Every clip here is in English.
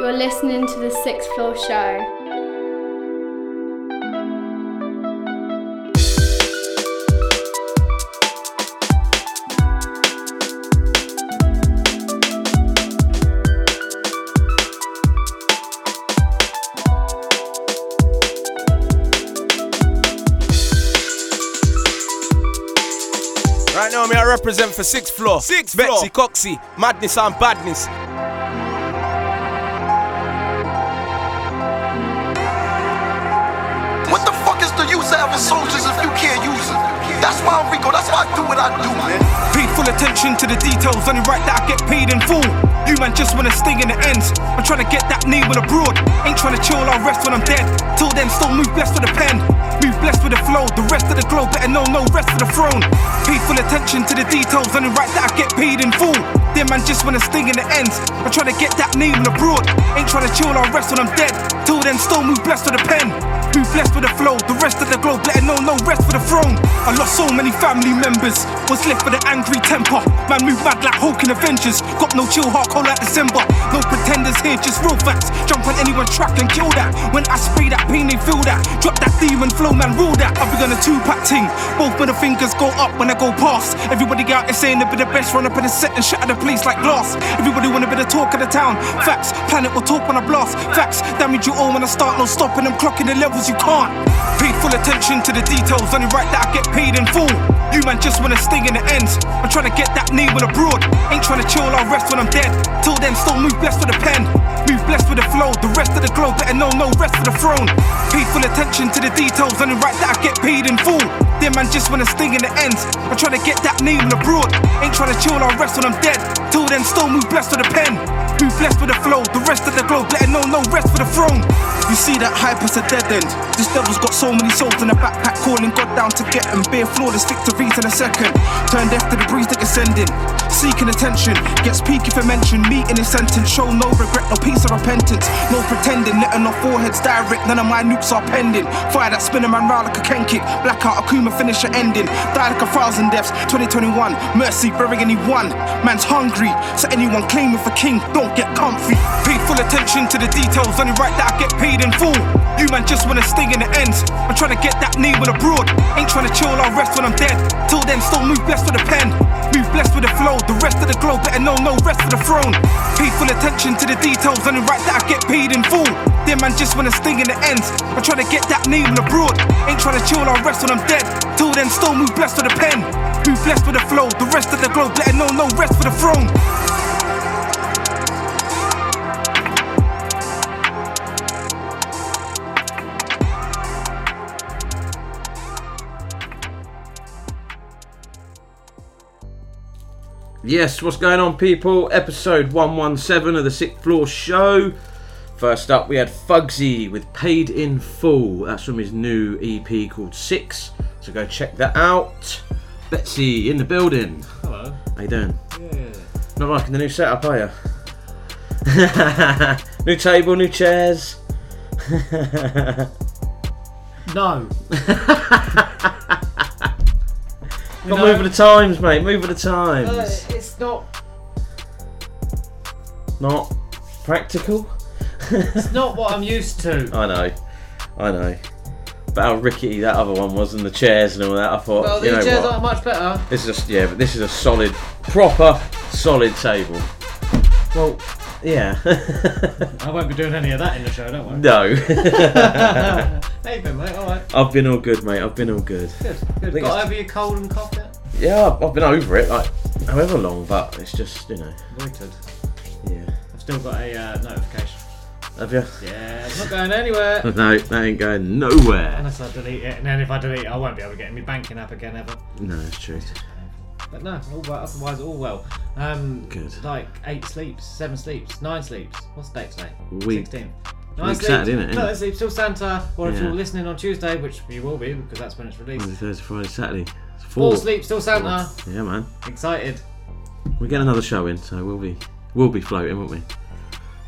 You're listening to the Sixth Floor Show. Right now, me I represent for sixth floor. Sixth Betsy, floor. Coxie, madness and badness. Do, man. Pay full attention to the details, only right that I get paid in full. You man just wanna sting in the ends. I'm trying to get that name on abroad. Ain't trying to chill, I'll rest when I'm dead. Till then, still move blessed with a pen. Move blessed with the flow. The rest of the globe better know no rest of the throne. Pay full attention to the details, only right that I get paid in full. Them man just wanna sting in the ends. I'm trying to get that name on abroad. Ain't trying to chill, I'll rest when I'm dead. Till then, still move blessed with a pen. Move blessed with the flow. The rest of the globe better know no rest for the throne. I lost so many family members. Was left with an angry temper. Man, move mad like Hulk in Avengers. Got no chill heart, cold like December. No pretenders here, just real facts. Jump on anyone's track and kill that. When I spray that pain, they feel that. Drop that demon flow, man, rule that. I be on a two-pack ting. Both middle fingers go up when I go past. Everybody get out there saying they be the best. Run up in the set and shatter the place like glass. Everybody wanna be the talk of the town. Facts, planet will talk when I blast. Facts, damage you all when I start. No stopping them, clocking the levels you can't. Pay full attention to the details. Only right that I get paid in full. You man just wanna sting in the ends. I'm trying to get that name on abroad. Ain't trying to chill, I'll rest when I'm dead. Till then, still move blessed with a pen. Move blessed with the flow. The rest of the globe better know no rest for the throne. Pay full attention to the details. Only right that I get paid in full. Them man just wanna sting in the ends. I'm trying to get that name on abroad. Ain't trying to chill, I'll rest when I'm dead. Till then, still move blessed with a pen. Move blessed with the flow. The rest of the globe better know no rest for the throne. You see that hype is a dead end. This devil's got so many souls in a backpack, calling God down to get them. Bare flawless victories in a second. Turn deaf to the breeze that is sending. Seeking attention, gets peak if I mention me in a sentence. Show no regret, no peace or repentance. No pretending, letting off foreheads direct. None of my nukes are pending. Fire that spinning man round like a Ken kick. Blackout Akuma finisher ending. Die like a thousand deaths. 2021, mercy burying anyone. Man's hungry, so anyone claiming for king, don't get comfy. Pay full attention to the details, only right that I get paid in full. You man just wanna sting in the ends. I'm trying to get that name on abroad. Ain't trying to chill, I'll rest when I'm dead. Till then, still move blessed with a pen. Move blessed with the flow. The rest of the globe better know no rest for the throne. Pay full attention to the details, only right that I get paid in full. Them man just wanna sting in the ends. I'm trying to get that name on abroad. Ain't trying to chill, I'll rest when I'm dead. Till then, still move blessed with a pen. Move blessed with the flow. The rest of the globe better know no rest for the throne. Yes, what's going on, people? Episode 117 of the Sixth Floor Show. First up, we had Fugzi with Paid in Full. That's from his new EP called Six. So go check that out. Betsy in the building. Hello. How you doing? Yeah. Not liking the new setup, are you? new table, new chairs. No. Got move with the times, mate. Move with the times. Uh, it's not. Not practical. It's not what I'm used to. I know, I know. But how rickety that other one was, and the chairs and all that. I thought, Well, you know chairs what? aren't much better. This is a, yeah, but this is a solid, proper, solid table. Well, yeah. I won't be doing any of that in the show, don't worry. no, How you been, mate? All right. I've been all good, mate. I've been all good. Good. Good. Got it's- over your cold and cough yet? Yeah, I've- I've been over it, like however long, but it's just you know, Voided. yeah. I've still got a uh, notification. Have you? Yeah, it's not going anywhere. No, that ain't going nowhere. Unless I delete it, and then if I delete it, I won't be able to get in my banking app again ever. No, it's true. But no, all well. Otherwise, all well. Um, Good. Like eight sleeps, seven sleeps, nine sleeps. What's the date today? Week- Sixteen. week Saturday, innit, No, innit? sleep still Santa. Or if Yeah. you're listening on Tuesday, which you will be because that's when it's released. Wednesday, Thursday, Friday, Saturday. It's Full four. sleep, still Santa. Yeah, man. Excited. We get another show in, so we'll be we'll be floating, won't we?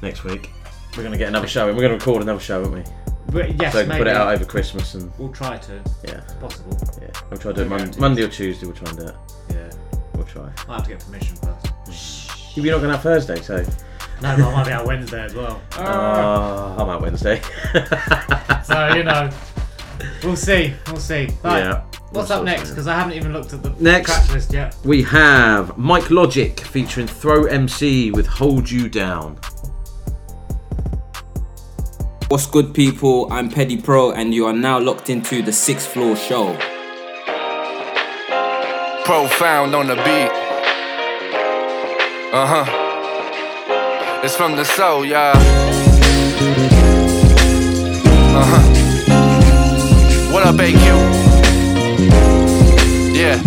Next week. We're gonna get another show in. We're gonna record another show, won't we? But yes, So maybe. put it out over Christmas and We'll try to, yeah, possible. yeah. We'll try to do it Mon- Monday or Tuesday. We'll try and do it. Yeah. We'll try. I have to get permission first. You're not gonna have Thursday, so No, but I might be out Wednesday as well. Uh, I'm out Wednesday. So you know, we'll see. We'll see. Right. Yeah. What's up next? Because I haven't even looked at the Next. track list yet. we have Mic Logik featuring ThrowEmC with Hold You Down. What's good, people? I'm Peddy Pro, and you are now locked into the Sixth Floor Show. Profound on the beat. Uh huh. It's from the soul, y'all. Uh huh. What up, AQ? Yeah.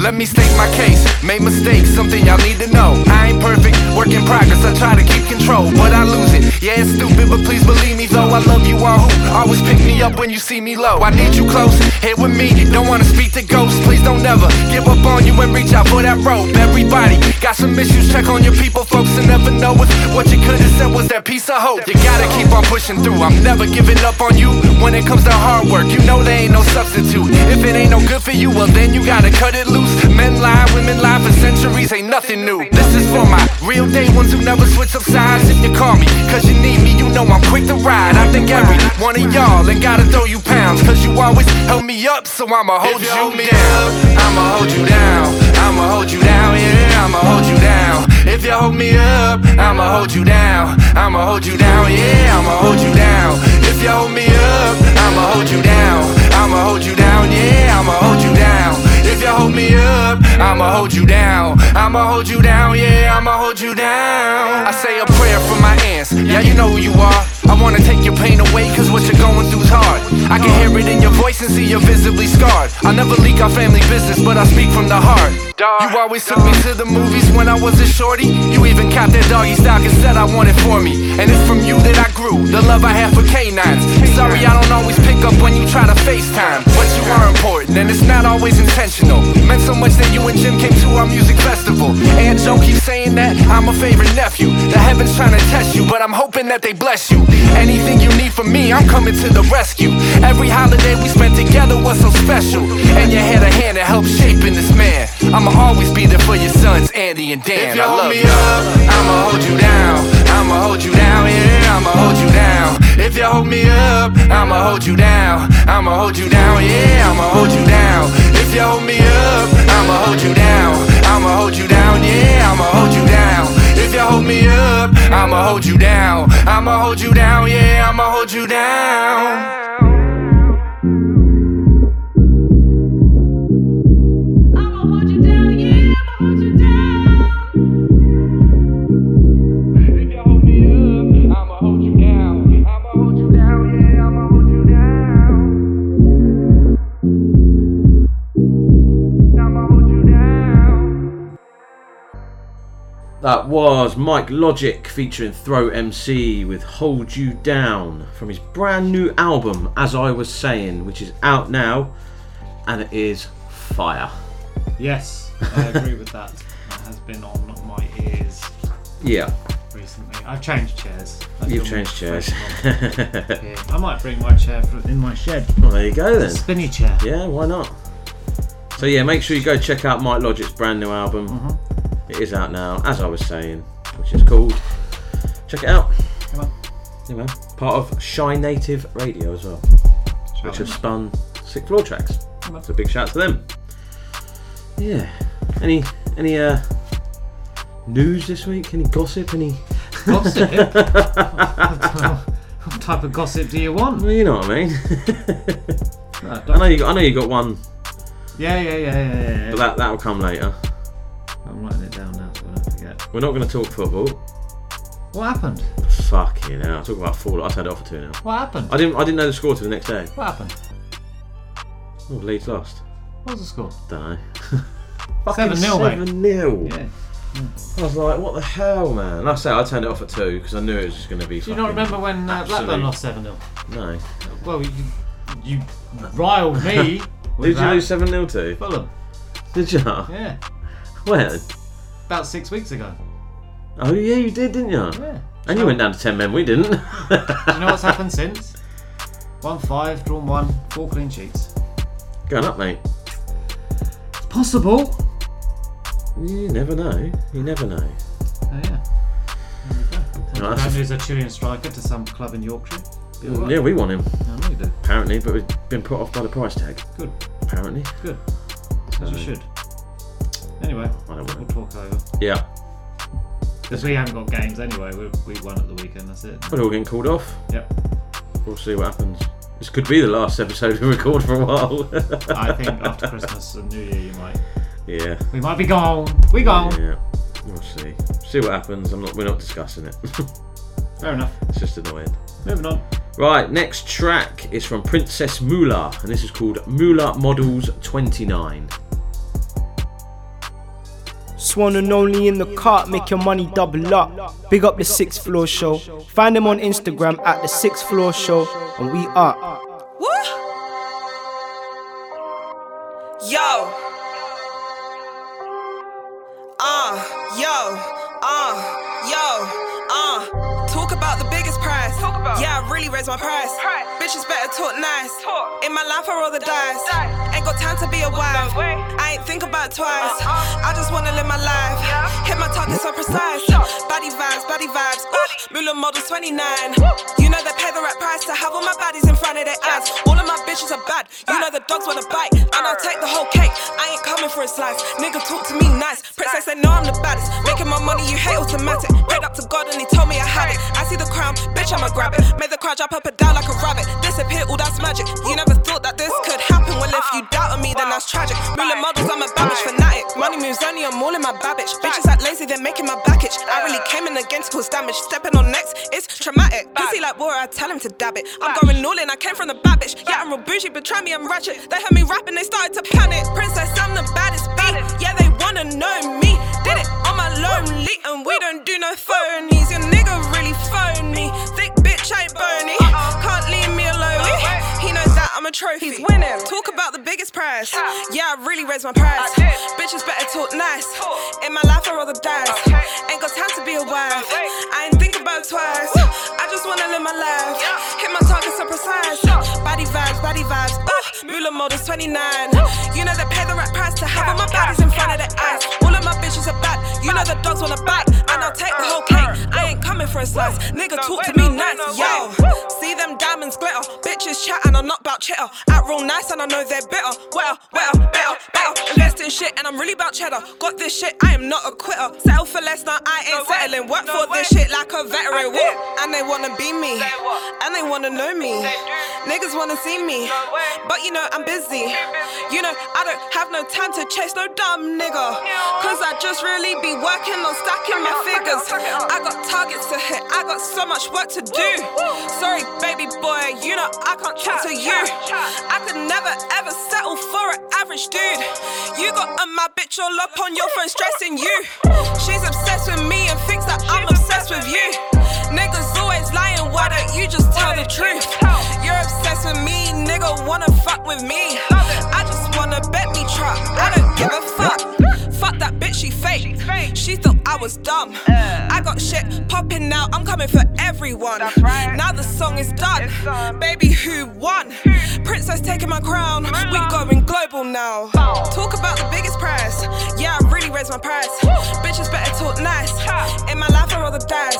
Let me state my case. Made mistakes, something y'all need to know. I ain't perfect, work in progress. I try to keep control, but I lose it. Yeah, it's stupid, but please believe me though. I love you all who always pick me up when you see me low. I need you close, here with me. Don't wanna speak to ghosts, please don't never give up on you and reach out for that rope. Everybody got some issues, check on your people, folks, and never know if what you could've said was that piece of hope. You gotta keep on pushing through. I'm never giving up on you when it comes to hard work. You know there ain't no substitute. If it ain't no good for you, well then you gotta cut it loose. Men lie, women lie for centuries, ain't nothing new. This is for my real day ones who never switch up sides. If you call me, cause you need me, you know I'm quick to ride. I think every one of y'all and gotta throw you pounds. Cause you always held me up, so I'ma hold you, down. I'ma hold you down. I'ma hold you down, yeah, I'ma hold you down. If you hold me up, I'ma hold you down. I'ma hold you down, yeah, I'ma hold you down. If you hold me up, I'ma hold you down. I'ma hold you down, yeah, I'ma hold you down. If you hold me up, I'ma hold you down. I'ma hold you down, yeah, I'ma hold you down. I say a prayer for my aunts, yeah, you know who you are. I wanna take your pain away, cause what you're going through's hard. I can hear it in your voice and see you're visibly scarred. I never leak our family business, but I speak from the heart. You always took me to the movies when I was a shorty. You even capped that doggy style and said I want it for me. And it's from you that I grew, the love I have for canines. Sorry I don't always pick up when you try to FaceTime. But you are important, and it's not always intentional. Meant so much that you and Jim came to our music festival. And Joe keeps saying that I'm a favorite nephew. The heavens trying to test you, but I'm hoping that they bless you. Anything you need from me, I'm coming to the rescue. Every holiday we spent together was so special. And you had a hand that helped shaping this man. I'ma always be there for your sons, Andy and Dan. If you I hold love me you. up, I'ma hold you down. I'ma hold you down, yeah, I'ma hold you down. If you hold me up, I'ma hold you down. I'ma hold you down, yeah, I'ma hold you down. If you hold me up, I'ma hold you down. Hold you down. I'ma hold you down, yeah, I'ma hold you down. That was Mic Logik featuring ThrowEmC with Hold You Down from his brand new album, As I Was Saying, which is out now and it is fire. Yes, I agree with that. That has been on my ears Yeah, recently. I've changed chairs. That's you've changed chairs. fresh on here. I might bring my chair in my shed. well, there you go then. Spinny chair. Yeah, why not? So yeah, make sure you go check out Mic Logik's brand new album. Mm-hmm. It is out now, as I was saying, which is called. Check it out. Come on. You know, part of Shy Native Radio as well, which have spun six floor tracks. So big shout out to them. Yeah. Any any uh news this week? Any gossip? Any? Gossip? what type of gossip do you want? Well, you know what I mean. No, I don't- know you got. I know you got one, Yeah, yeah, yeah, yeah, yeah. yeah. but that that'll come later. I'm writing it down now so I don't forget. We're not going to talk football. What happened? Fucking hell! Talk about football. I turned it off for two now. What happened? I didn't. I didn't know the score till the next day. What happened? Oh, Leeds lost. What was the score? Don't know. 7-0, mate. Seven 0 Yeah. I was like, what the hell, man? Like I say, I turned it off at two because I knew it was just going to be. Do you not remember when uh, Blackburn lost 7 0? No. Well, you, you riled me. with Did you that. lose seven 0 to? Fulham. Did you? Yeah. When? About six weeks ago. Oh yeah, you did, didn't you? Yeah. And you went down to ten men. We didn't. Do you know what's happened since? 1 5, drawn 1, 4 clean sheets. Going up, mate. It's possible. You never know. You never know. Oh, yeah. There we go. That's Brand a- Chilean striker to some club in Yorkshire. Be all mm, right. Yeah, we want him I know you do. apparently, but we've been put off by the price tag. Good. Apparently, Good. As you should. Anyway, don't we'll talk over. yeah. Because we haven't got games anyway. We, we won at the weekend, that's it. But we're all getting called off. Yep. We'll see what happens. This could be the last episode we record for a while. I think after Christmas and New Year, you might. yeah, We might be gone. We gone. yeah. We'll see. See what happens. I'm not. We're not discussing it. Fair enough. it's just annoying. Moving on. Right, next track is from Princess Mula, and this is called Mula Models 29. Swan and only in the cart, make your money double up. Big up the sixth floor show. Find them on Instagram at the sixth floor show, and we are. Yo. Uh, yo, prize. Yeah, I really raised my price. Bitches better talk nice. In my life, I roll the dice. Ain't got time to be a wife. I ain't think about it twice. I just wanna live my life. Hit my target so precise. Body vibes, body vibes. Ooh, model 29. You know they pay the right price to have all my bodies in front of their eyes. All of my bitches are bad. You know the dogs wanna bite, and I'll take the whole cake. I ain't coming for a slice. Nigga talk to me nice. Princess say no, I'm the baddest. Making my money, you hate automatic. Prayed up to God and he told me I had it. I see the crown, bitch, I'ma grab it. Made the crowd jump up and down like a rabbit. Disappear, all that's magic. You never thought that this could happen. Well, if you doubted me, then that's tragic. Ruling models, I'm a babbage fanatic. Money moves only, I'm all in my babbage. Bitches act lazy, they're making my itch. I really came in against cause damage. Stepping on next, it's traumatic. Pussy like water, I tell him to dab it. I'm going all in, I came from the bad. Yeah, I'm real bougie, but try me, I'm ratchet. They heard me rapping, they started to panic. Princess, I'm the baddest beat. Yeah, they wanna know me. Did it on my lonely, and we don't do no phonies. Your nigga really phony. Thick bitch ain't bony. Can't leave me alone. He knows that I'm a trophy. He's winning. Talk about the biggest prize. Yeah, I really raised my price. Bitches better talk nice. In my life, I roll the dice. Ain't got time to be a wife. I ain't think about it twice. I just wanna live my life. Hit my targets so precise. Body vibes, body vibes. Ooh, Mula models 29. You know they pay the right price to have all my bodies in front of the eyes. My bitches are bad. You know the dogs wanna bite, and I'll take the whole cake. I ain't coming for a slice. Nigga, talk to me nice, yo. See them diamonds glitter. Bitches chat and I'm not about chitter. Act real nice and I know they're bitter. Well, well, better, better. Invest in shit and I'm really about cheddar. Got this shit, I am not a quitter. Settle for less, now I ain't settling. Work for this shit like a veteran. Woo. And they wanna be me, and they wanna know me. Niggas wanna see me, but you know I'm busy. You know I don't have no time to chase no dumb nigga. Cause I just really be working on stacking my figures. I got targets to hit, I got so much work to do. Sorry, baby boy, you know I can't talk to you. I could never ever settle for an average dude. You got a my bitch all up on your phone stressing you. She's obsessed with me and thinks that I'm obsessed with you. Niggas always lying, why don't you just tell the truth? You're obsessed with me, nigga wanna fuck with me. I just wanna bet me truck, I don't give a fuck. Fuck that bitch, she fake. She thought I was dumb. I got shit popping now, I'm coming for everyone. Now the song is done. Baby, who won? Princess taking my crown. We going global now. Talk about the biggest prize. Yeah, I really raised my price. Bitches better talk nice. In my life, I roll the dice.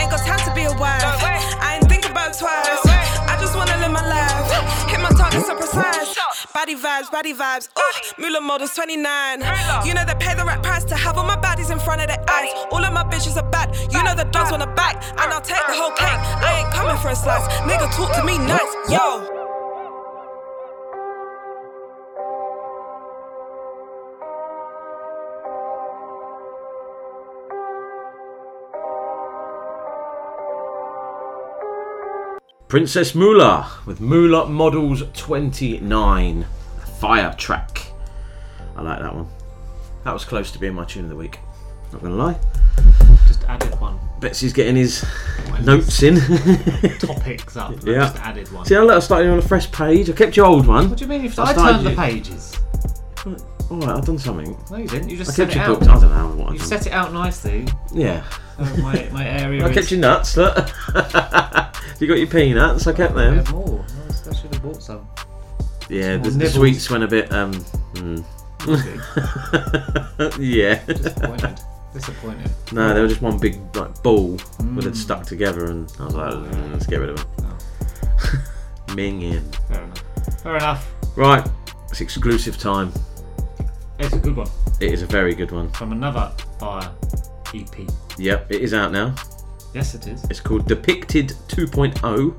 Ain't got time to be a wife. I ain't think about it twice. I just wanna live my life. Target so precise. Body vibes, body vibes. Ooh, Mula models 29. You know they pay the right price to have all my bodies in front of their eyes. All of my bitches are bad. You know the dogs wanna bite, and I'll take the whole cake. I ain't coming for a slice. Nigga, talk to me nice, yo. Princess Mula with Mula Models 29. Fire track. I like that one. That was close to being my tune of the week. Not gonna lie. Just added one. Betsy's getting his notes in. Topics up. and I Yeah. Just added one. See, I let us start you on a fresh page. I kept your old one. What do you mean? You've I I, turned the pages. Alright, I've done something. No, you didn't. You just I set kept it your out. books. I don't know what You set it out nicely. Yeah. My, my area I is. kept your nuts, look. you got your peanuts, I kept We them. have more. I should have bought some. Yeah, the, the sweets went a bit, um. mm. Yeah. Disappointed. Disappointed. No, they were just one big like ball that had stuck together, and I was like, "Mm, let's get rid of them. Ming in. Fair enough. Fair enough. Right, it's exclusive time. It's a good one It is a very good one. from another fire EP. Yep, it is out now. Yes, it is. It's called Depicted 2.0,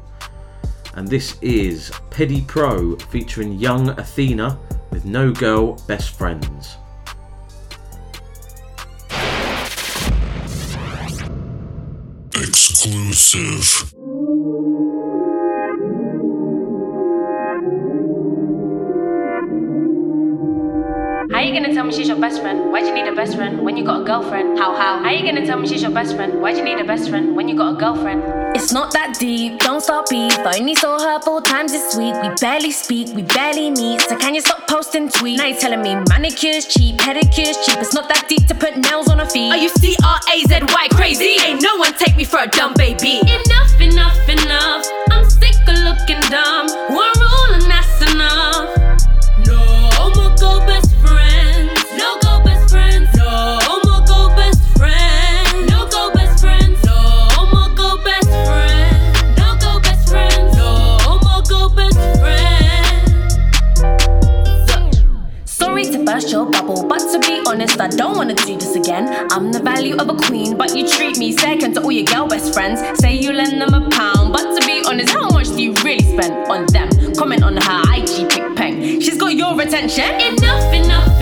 and this is Peddy Pro featuring young Athena with No Girl Best Friends. Exclusive. How you gonna tell me she's your best friend? Why'd you need a best friend when you got a girlfriend? How, how? How you gonna tell me she's your best friend? Why'd you need a best friend when you got a girlfriend? It's not that deep, don't start beef. I only saw her four times this week. We barely speak, we barely meet. So can you stop posting tweets? Now you're telling me manicure's cheap, pedicure's cheap. It's not that deep to put nails on her feet. Are you C R A Z Y crazy? Ain't no one take me for a dumb baby. Enough, enough, enough. I'm sick of looking dumb. One don't wanna do this again. I'm the value of a queen, but you treat me second to all your girl best friends. Say you lend them a pound, but to be honest, how much do you really spend on them? Comment on her IG pic peng. She's got your attention. Enough, enough, enough.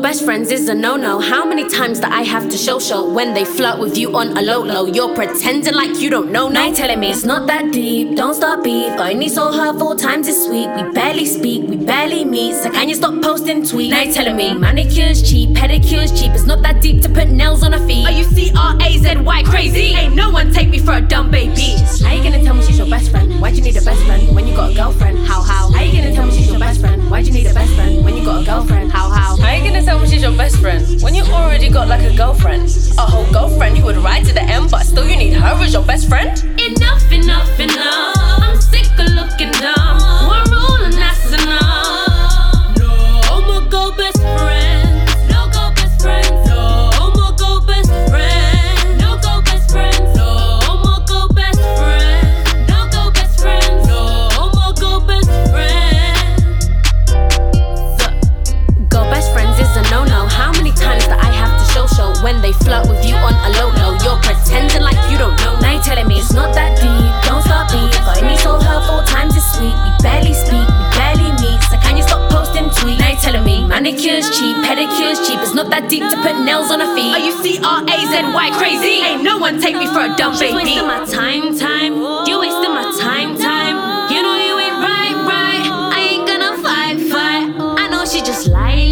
Best friends is a no no. How many times that I have to show show when they flirt with you on a low low? You're pretending like you don't know. Now telling me it's not that deep. Don't start beef. I only saw her four times this week. We barely speak, we barely meet. So can you stop posting tweets? Now telling me manicure's cheap, pedicure's cheap. It's not that deep to put nails on her feet. Are you C R A Z Y crazy? Ain't no one take me for a dumb baby. How you gonna tell me she's your best friend? Why'd you need a best friend when you got a girlfriend? How how? How you gonna tell me she's your best friend? Why'd you need a best friend when you got a girlfriend? How how? How you gonna tell me she's your best friend when you already got like a girlfriend? A whole girlfriend who would ride to the end, but still you need her as your best friend? Enough, enough, enough. I'm sick of looking dumb. Manicure's cheap, pedicure's cheap. It's not that deep to put nails on her feet. Are you C R A Z Y crazy? Ain't no one take me for a dumb baby. wasting my time, time. You wasting my time, time. You know you ain't right, right. I ain't gonna fight, fight. I know she just lie,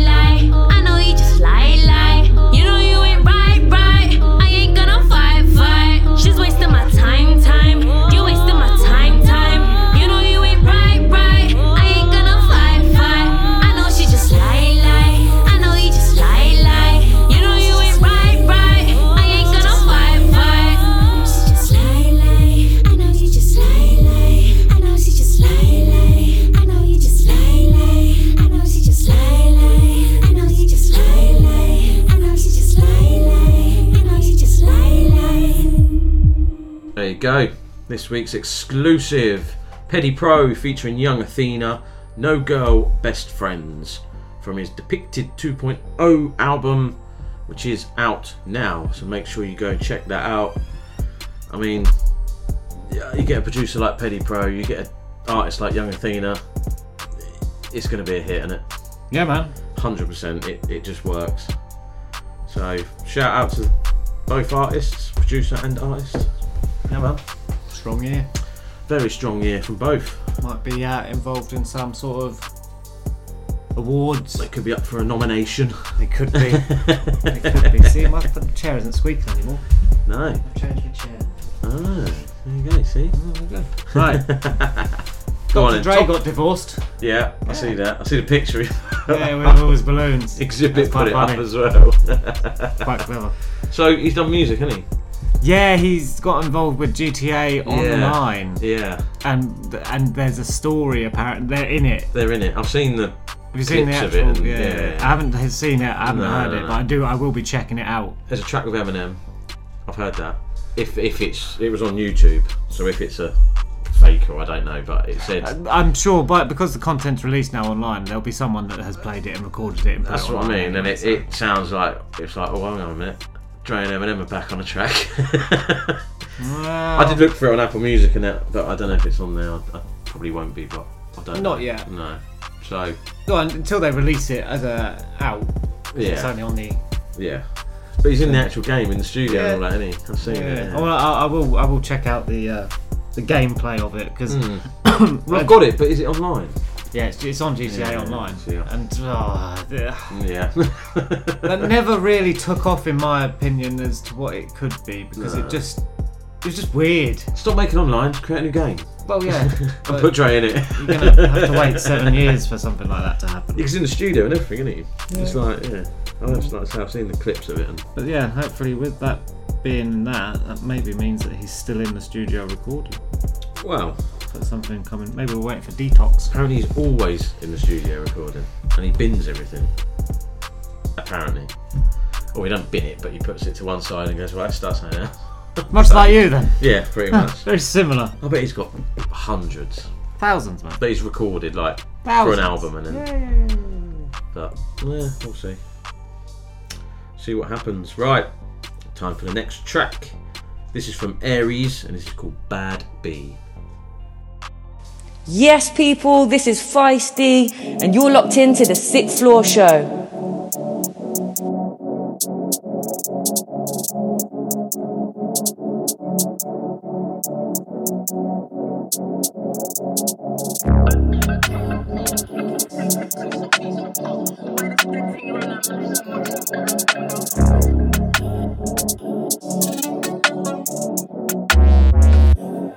go. This week's exclusive Peddy Pro featuring young Athena, No Girl Best Friends from his Depicted 2.0 album, which is out now. So make sure you go check that out. I mean, you get a producer like Peddy Pro, you get an artist like Young Athena, it's going to be a hit, isn't it? Yeah, man. 100%. It, it just works. So shout out to both artists, producer and artist. Yeah, man. Strong year. Very strong year from both. Might be uh, involved in some sort of awards. They could be up for a nomination. They could be. they could be. See, my chair isn't squeaking anymore. No. I've changed the chair. Ah, there you go, see? There we go. Right. Go on Dr. then. Dre got divorced. Yeah, I see that. I see the picture. Yeah, with all his balloons. Exhibit That's put it up as well. Quite clever. So he's done music, hasn't he? Yeah, he's got involved with GTA Online, Yeah, and and there's a story apparently they're in it. they're in it. I've seen the. Have you seen the actual? of it and- yeah, yeah. I haven't seen it. I haven't No, heard no, it, no. but I do. I will be checking it out. There's a track with Eminem. I've heard that. If if it's it was on YouTube, so if it's a fake or I don't know, but it said. Uh, I'm sure, but because the content's released now online, there'll be someone that has played it and recorded it. And put That's it what I online mean, and it, it sounds like it's like oh hang on a minute, Dre and Eminem are back on the track. Well, I did look for it on Apple Music and that, but I don't know if it's on there. I, I probably won't be, but I don't. Not know. yet. No. So on, until they release it as a out. Yeah. It's only on the. yeah, but he's in the actual game in the studio Yeah. and all that, isn't he? I've seen it. Yeah. yeah. Well, I, I will. I will check out the uh, the gameplay of it because Hmm. Well, I've got it, but is it online? Yeah, it's, it's on GTA Yeah, Online, ah, yeah. and oh, Yeah. that never really took off in my opinion as to what it could be because No. it just it was just weird. Stop making online. Create a new game. Well, yeah, And but put Dre in it. you're gonna have to wait seven years for something like that to happen. He's in the studio and everything, isn't he? It's like, yeah. I just like to say I've seen the clips of it. And But yeah, hopefully with that being that, that maybe means that he's still in the studio recording. well, Something coming. Maybe we're waiting for detox. apparently he's always in the studio recording, and he bins everything. Apparently, or he don't bin it, but he puts it to one side and goes, "Right, start something now." Much like you then. Yeah, pretty much. Very similar. I bet he's got hundreds Thousands, man. that he's recorded, like for Thousands. an album, and then. But yeah, we'll see. See what happens. Right, time for the next track. This is from Ariez, and this is called Bad B. Yes, people, this is Feisty, and you're locked into the Sixth Floor Show.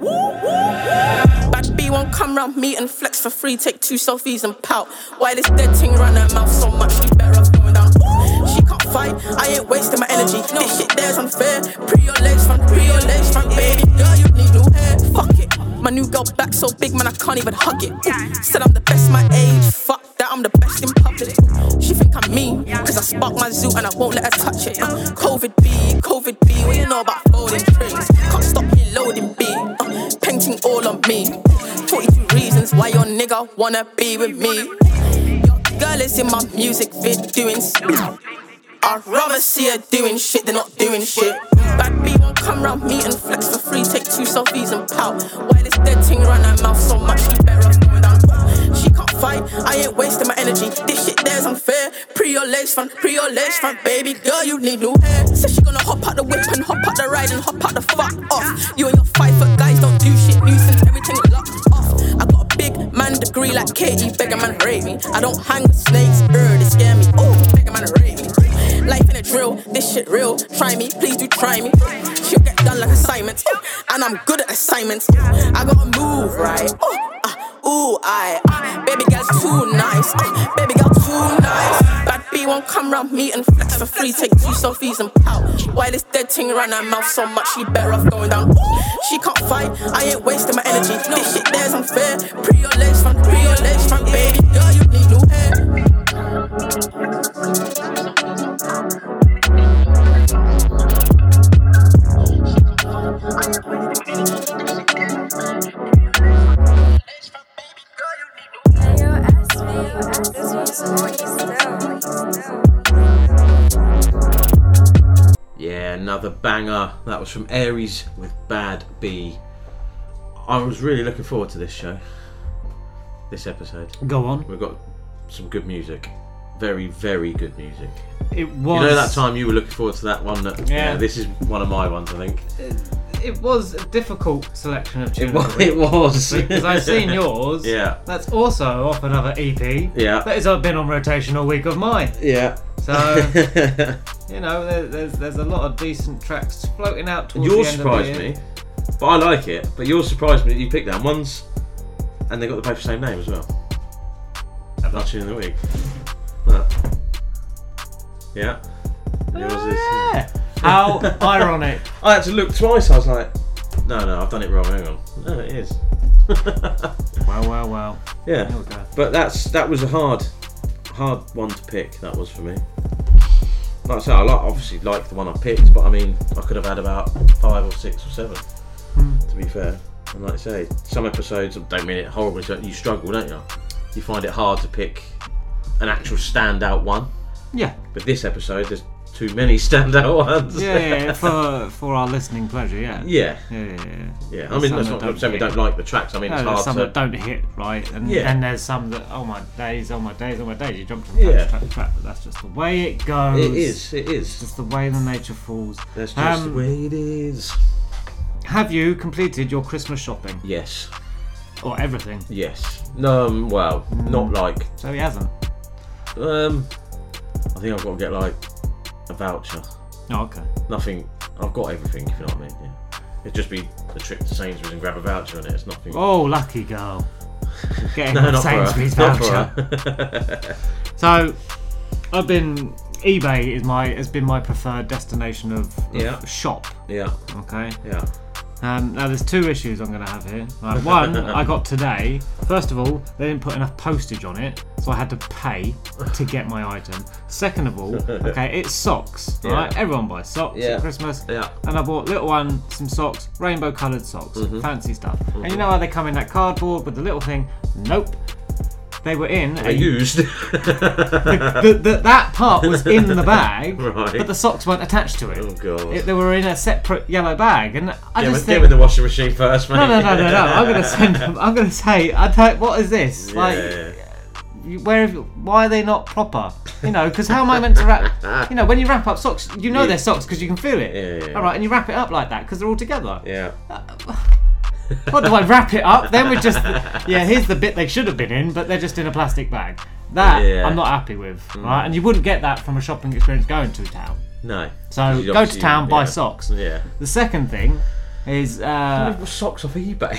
Bad B won't come round me and flex for free. Take two selfies and pout. Why this dead thing run her mouth so much? She better off going down. She can't fight. I ain't wasting my energy. This shit there's unfair. Pre your legs front, pre your legs front, baby girl. You need new hair. Fuck it. My new girl back so big, man, I can't even hug it. Said I'm the best my age. Fuck that, I'm the best in public. She think I'm mean, cause I spark my zoo and I won't let her touch it. Uh, COVID B, COVID B, what you know about folding trees? Can't stop me loading B, uh, painting all on me. 42 reasons why your nigga wanna be with me. Girl is in my music vid doing shit. I'd rather see her doing shit than not doing shit. Bad B won't come round me and flex for free. Take two selfies and pout. Why this dead thing run her mouth so much? She better off going down. She can't fight. I ain't wasting my energy. This shit there's unfair. Pre your legs front, pre your legs front, baby girl. You need new hair. Said she gonna hop out the whip and hop out the ride and hop out the fuck off. You and like Katie. Beggar man rate me. I don't hang with snakes. Er, they scare me. Oh, beggar man rate me. Life in a drill, this shit real. Try me, please do try me. She'll get done like assignments, and I'm good at assignments. I gotta move right. Ooh, ah, ooh, I, ah, baby girl's too nice. ah, baby girl too nice. B won't come round me and flex for free. Take two selfies and pout. Why this dead thing run her mouth so much? She better off going down. She can't fight. I ain't wasting my energy. This shit there's unfair. Pre your legs front, pre your legs front, baby girl. You need new hair. Yeah, another banger. That was from Ariez with Bad B. I was really looking forward to this show, this episode. Go on. We've got some good music. Very, very good music. It was. You know that time you were looking forward to that one? That, yeah. Yeah. this is one of my ones, I think. It was a difficult selection of tunes. wa- of it was. because I've seen yours. Yeah. That's also off another EP. Yeah. That has been on rotation all week of mine. Yeah. So you know, there, there's there's a lot of decent tracks floating out towards yours the end of the surprised year. me, but I like it. But yours surprised me that you picked that. One's and they got the both the same name as well. Last tune of the week. Look. Yeah. Yours is. Yeah. How ironic. I had to look twice. I was like, no, no, I've done it wrong. Hang on. No, it is. Well, well, well. Yeah. We go. But that's that was a hard, hard one to pick. That was for me. Like I say, I like, obviously like the one I picked, but I mean, I could have had about five or six or seven. Hmm. To be fair, and like I say, some episodes don't mean it horribly. so You struggle, don't you? You find it hard to pick an actual standout one. Yeah. But this episode, there's too many standout ones. Yeah, yeah, yeah, for for our listening pleasure, yeah. Yeah. Yeah, yeah, yeah. Yeah, I mean, some that's that not saying we don't like the tracks. I mean, No, it's hard some to. that don't hit right, and Yeah. and there's some that oh my days, oh my days, oh my days. You jump from Yeah. track to track, but that's just the way it goes. It is. It is. It's just the way the nature falls. That's just Um, the way it is. Have you completed your Christmas shopping Yes. or everything? Yes. No. Um, well, not like. So he hasn't. Um, I think I've got to get like a voucher. Oh, okay. Nothing. I've got everything. If you know what I mean. Yeah. It'd just be a trip to Sainsbury's and grab a voucher, and it's nothing. Oh, lucky girl. Getting No, a not for her. Sainsbury's for voucher. so, I've been. eBay is my has been my preferred destination of, of Yeah. shop. Yeah. Okay. Yeah. Um, now there's two issues I'm going to have here. Right, one I got today. First of all, they didn't put enough postage on it, so I had to pay to get my item. Second of all, okay, it's socks. Yeah. Right, everyone buys socks Yeah. at Christmas. Yeah. And I bought little one some socks, rainbow coloured socks, Mhm. fancy stuff. And you know how they come in that cardboard with the little thing? Nope. They were in. They used. the, the, the, that part was in the bag, Right. but the socks weren't attached to it. Oh god. It- they were in a separate yellow bag, and I get, just with, think, get with the washing machine first, mate. no, no, no, no, no. I'm gonna send them. I'm gonna say, I don't, what is this? Like, Yeah. you- where? have you- Why are they not proper? You know, because how am I meant to wrap? You know, when you wrap up socks, you know Yeah. they're socks because you can feel it. Yeah, yeah. All right, and you wrap it up like that because they're all together. Yeah. Uh, What do I wrap it up? Then we're just yeah. Here's the bit they should have been in, but they're just in a plastic bag. That Yeah. I'm not happy with. Mm. Right, and you wouldn't get that from a shopping experience going to town. No. So You'd go to obviously- town, buy yeah. socks. Yeah. The second thing is uh, socks off eBay?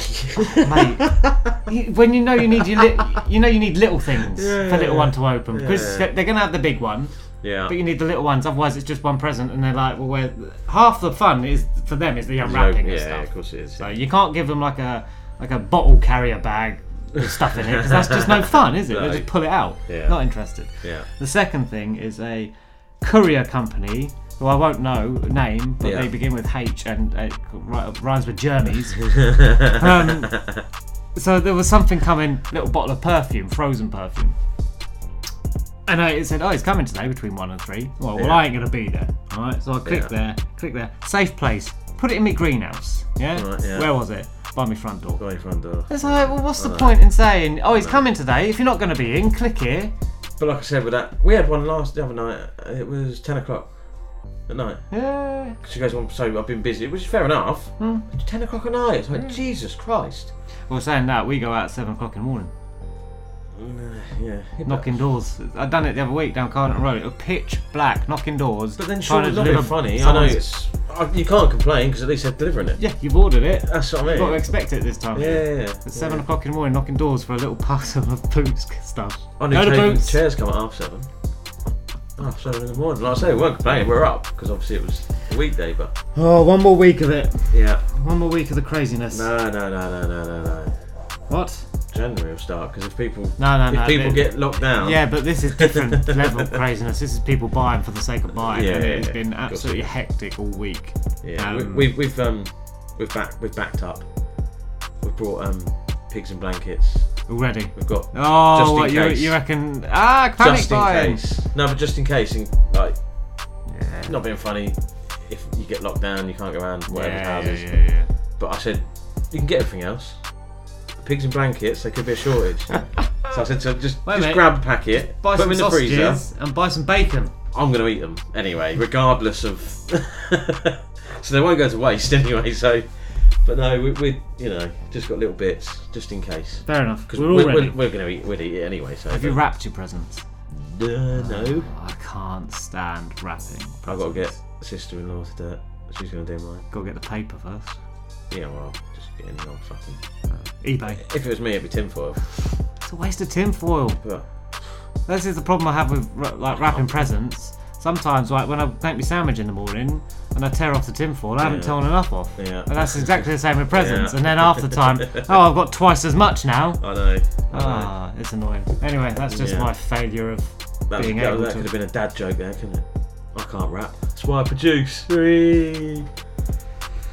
mate. you- when you know you need your li- you know you need little things for little one to open because Yeah. they're gonna have the big one, yeah. but you need the little ones. Otherwise, it's just one present, and they're like, well, where half the fun is for them is the unwrapping yeah, and stuff. Yeah, of course it is. So you can't give them like a like a bottle carrier bag with stuff in it because that's just no fun, is it? No. They just pull it out. Yeah. Not interested. Yeah. The second thing is a courier company who I won't know name, but Yeah. they begin with H and ri- rhymes with Jeremy's. um, so there was something coming, little bottle of perfume, frozen perfume. And I, it said, "Oh, it's coming today between one and three. Well, well, Yeah. I ain't gonna be there. All right. So I click Yeah. there, click there, safe place. Put it in my greenhouse. Yeah. Right, yeah. Where was it? By my front door. By your front door. It's like, well, what's the point in saying, "Oh, he's coming today"? If you're not going to be in, click here. But like I said, with that, we had one last the other night. It was ten o'clock at night. Yeah. She goes, well, so I've been busy, which is fair enough. Hmm. It's ten o'clock at night. It's like Jesus Christ. Well, saying that, we go out at seven o'clock in the morning, Yeah. yeah, knocking doors. I done it the other week down Carlton Road. It was pitch black, knocking doors. But then sure, to not deliver funny. I know someone's- it's. I, you can't complain because at least they're delivering it. Yeah, you've ordered it. That's what I mean. You've got to expect it this time. Yeah, yeah, yeah. At seven Yeah. o'clock in the morning, knocking doors for a little parcel of boots stuff. I knew Go to boots. chairs come at half seven. Half seven in the morning. Like I say, we weren't complaining. We're up because obviously it was a weekday, but Oh, one more week of it. yeah. One more week of the craziness. No, no, no, no, no, no, no. What? January will start because if people No, no, if no. people get locked down. Yeah, but this is different level of craziness. This is people buying for the sake of buying. Yeah, and yeah, it's yeah. been absolutely hectic all week. Yeah, Um, we, we've we've um we've back we've backed up. We've brought um pigs and blankets. Already. We've got Oh, just what, you, case. you reckon? Ah, panic just in buying. case. No, but just in case, in, like yeah. not being funny. If you get locked down, you can't go around whatever Yeah, houses. yeah, yeah, yeah. But I said you can get everything else. Pigs and blankets, there could be a shortage. so I said, so just Wait a just minute. grab a packet, Buy put them some in the freezer. sausages and buy some bacon. I'm going to eat them anyway, regardless of. so they won't go to waste anyway. So, but no, we, we you know just got little bits just in case. Fair enough. Because We're we're, ready. we're, we're going to eat, we'll eat it anyway. So Have you but- wrapped your presents? Uh, no. I can't stand wrapping. I've got to get sister-in-law to do it. She's going to do mine. Got to get the paper first. Yeah, well, just get any old fucking. eBay. If it was me, it'd be tinfoil. It's a waste of tinfoil. But This is the problem I have with ra- like wrapping presents. Sometimes, like when I make my sandwich in the morning and I tear off the tinfoil, I haven't Yeah. torn enough off. Yeah. And that's exactly the same with presents. Yeah. And then after time, oh, I've got twice as much now. I know. I know. Ah, it's annoying. Anyway, that's just Yeah. my failure of That, being that, able that to. could have been a dad joke there, couldn't it? I can't rap. That's why I produce. Whee!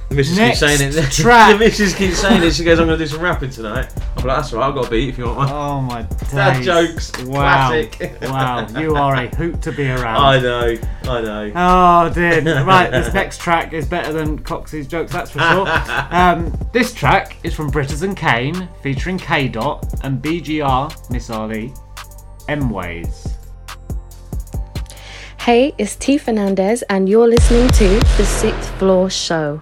The missus Next keeps saying it. track. the missus keeps saying it. She goes, I'm going to do some rapping tonight. I'm like, that's all right, I've got a beat if you want one. Oh my Dad jokes. Wow. Classic. wow, you are a hoot to be around. I know, I know. Oh dear. Right, this next track is better than Coxie's jokes, that's for sure. Um, this track is from Britizen Kane, featuring K Dot and BGR, Miss Ali, M Ways. Hey, it's T Fernandez, and you're listening to The Sixth Floor Show.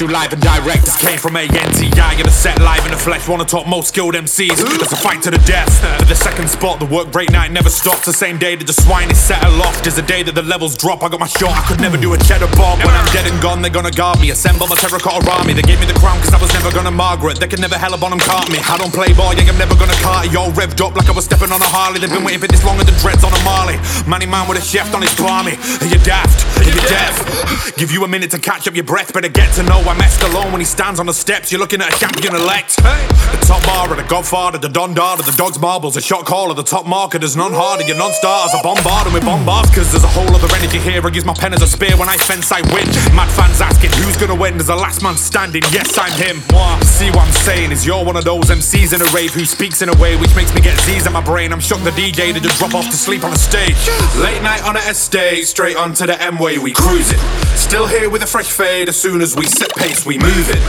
I'm a cutting through live and direct. This came from ANTI. In a set live in the flesh. Wanna talk most skilled MCs. There's a fight to the death. For the second spot, the work break night never stops. The same day that the swine is set aloft is the day that the levels drop. I got my shot. I could never do a cheddar bomb. When I'm dead and gone, they're gonna guard me. Assemble my terracotta army. They gave me the crown cause I was never gonna Margaret. They can never hell upon them cart me. I don't play ball, yeah, I'm never gonna cart it. Yo, revved up like I was stepping on a Harley. They've been waiting for this long with the dreads on a Marley. Manny man with a shaft on his barmy. Are you daft? Are you deaf? Give you a minute to catch up your breath. Better get to know I'm Escalone when he stands on the steps. You're looking at a champion elect. The top bar of the Godfather, the Don Dada, the Dog's Marbles, a shot caller, the top marker. There's none harder. Your non-stars are bombarding with bombards. Cause there's a whole other energy here. I use my pen as a spear when I fence, I win. Mad fans asking who's gonna win. There's a last man standing. Yes, I'm him. Mwah. See what I'm saying is you're one of those MCs in a rave who speaks in a way which makes me get Z's in my brain. I'm shocked the DJ to just drop off to sleep on the stage. Late night on a estate, straight onto the M way, we cruising. Still here with a fresh fade. As soon as we set pace, we move it.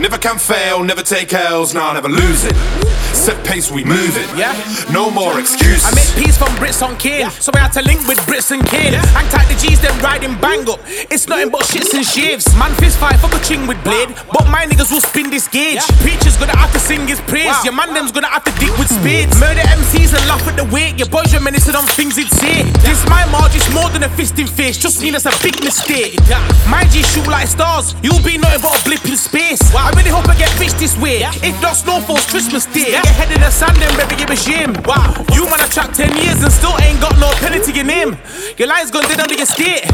Never can fail, never take L's, nah, never lose it. Set pace, we move it. Yeah. No more excuses. I make peace from Brits on Kin, so we had to link with Brits and Kin. Hang tight the G's, then riding bang up. It's nothing but shits and shivs. Man fist fight, fuck a ching with blade. But my niggas will spin this gauge. Preacher's gonna have to sing his praise. Your man them's gonna have to dig with spades. Murder MCs and laugh at the weight. Your boys reminiscing on things he'd say. This my marge is more than a fist in face. Just mean it's a big mistake. My G shoot like stars. You'll be nothing but a blip in space. I really hope I get rich this way. If not, Snowfall's Christmas Day. Get head in the sand and baby give a shame. Wow, you man have trapped 10 years and still ain't got no penalty to your name. Your line's gone dead under your state.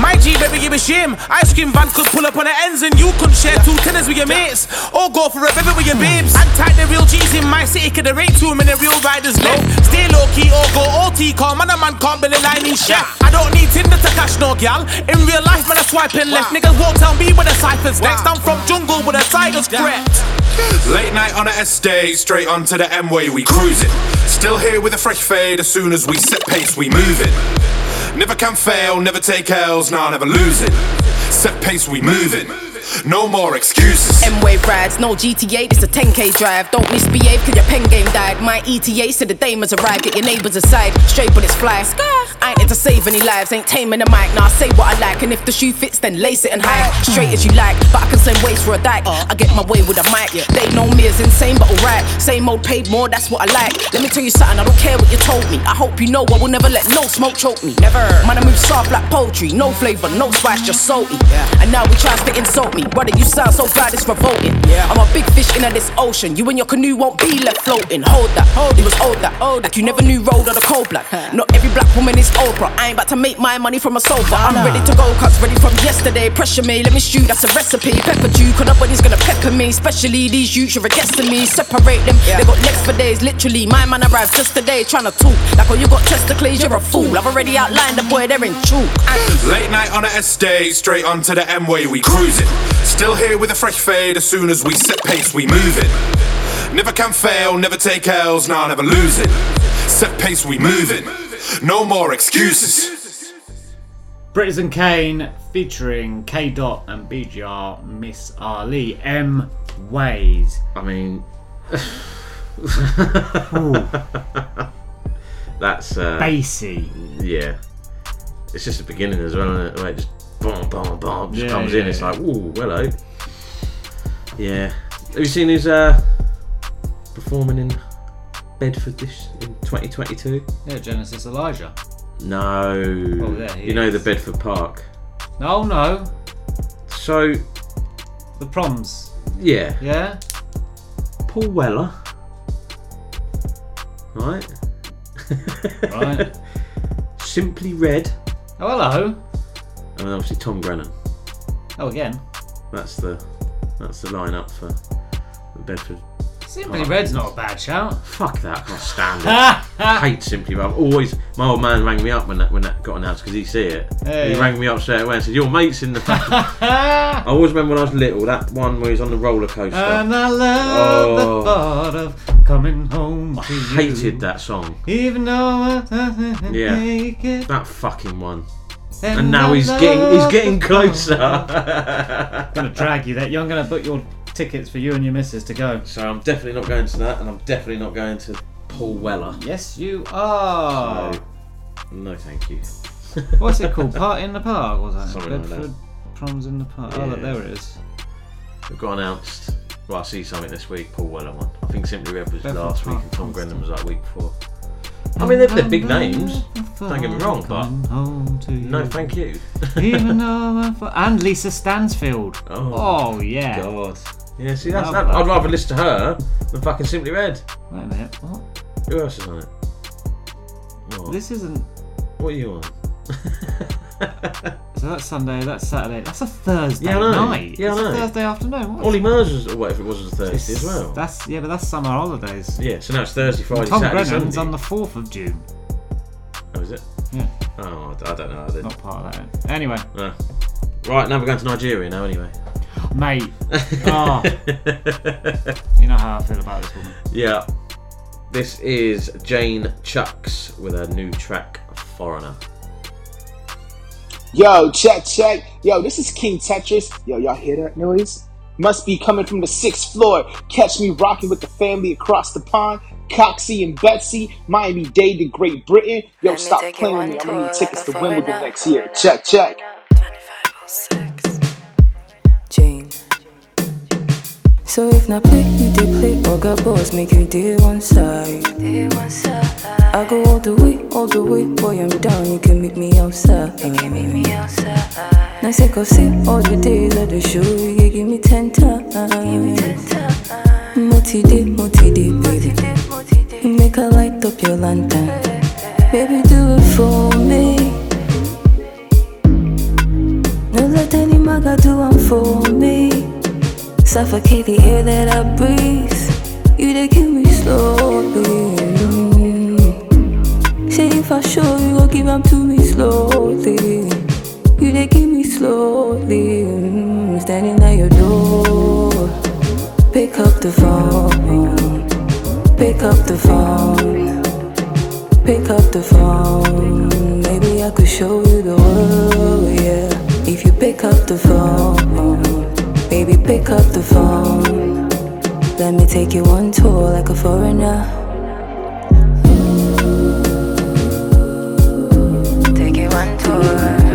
My G, baby, give a shame. Ice cream vans could pull up on the ends and you could share two tenors with your mates. Or go for a river with your hmm. babes. And tight the real G's in my city, cause there ain't too many real riders left. Stay low key or go OT, call man, a man can't a line in chef. I don't need Tinder to cash no gal. In real life, man, I swipe swiping left. Niggas won't tell me where the ciphers next. I'm from jungle with a tiger's crept. Late night on a estate, straight onto the M way, we cruising. Still here with a fresh fade, as soon as we set pace, we moving. Never can fail, never take L's, nah, never losing. Set pace, we moving. No more excuses. M-Wave rides, no GTA, this a 10k drive. Don't misbehave cause your pen game died. My ETA said the dame has arrived, get your neighbours aside. Straight bullets fly. I ain't into save any lives, ain't taming the mic. Nah, say what I like, and if the shoe fits, then lace it and hide. Straight as you like, but I can send waste for a dyke. I get my way with a mic. They know me as insane, but alright. Same old paid more, that's what I like. Let me tell you something, I don't care what you told me. I hope you know I will never let no smoke choke me. Never. Man, I move soft like poetry, no flavour, no spice, just salty. And now we try to insult me. Brother, you sound so bad, it's revolting. Yeah. I'm a big fish in this ocean. You and your canoe won't be left floating. Hold that, hold it was old that, old like you never knew road on the cold black. Not every black woman is Oprah. I ain't about to make my money from a sofa. I'm ready to go, cuts ready from yesterday. Pressure me, let me stew, that's a recipe. Pepper Jew, cause nobody's gonna pepper me. Especially these youths, you're a guest to me. Separate them, they got legs for days, literally. My man arrived just today, trying to talk. Like, oh, you got testicles, you're a fool. I've already outlined the boy, they're in chalk. Late night on a estate, straight onto the M way, we cruising. Still here with a fresh fade, as soon as we set pace, we move it. Never can fail, never take L's, nah, never lose it. Set pace, we move it. No more excuses. Britizen Kane featuring K Dot and BGR Miss Ali M Ways. I mean, that's uh, Bassy. Yeah, it's just the beginning as well. Isn't it? Where it just boom, boom, boom, just Yeah, comes yeah, in. It's like, ooh, hello. Yeah. Have you seen his uh, performing in Bedford this in 2022? Yeah, Genesis Elijah. No. Oh, there he you know the. Bedford Park. No, no. So The proms. yeah, Yeah? Paul Weller. Right. Right. Simply Red. Oh, hello. And then obviously Tom Grennan. Oh, again. That's the that's the lineup for the Bedford. Simply Park. Red's not a bad shout. Fuck that! I can't stand it. Hate Simply Red. I've always my old man rang me up when that when that got announced because he see it. Yeah, he rang me up straight away and said, "Your mate's in the." I always remember when I was little that one where he's on the roller coaster. And I love Oh. the thought of coming home you. Hated that song. Even though I Yeah. make it. That fucking one. And And now he's getting he's getting closer. gonna drag you there. You're gonna book your tickets for you and your missus to go. So I'm definitely not going to that, and I'm definitely not going to Paul Weller. Yes, you are. So, no, thank you. What's it called? Part in the park, was that? Something like that. Bedford Proms in the park. Oh, look, there it is. We've got announced. Well, I see something this week. Paul Weller one. I think Simply Red was Bedford last week, and Tom Grennan was like week before. I mean, they're, they're big names. Don't get me wrong, but Home to you. no, thank you. Even though I and Lisa Stansfield. Oh, oh, yeah. God. Yeah, see, that's that. that. I'd rather listen to her than fucking Simply Red. Wait a minute. What? Who else is on it? What? This isn't. What are you on? So that's Sunday. That's Saturday. That's a Thursday Yeah, I know. night. Yeah, I it's know. a Thursday afternoon. What? Ollie Murs was, or whatever it was, was a Thursday as well. That's yeah, but that's summer holidays. Yeah, so now it's Thursday, Friday, Tom Saturday, Grennan's Sunday. on the fourth of June. Oh, is it? Yeah. Oh, I I don't know. Then. Not part of that. Anyway, No. Right, now we're going to Nigeria now, anyway. mate. Oh, you know how I feel about this woman. Yeah. This is Jane Chuks with her new track, Foreigner. Yo, check, check. Yo, this is King Tetris. Yo, y'all hear that noise? Must be coming from the sixth floor. Catch me rocking with the family across the pond. Coxie and Betsy, Miami Dade to Great Britain. Yo, stop playing with me. I'm gonna need tickets to Wimbledon next year. Check, check. So if not play, you did play, or got boss, make you deal one side. I go all the way, all the way, boy, I'm down, you can meet me outside. Nice and go see all the days of the show, you can give me ten times. Multi day, multi day, baby. You make a light up your lantern. Baby, do it for me. No let any maga do one for me. Suffocate the air that I breathe. You they kill me slowly. Say if I show you, go give them to me slowly. You they kill me slowly. Standing at your door. Pick up the phone. Pick up the phone. Pick up the phone. Maybe I could show you the world, yeah. If you pick up the phone, baby, pick up the phone. Let me take you on tour like a foreigner. Take you on tour.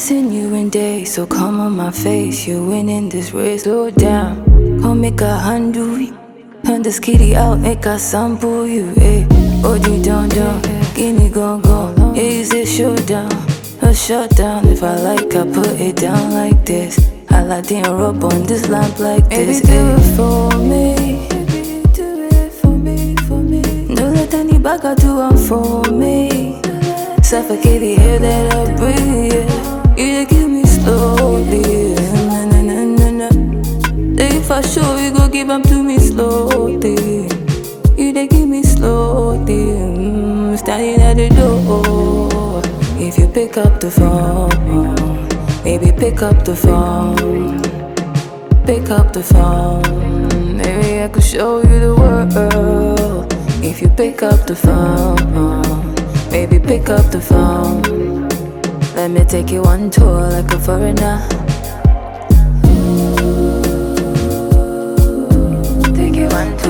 Seen you in days, so come on my face. You're winning this race, slow down. Come make a handle it. Turn this kitty out, make a sample you, eh? Oh, you don't, don't. Give me go, go. Yeah, you say showdown. A shutdown. If I like, I put it down like this. I like the rub on this lamp like this. Baby, do it for me. Baby, do it for me, for me. No let any I do one for me. Suffocate the air that I breathe. Show you, go give them to me slowly. You dey give me slowly. Mm, standing at the door. If you pick up the phone, maybe pick up the phone. Pick up the phone. Maybe I could show you the world. If you pick up the phone, maybe pick up the phone. Let me take you on tour like a foreigner.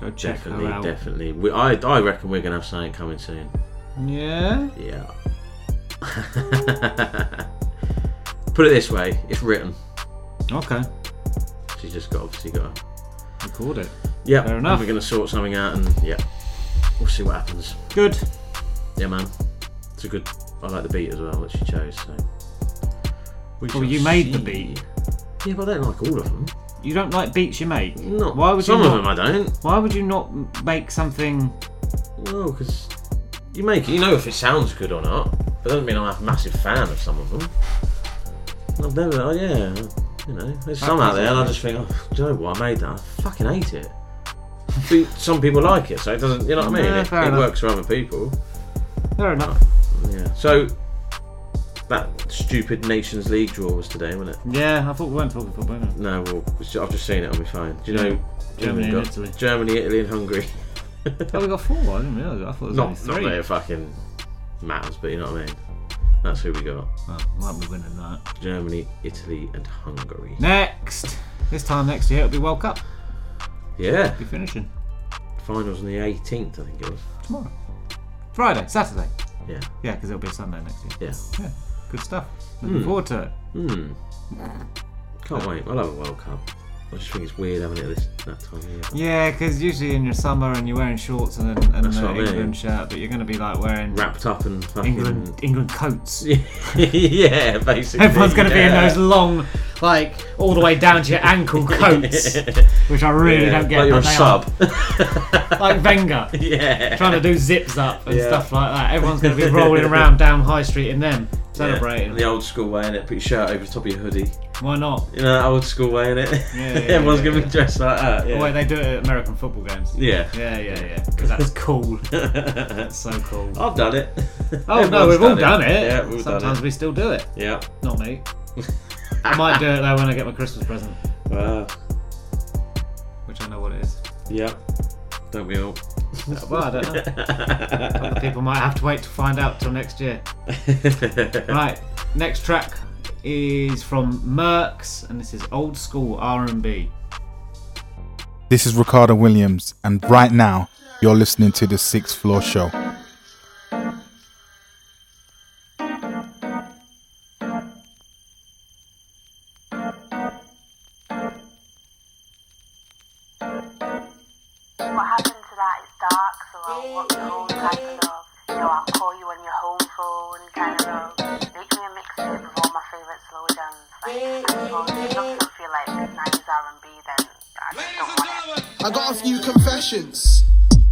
Go check her definitely, out. definitely. We, I, I reckon we're gonna have something coming soon. Yeah. Yeah. Put it this way, it's written. Okay. She's just got obviously got to Record it. Yeah, Fair enough. We're gonna sort something out, and yeah, we'll see what happens. Good. Yeah, man. It's a good. I like the beat as well that she chose. So. We Well, you made the beat. Yeah, but I don't like all of them. You don't like beats you make? No. Why would some you of not, them I don't. Why would you not make something? Well, because you make it. You know if it sounds good or not. But that doesn't mean I'm a massive fan of some of them. I've never. Oh yeah. You know, there's some out there, and I just think, oh, do you know what? I made that. I fucking hate it. But some people like it, so it doesn't. You know what I mean? It it works for other people. Fair enough. Yeah. So that stupid Nations League draw was today, wasn't it? Yeah, I thought we weren't talking football. weren't? No, well, I've just seen it on my phone. Do you know? Germany England and got- Italy. Germany, Italy, and Hungary. Oh, we got four. I didn't realise. I thought it was not, only not three. that it fucking matters, but you know what I mean. That's who we got. Well, might be winning that. Germany, Italy, and Hungary. Next, this time next year it'll be World Cup. Yeah. Be finishing Finals on the 18th, I think it was. tomorrow, Friday, Saturday. Yeah. Yeah, because it'll be a Sunday next year. Yeah. Yeah, good stuff. Looking Hmm. forward to it. Hmm. Can't wait. I love a World Cup. I just think it's weird having it at this that time of year. Yeah, because usually in your summer and you're wearing shorts and an and the mean. England shirt, but you're going to be like wearing Wrapped up and fucking. England England coats. yeah, basically. Everyone's going to be in those long, like all the way down to your ankle coats, which I really Yeah, don't get. Like you're a sub. like Wenger, Yeah. trying to do zips up and Yeah. stuff like that. Everyone's going to be rolling around down High Street in them, celebrating. The old school way in it. Put your shirt over the top of your hoodie. Why not? You know that old school way in it. Yeah, yeah, Everyone's yeah, gonna yeah. be dressed like that. Yeah. The way they do it at American football games. Yeah. Yeah, yeah, yeah. Because that's cool. that's so cool. I've done it. Oh no, we've all done it. Yeah, we've Sometimes done it. we still do it. Yeah. Not me. I might do it though when I get my Christmas present, Wow. which I know what it is. Yeah. Don't we all? Well, I don't know. Other people might have to wait to find out till next year. right, next track is from Murkz, and this is old school R&B. This is Ricardo Williams, and right now you're listening to the Sixth Floor Show. What happened to that is dark, so I'll want the whole type of love. You know, I'll call you on your home phone kind of love. Make me a mixtape of all my favourite slow jams. Like, I suppose if it doesn't feel like 90s R&B, then I just don't want it. I got a few confessions.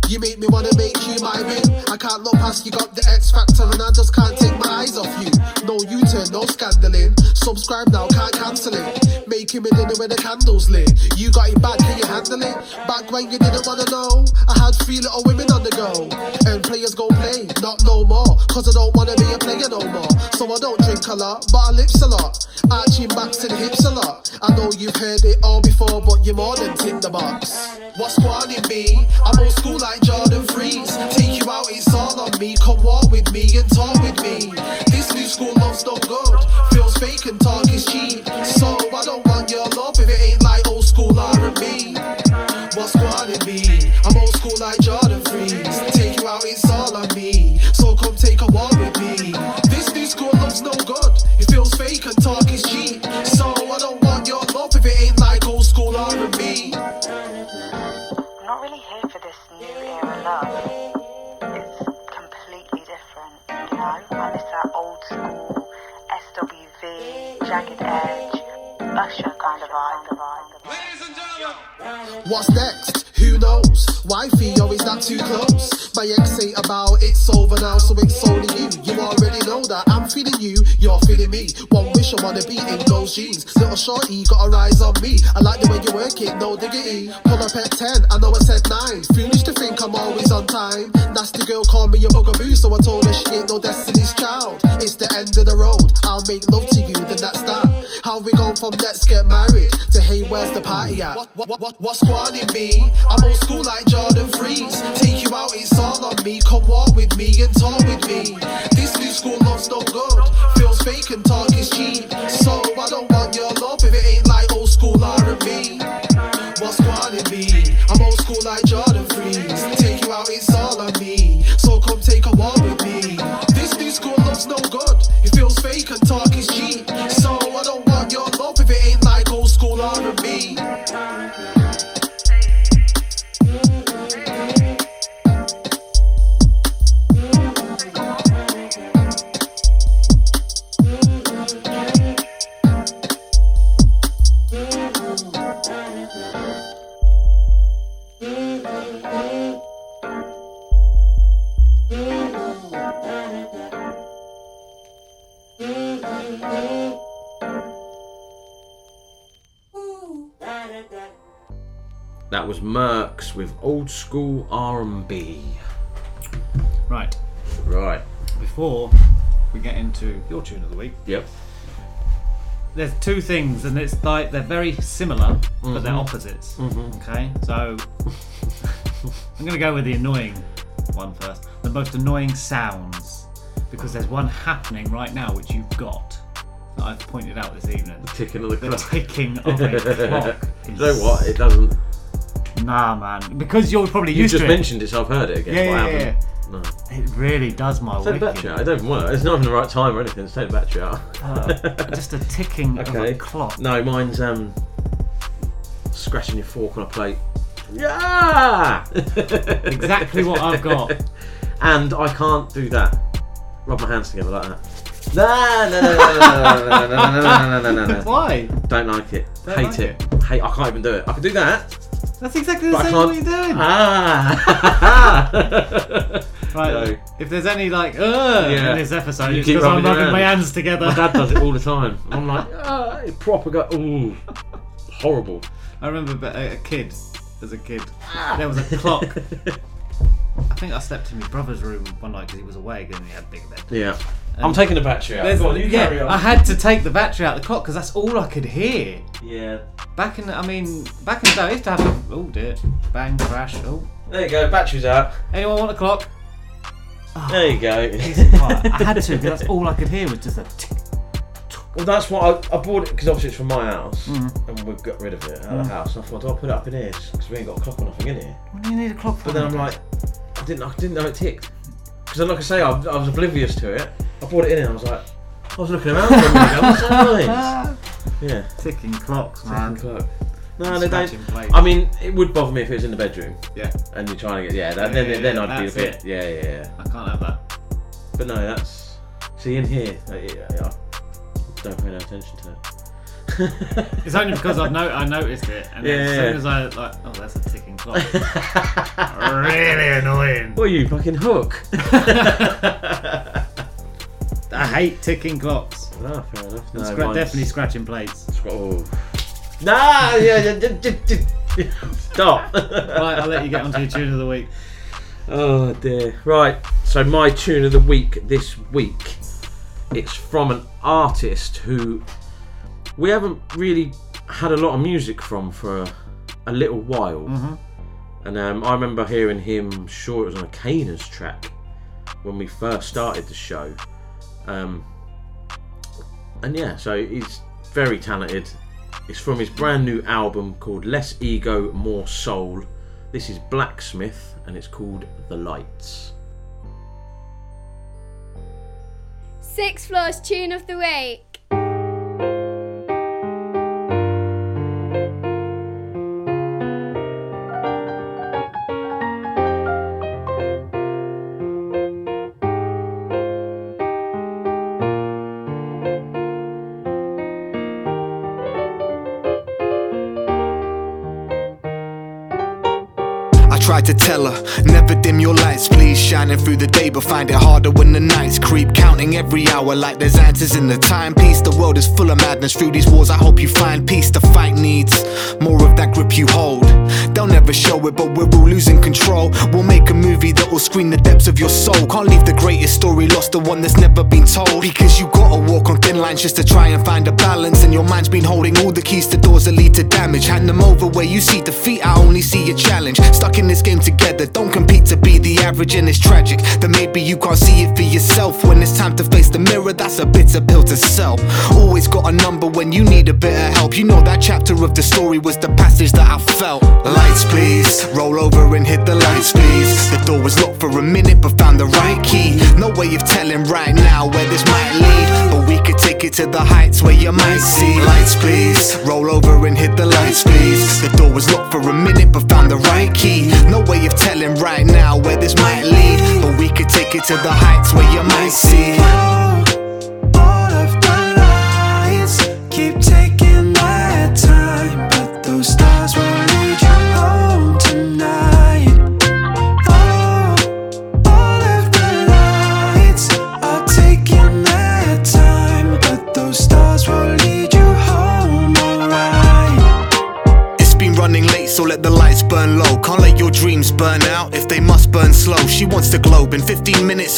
You make me wanna make you my ring. I can't look past you, got the X Factor, and I just can't take my eyes off you. No U-turn, no scandaling. Subscribe now, can't cancel it. Making me dinner when the candles lit. You got it back, can you handle it? Back when you didn't wanna know, I had three little women on the go. And players go play, not no more. Cause I don't wanna be a player no more. So I don't drink a lot, but I lips a lot. Arching backs and hips a lot. I know you've heard it all before, but you're more than tick the box. What's going in me? I'm old school like Jordan Freeze. Take you out, it's all on me. Come walk with me and talk with me. What's next? That too close? My ex ain't about it's over now, so it's only you. You already know that I'm feeling you, you're feeling me. One wish I wanna be in those jeans. Little shorty, got a rise on me. I like the way you work it, no diggity. Pull up at 10, I know I said 9. Foolish to think I'm always on time. Nasty girl called me a bugaboo, so I told her she ain't no destiny's child. It's the end of the road, I'll make love to you, then that's that. How we gone from let's get married to hey, where's the party at? What, what, what, what's going in me? I'm old school like Jordan Freeze. Take you out, it's all on me. Come walk with me and talk with me. This new school love's no good. Feels fake and talk is cheap. So I don't want your love if it ain't like old school R&B. What's going to be? I'm old school like Jordan Freeze. Take you out, it's all on me. So come take a walk with me. This new school love's no good. It feels fake and talk is cheap. So I don't want your love if it ain't like old school R&B. That was Murkz with old school R&B. Right. Right. Before we get into your tune of the week, Yep. there's two things, and it's like they're very similar, but they're Mhm. opposites. Mhm. Okay, so I'm going to go with the annoying one first. The most annoying sounds, because there's one happening right now which you've got I've pointed out this evening. The ticking of the the clock. ticking of a clock. You know what? It doesn't. Nah, man. Because you're probably. You used just to it. mentioned it, so I've heard it again. Yeah, but I yeah, haven't. No. It really does my Take the battery out. I don't even want. It's not even the right time or anything. Just take the battery out. Uh, just a ticking of a clock. No, mine's um scratching your fork on a plate. Yeah. Exactly what I've got. And I can't do that. Rub my hands together like that. No, no, no, no, no, no, no, no, no, no, no, no, no. Why? Don't like it. Don't Hate like it. Hate. I can't even do it. I can do that. That's exactly the But I same can't- what you're doing. Ah. Right. No. If there's any like uh Yeah. in this episode, You it's keep because I'm rubbing your rubbing my hands. hands together. My dad does it all the time. I'm like, ah, it proper go. Ooh, horrible. I remember a a kid, as a kid, there was a clock. I think I slept in my brother's room one night because he was away and he had a big bed. Yeah. And I'm taking the battery out. there's- Go on, you yeah, carry on. I had to take the battery out of the clock because that's all I could hear. Yeah. Back in, the, I mean, back in the day, I used to have a oh dear, bang, crash. Oh, There you go. Battery's out. anyone want a clock? There you go. I had to because that's all I could hear was just a tick. Well, that's what I, I bought it because obviously it's from my house Mm. and we've got rid of it out of Mm. the house. And I thought, do I put it up in here because we ain't got a clock or nothing in here? What do you need a clock for? But then I'm like, I didn't, I didn't know it ticked. Because like I say, I, I was oblivious to it. I brought it in and I was like, I was looking around for a minute. What's that noise? Yeah. Ticking clocks, man. Ticking clock. No, they don't. Plates. I mean, it would bother me if it was in the bedroom. Yeah. And you're trying to get yeah. That, Yeah, then yeah, then yeah, I'd be a bit it. yeah yeah yeah. I can't have that. But no, that's see in here. Uh, I, I, I don't pay no attention to it. It's only because I've no- I noticed it, and then as Yeah. soon as I like, oh, that's a ticking clock. really annoying. What are you fucking hook? I hate ticking clocks. Ah, fair enough. No, scra- mine's- definitely scratching plates. Oh. Nah, yeah, yeah, yeah, yeah, yeah. stop. right, I'll let you get onto your tune of the week. Oh dear. Right. So my tune of the week this week, it's from an artist who we haven't really had a lot of music from for a, a little while. Mhm. And um, I remember hearing him. Sure, it was on a Caners track when we first started the show. Um, and yeah, so he's very talented. It's from his brand new album called Less Ego, More Soul. This is Blacksmith and it's called The Lights. Six Floors Tune of the Week. to tell her, never dim your lights, please. Shining through the day, but find it harder when the nights creep. Counting every hour like there's answers in the timepiece. The world is full of madness through these wars. I hope you find peace. The fight needs more of that grip you hold. They'll never show it, but we're all losing control. We'll make a movie that will screen the depths of your soul. Can't leave the greatest story lost, the one that's never been told. Because you gotta walk on thin lines just to try and find a balance. And your mind's been holding all the keys to doors that lead to damage. Hand them over where you see defeat, I only see a challenge. Stuck in this game together. Don't compete to be the average, and it's tragic that maybe you can't see it for yourself. When it's time to face the mirror, that's a bitter pill to sell. Always got a number when you need a bit of help. You know that chapter of the story was the passage that I felt. Lights, please. Roll over and hit the lights, please. The door was locked for a minute, but found the right key. No way of telling right now where this might lead, but we could take it to the heights where you might see lights, please. Roll over and hit the lights, please. The door was locked for a minute, but found the right key. No way of telling right now where this might lead, but we could take it to the heights where you might see.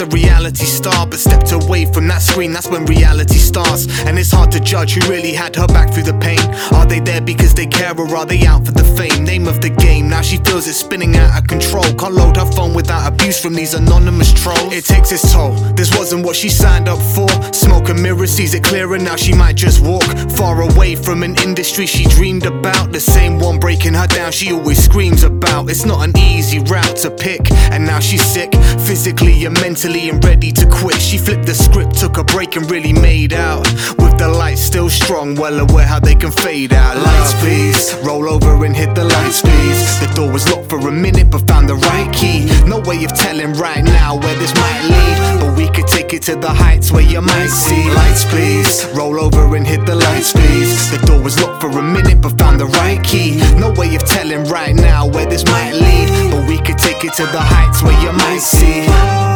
A reality star. But stepped away from that screen, that's when reality starts. And it's hard to judge who really had her back through the pain. Are they there because they care or are they out for the fame? Name of the game, now she feels it spinning out of control. Can't load her phone without abuse from these anonymous trolls. It takes its toll, this wasn't what she signed up for. Smoke and mirror sees it clearer, now she might just walk far away from an industry she dreamed about. The same one breaking her down, she always screams about. It's not an easy route to pick, and now she's sick, physically and mentally, and ready to quit. She flipped the script, took a break, and really made out. With the lights still strong, well aware how they can fade out. Lights, please, roll over and hit the lights, please. The door was locked for a minute, but found the right key. No way of telling right now where this might lead, but we could take it to the heights where you might see. Lights, please, roll over and hit the lights, please. The door was locked for a minute, but found the right key. No way of telling right now where this might lead, but we could take it to the heights where you might see.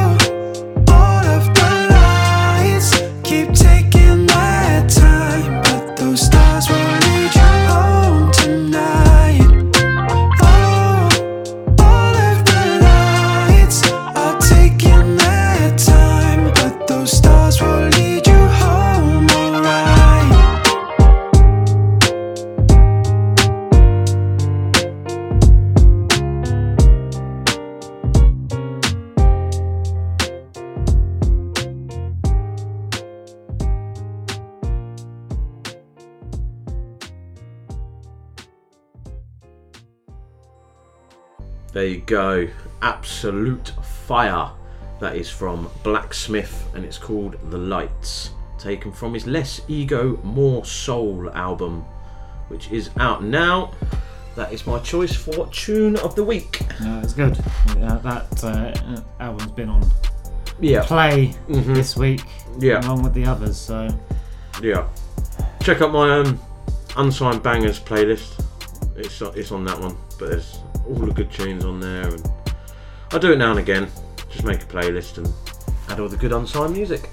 There you go. Absolute fire. That is from Blacksmith and it's called The Lights. Taken from his Less Ego, More Soul album, which is out now. That is my choice for tune of the week. No, it's good. Uh, that uh, album's been on Yeah. play Mhm. this week, Yeah. along with the others. So Yeah. Check out my um, unsigned bangers playlist. It's it's on that one, but there's all the good tunes on there, and I do it now and again. Just make a playlist and add all the good unsigned music.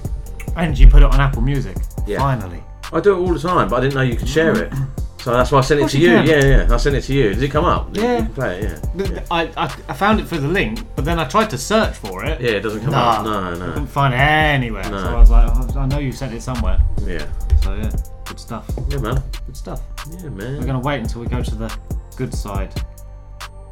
and you put it on Apple Music. Yeah. Finally. I do it all the time, but I didn't know you could share it. Mm-hmm. So that's why I sent it to you you. Yeah, yeah. I sent it to you. Did it come up? Yeah. You can play it. Yeah. Th- I, I, I found it through the link, but then I tried to search for it. Yeah, it doesn't come Nah, up. No, no. I no. couldn't find it anywhere. No. So I was like, oh, I know you sent it somewhere. Yeah. So yeah, good stuff. Yeah, man. Good stuff. Yeah, man. We're gonna wait until we go to the good side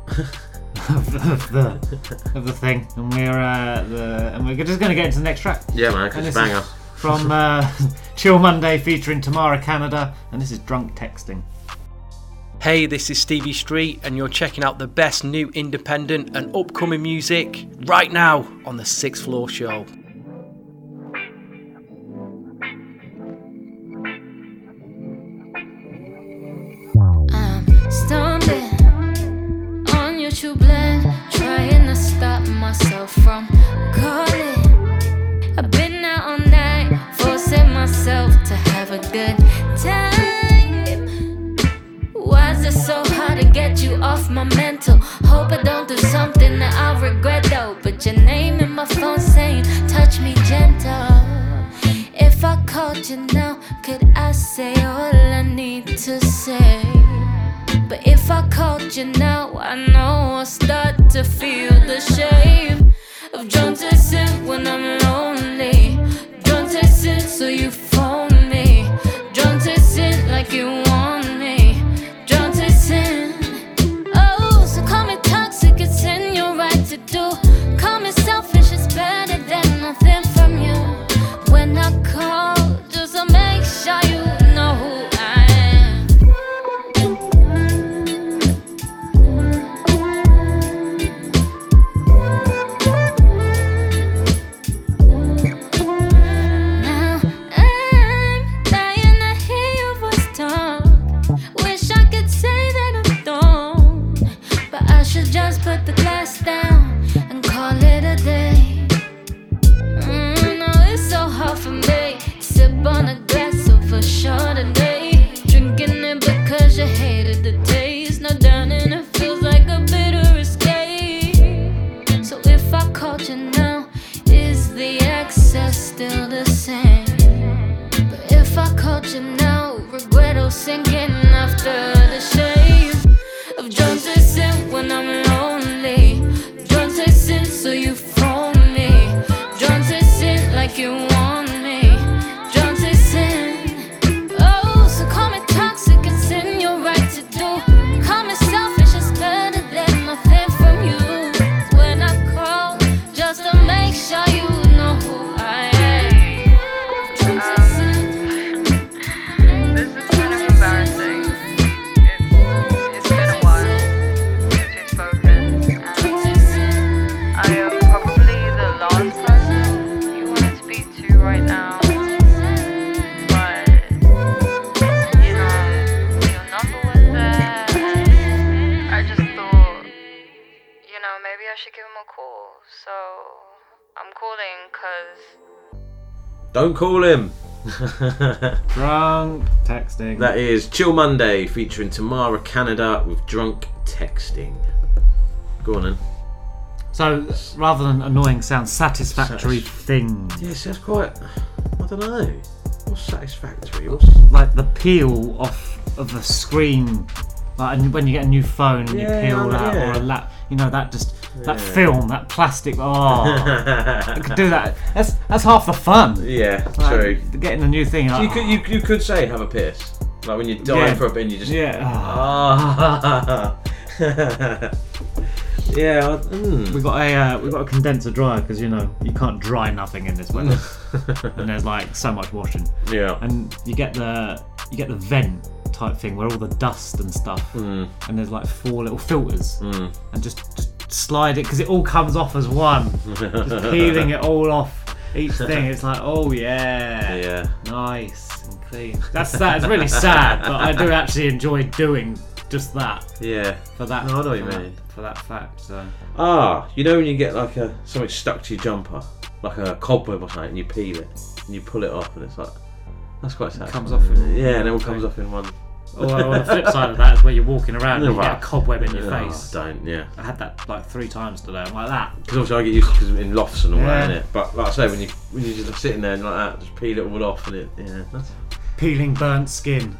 of, the, of the of the thing, and we're uh, the and we're just gonna get into the next track. Yeah, man, 'cause And it's this a is banger. From uh, Chillmonday featuring Tamara Canada, and this is Drunk Texting. Hey, this is Stevie Street, and you're checking out the best new independent and upcoming music right now on the Sixth Floor Show. Myself from calling. I've been out all night, forcing myself to have a good time. Why is it so hard to get you off my mental? Hope I don't do something that I'll regret though. But your name in my phone saying, touch me gentle. If I called you now, could I say all I need to say? But if I called you now, I know I'll start to feel the when I'm texting. That is Chillmonday featuring Tamara Canada with Drunk Texting. Go on then. So rather than annoying sounds satisfactory thing. Yes, that's quite. I don't know. What's satisfactory? What's Like the peel off of a screen. Like when you get a new phone and Yeah, you peel that yeah. or a lap you know that just that Yeah. film, that plastic oh I could do that. That's that's half the fun. Yeah, Like, true. Getting a new thing. Like, you could you, you could say have a piss. Like when you're dying Yeah. for a bit and you just Yeah. Ah. yeah. I- mm. We got a uh, we got a condenser dryer because you know you can't dry nothing in this weather, and there's like so much washing. Yeah. And you get the you get the vent type thing where all the dust and stuff, Mm. and there's like four little filters, and just, just slide it because it all comes off as one. just peeling it all off each thing. It's like oh yeah, Yeah. nice and clean. That's that. It's really sad, but I do actually enjoy doing just that. Yeah. For that. No, I know what you that- mean. For that fact. So. Ah, you know when you get like a something stuck to your jumper, like a cobweb or something, and you peel it and you pull it off, and it's like that's quite sad. comes off in yeah, and it all comes off in one. Or on the flip side of that is where you're walking around and you get a cobweb in your Oh, face. don't, yeah. I had that like three times today. I'm like that. Because obviously I get used to because in lofts and all that, Yeah. innit? But like I say, when you when you're just sitting there and like that, just peel it all off, and it yeah, that's, Peeling burnt skin.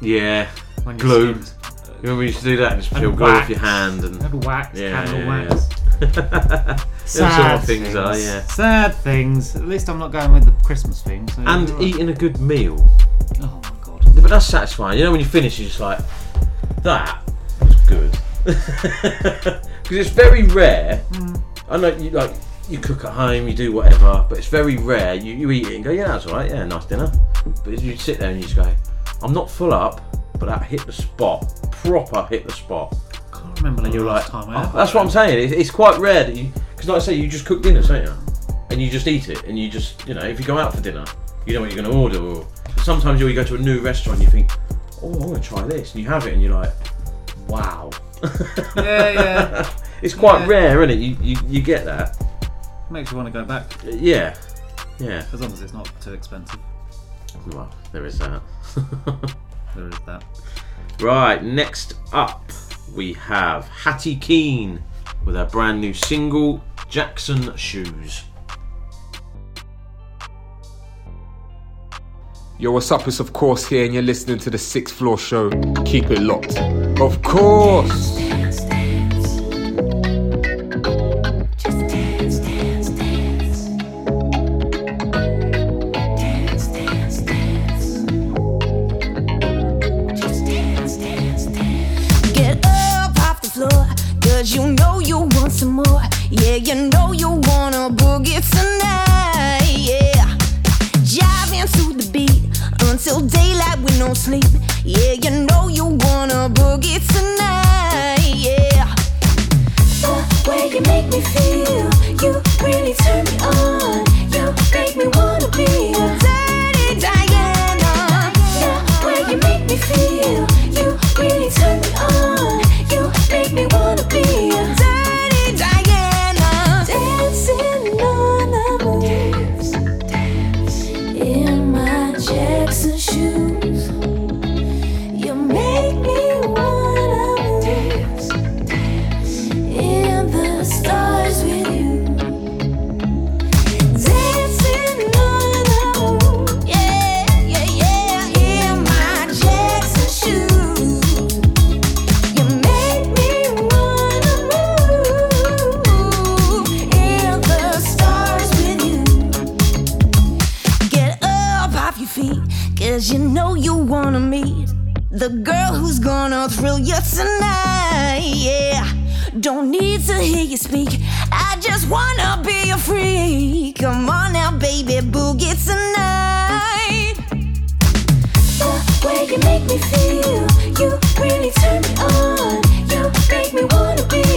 yeah, When your glue. You remember we used to do that and just And peel glue off wax. your hand and And wax, yeah, candle yeah, wax. Them sort of things are yeah. Sad things. At least I'm not going with the Christmas theme. So And you're right. eating a good meal. Oh my but that's satisfying. You know when you finish, you're just like, that was good. Because it's very rare. Mm. I know you like you cook at home, you do whatever, but it's very rare. You, you eat it and go, yeah, that's all right, yeah, nice dinner. But you sit there and you just go, I'm not full up, but that hit the spot, proper hit the spot. I can't remember And the you're like, time I oh, that's that. what I'm saying. It's, it's quite rare that you, because like I say, you just cook dinner, don't you? And you just eat it, and you just, you know, if you go out for dinner, you know what you're going to order. Or sometimes you go to a new restaurant, and you think, oh, I want to try this, and you have it, and you're like, wow. Yeah, yeah. it's quite Yeah. rare, isn't it? You, you you get that. Makes you want to go back. Uh, yeah, yeah. As long as it's not too expensive. Well, there is that. There is that. Right, next up we have Hatty Keane with her brand new single, Jackson Shoes. Yo, what's up? It's of course here, and you're listening to the Sixth Floor Show. Keep it locked. Of course. Just dance, dance, dance. Dance, dance, dance. Just dance, dance, dance. Get up off the floor, cause you know you want some more. Yeah, you know until daylight with no sleep. Yeah, you know you wanna boogie tonight. Yeah, the way you make me feel, you really turn me on. You make me wanna the girl who's gonna thrill you tonight. Yeah. Don't need to hear you speak. I just wanna be a freak. Come on now, baby, boogie tonight. The way you make me feel, you really turn me on. You make me wanna be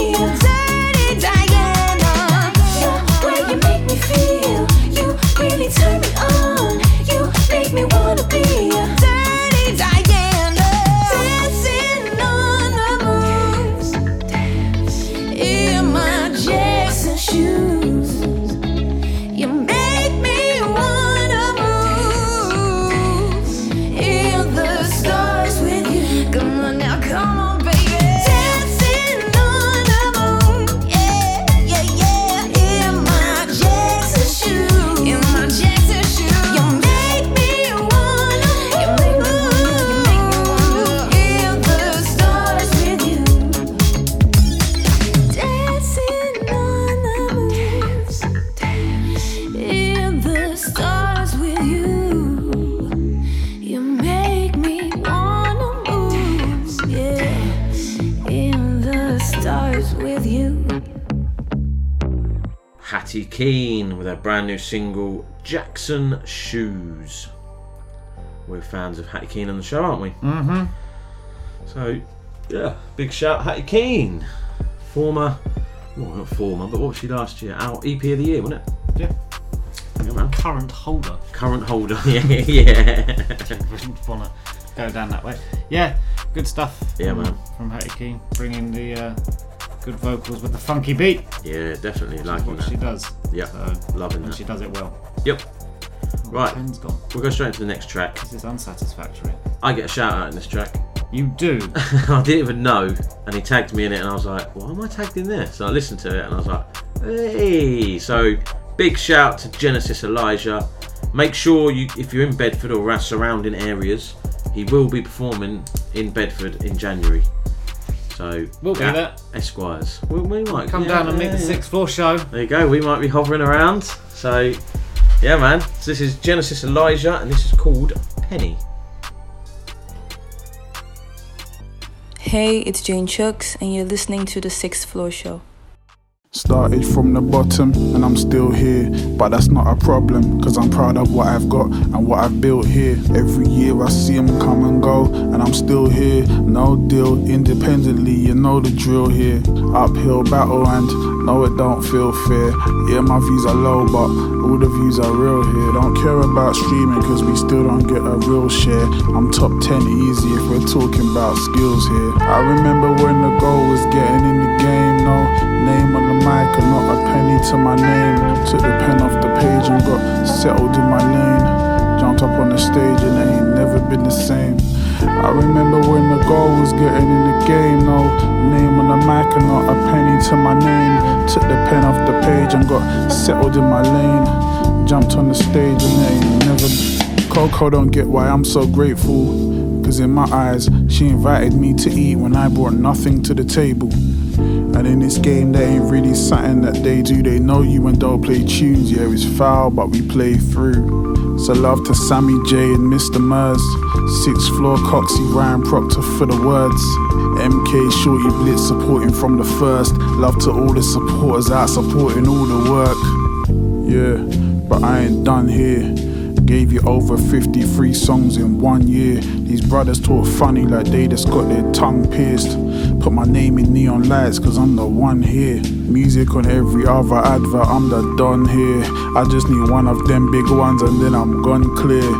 Hatty Keane with her brand new single Jackson Shoes. We're fans of Hatty Keane on the show, aren't we? Mm-hmm. So, yeah, big shout Hatty Keane. Former, well, not former, but what was she last year? Our EP of the year, wasn't it? Yeah. Yeah, man. Current holder. Current holder, yeah, yeah. Want to go down that way. Yeah, good stuff. Yeah, from, man. From Hatty Keane, bringing the uh, good vocals with the funky beat. Yeah, definitely liking what that. she does. Yeah, So, loving and that. she does it well. Yep. Oh, right, pen's gone. we'll go straight into the next track. This is unsatisfactory. I get a shout out in this track. You do. I didn't even know, and he tagged me in it, and I was like, "Why am I tagged in this?" So I listened to it, and I was like, "Hey!" So big shout to Genesis Elijah. Make sure you, if you're in Bedford or surrounding areas, he will be performing in Bedford in January. So We'll be yeah, there. Esquires. We, we might Come yeah, down and meet the sixth floor show. There you go. We might be hovering around. So yeah, man. So this is Genesis Elijah, and this is called Penny. Hey, it's Jane Chuks, and you're listening to the Sixth Floor Show. Started from the bottom and I'm still here, but that's not a problem because I'm proud of what I've got and what I've built here. Every year I see them come and go, and I'm still here. No deal, independently, you know the drill here. Uphill battle, and no, it don't feel fair. Yeah, my views are low, but all the views are real here. Don't care about streaming because we still don't get a real share. I'm top 10 easy if we're talking about skills here. I remember when the goal was getting in the game, no name on mic and not a penny to my name. Took the pen off the page and got settled in my lane. Jumped up on the stage and it ain't never been the same. I remember when the goal was getting in the game, no name on the mic and not a penny to my name. Took the pen off the page and got settled in my lane. Jumped on the stage and it ain't never. Coco don't get why I'm so grateful. Cause in my eyes, she invited me to eat when I brought nothing to the table. And in this game, there ain't really something that they do. They know you and don't play tunes. Yeah, it's foul, but we play through. So love to Sammy J and Mr. Mers. Sixth floor Coxie Ryan Proctor for the words. MK Shorty Blitz supporting from the first. Love to all the supporters out supporting all the work. Yeah, but I ain't done here. Gave you over 53 songs in one year. These brothers talk funny like they just got their tongue pierced. Put my name in neon lights cause I'm the one here. Music on every other advert, I'm the don here. I just need one of them big ones and then I'm gone clear.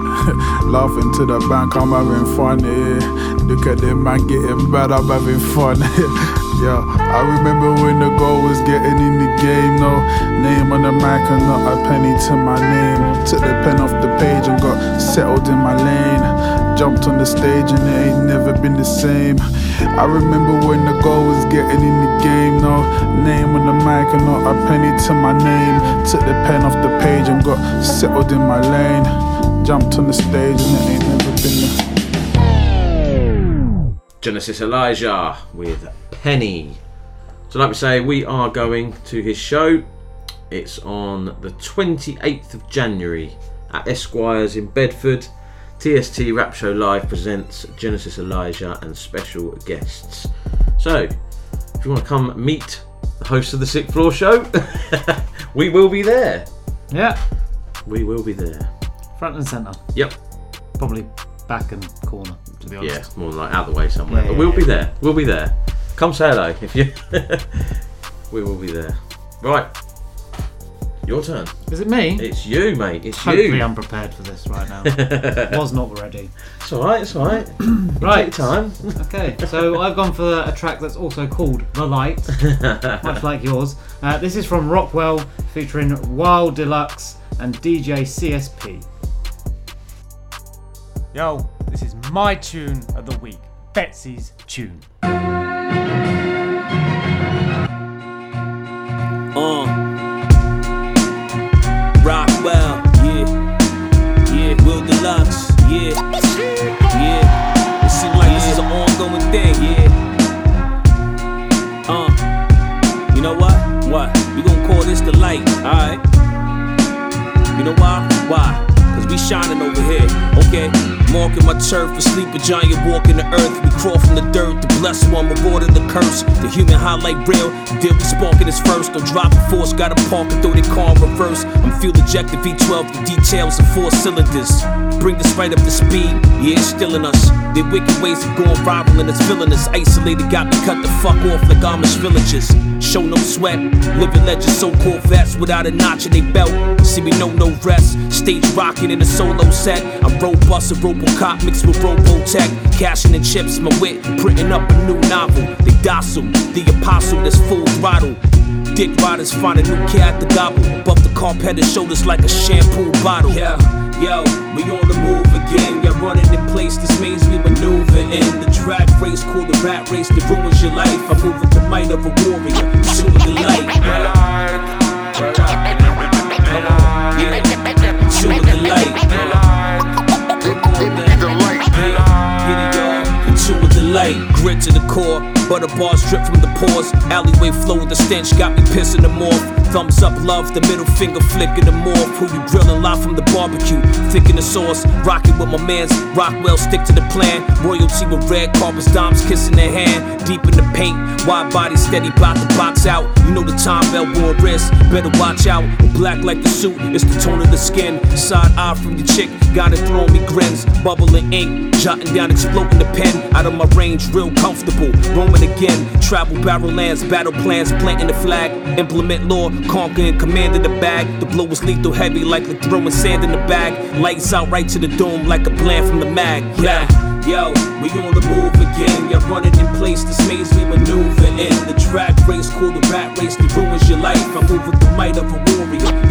Laughing to the bank, I'm having fun here. Look at them man getting bad, I'm having fun. Yeah, I remember when the goal was getting in the game. No name on the mic and not a penny to my name. Took the pen off the page and got settled in my lane. Jumped on the stage and it ain't never been the same. I remember when the goal was getting in the game. No name on the mic and not a penny to my name. Took the pen off the page and got settled in my lane. Jumped on the stage and it ain't never been the Genesis Elijah with Penny. So, like we say, we are going to his show. It's on the 28th of January at Esquires in Bedford. TST Rap Show Live presents Genesis Elijah and special guests. So, if you want to come meet the host of the Sixth Floor Show, we will be there. Yeah. We will be there. Front and centre. Yep. Probably back and corner, to be Yeah, more like out the way somewhere. Yeah, but yeah, we'll be there. We'll be there. Come say hello if you. we will be there. Right. Your turn. Is it me? It's you, mate. It's Totally you. unprepared for this right now. Was not ready. It's alright, it's alright. Right. Take your time. Okay, so I've gone for a track that's also called The Light, much like yours. Uh, this is from Roccwell featuring Wildelux and DJ CSP. Yo, this is my tune of the week. Betsy's tune. Ongoing thing, yeah. Uh. You know what? What? We gonna call this the light, alright? You know why? Why? Cause we shining over here, okay? Marking my turf for sleep, a giant walking the earth. We crawl from the dirt, the blessed one, rewarded the curse. The human highlight real, did we sparking this first? Don't drop force, gotta park and throw the car in reverse. I'm fuel ejected V12, the details of four cylinders. Bring this right up to speed, yeah, it's still in us. Their wicked ways of going rival and it's villainous. Isolated, got me cut the fuck off like Amish villagers. Show no sweat, living legends, so called vets without a notch in they belt. See me know no rest, stage rocking in a solo set. I'm robust, a Robocop mixed with Robotech. Cashing the chips, my wit, printing up a new novel. They docile, the apostle that's full throttle. Dick riders find a new cat to gobble. Above the carpet, shoulders like a shampoo bottle. Yeah, yo, we on the move again. Yeah, running in place, this means we maneuver in the drag race called the rat race that ruins your life. I move with the might of a warrior, pursuing the light. Yeah, pursuing the light. Light, grit to the core. Butter bars drip from the pores. Alleyway flow with the stench got me pissing them off. Thumbs up, love, the middle finger flicking them off. Who you grilling live from the barbecue? Thickin' the sauce, rocking with my mans. Roccwell, stick to the plan. Royalty with red carpets, dimes kissing their hand. Deep in the paint, wide body steady, bout the box out. You know the time bell worn wrist, better watch out. Black like the suit, it's the tone of the skin. Side eye from your chick, got it throwing me grins. Bubbling ink, jotting down, exploding the pen. Out of my range, real comfortable. Roaming again, travel barrel lands, battle plans, planting the flag. Implement law, conquering, commanding the bag. The blow was lethal, heavy like the throwing sand in the bag. Lights out right to the dome like a blend from the mag. Yeah. Yo, we on the move again. You're running in place, this maze we maneuver in. The drag race cool the rat race that ruins your life. I move with the might of a warrior, with the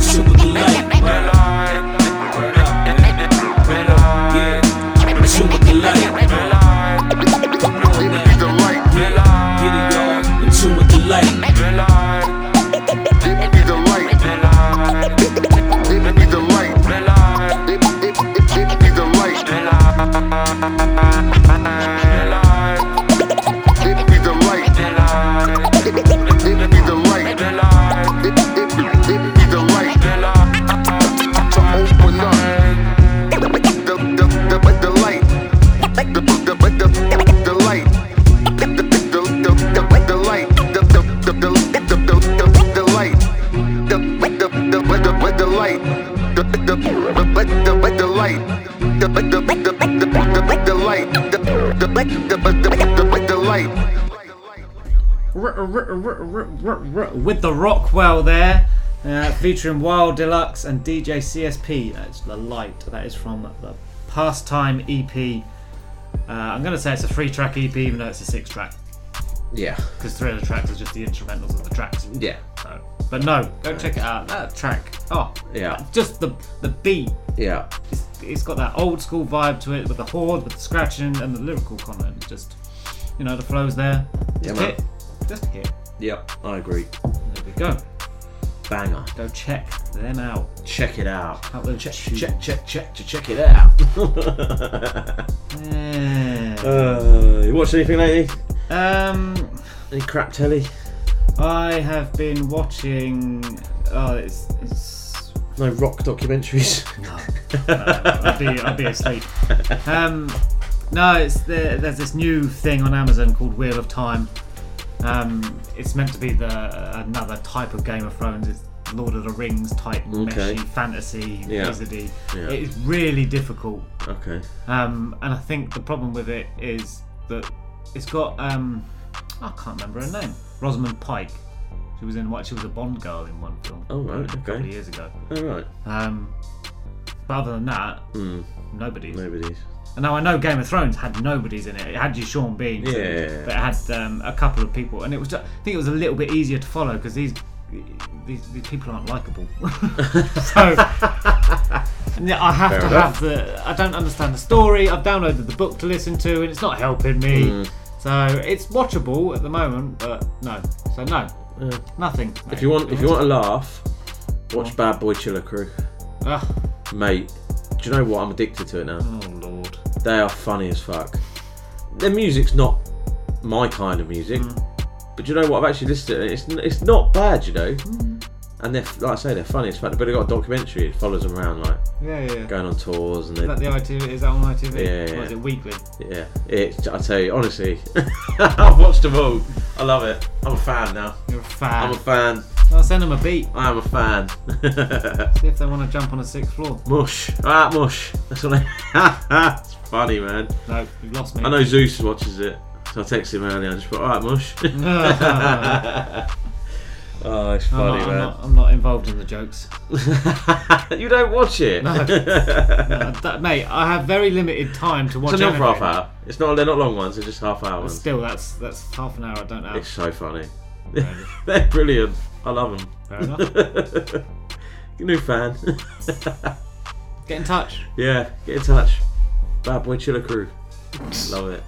With the Roccwell there, uh, featuring Wildelux and DJ CSP. That's the light. That is from the Pastime EP. Uh, I'm going to say it's a three track EP, even though it's a six track. Yeah. Because three of the tracks are just the instrumentals of the tracks. Yeah. So, but no, go check it out. That track. Oh, Yeah. Just the the beat. Yeah. It's, it's got that old school vibe to it with the horde, with the scratching, and the lyrical content. Just, you know, the flow's there. Just Yeah. Just hit. Yep, I agree. There we go. Banger. Go check them out. Check it out. Out there, Check, check, check, check, to check it out. Yeah. uh, you watched anything lately? Um, Any crap telly? I have been watching. Oh, it's, it's No rock documentaries. No, I'd be, I'd be asleep. Um, no, it's the, there's this new thing on Amazon called Wheel of Time. Um, it's meant to be the another type of Game of Thrones. It's Lord of the Rings type Okay. meshy fantasy Yeah. wizardy. Yeah. It is really difficult. Okay. Um, and I think the problem with it is that it's got um, I can't remember her name. Rosamund Pike. She was in what? She was a Bond girl in one film. Oh, right, A couple of years ago. All right. Um, but other than that, Hmm. nobody's. Nobody's. And now I know Game of Thrones had nobodies in it. It had your Sean Bean, Yeah. but it had um, a couple of people, and it was. Just, I think it was a little bit easier to follow because these, these these people aren't likable. so and yeah, I have Fair to enough. have the. I don't understand the story. I've downloaded the book to listen to, and it's not helping me. Mm. So it's watchable at the moment, but no. So no, Yeah. nothing. If you want, if you want to laugh, watch Bad Boy Chiller Crew. Ugh. Mate, do you know what? I'm addicted to it now. Oh. They are funny as fuck. Their music's not my kind of music, Mm. but you know what? I've actually listened to it. It's it's not bad, you know. Mm. And they're like I say, they're funny as fuck. But they've got a documentary. It follows them around like Yeah, yeah. yeah. going on tours and Is that the ITV? Is that on ITV? Yeah, Or is it weekly? Yeah, it. I tell you, honestly, I've watched them all. I love it. I'm a fan now. You're a fan. I'm a fan. I'll send them a beat. I am a fan. See if they want to jump on a sixth floor. mush. Ah, mush. That's what I. funny, man. No, you've lost me. I know Zeus watches it, so I texted him earlier. I just put, all right, mush. oh, it's I'm funny, not, I'm, man. not, I'm not involved in the jokes. you don't watch it. No. No, that- mate, I have very limited time to watch. It's not for half hour. It's not. They're not long ones. They're just half hour But ones. still, that's that's half an hour. I don't have. It's so funny. They're brilliant. I love them. Fair enough. New fan. Get in touch. Yeah, get in touch. Bad Boy Chiller Crew. Love it.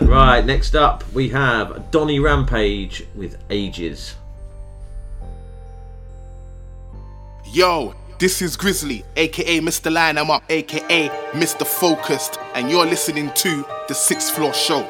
Right, next up we have Doni Rampage with Ages. Yo, this is Grizzly, aka Mr. Line I'm Up, aka Mr. Focused, and you're listening to The Sixth Floor Show.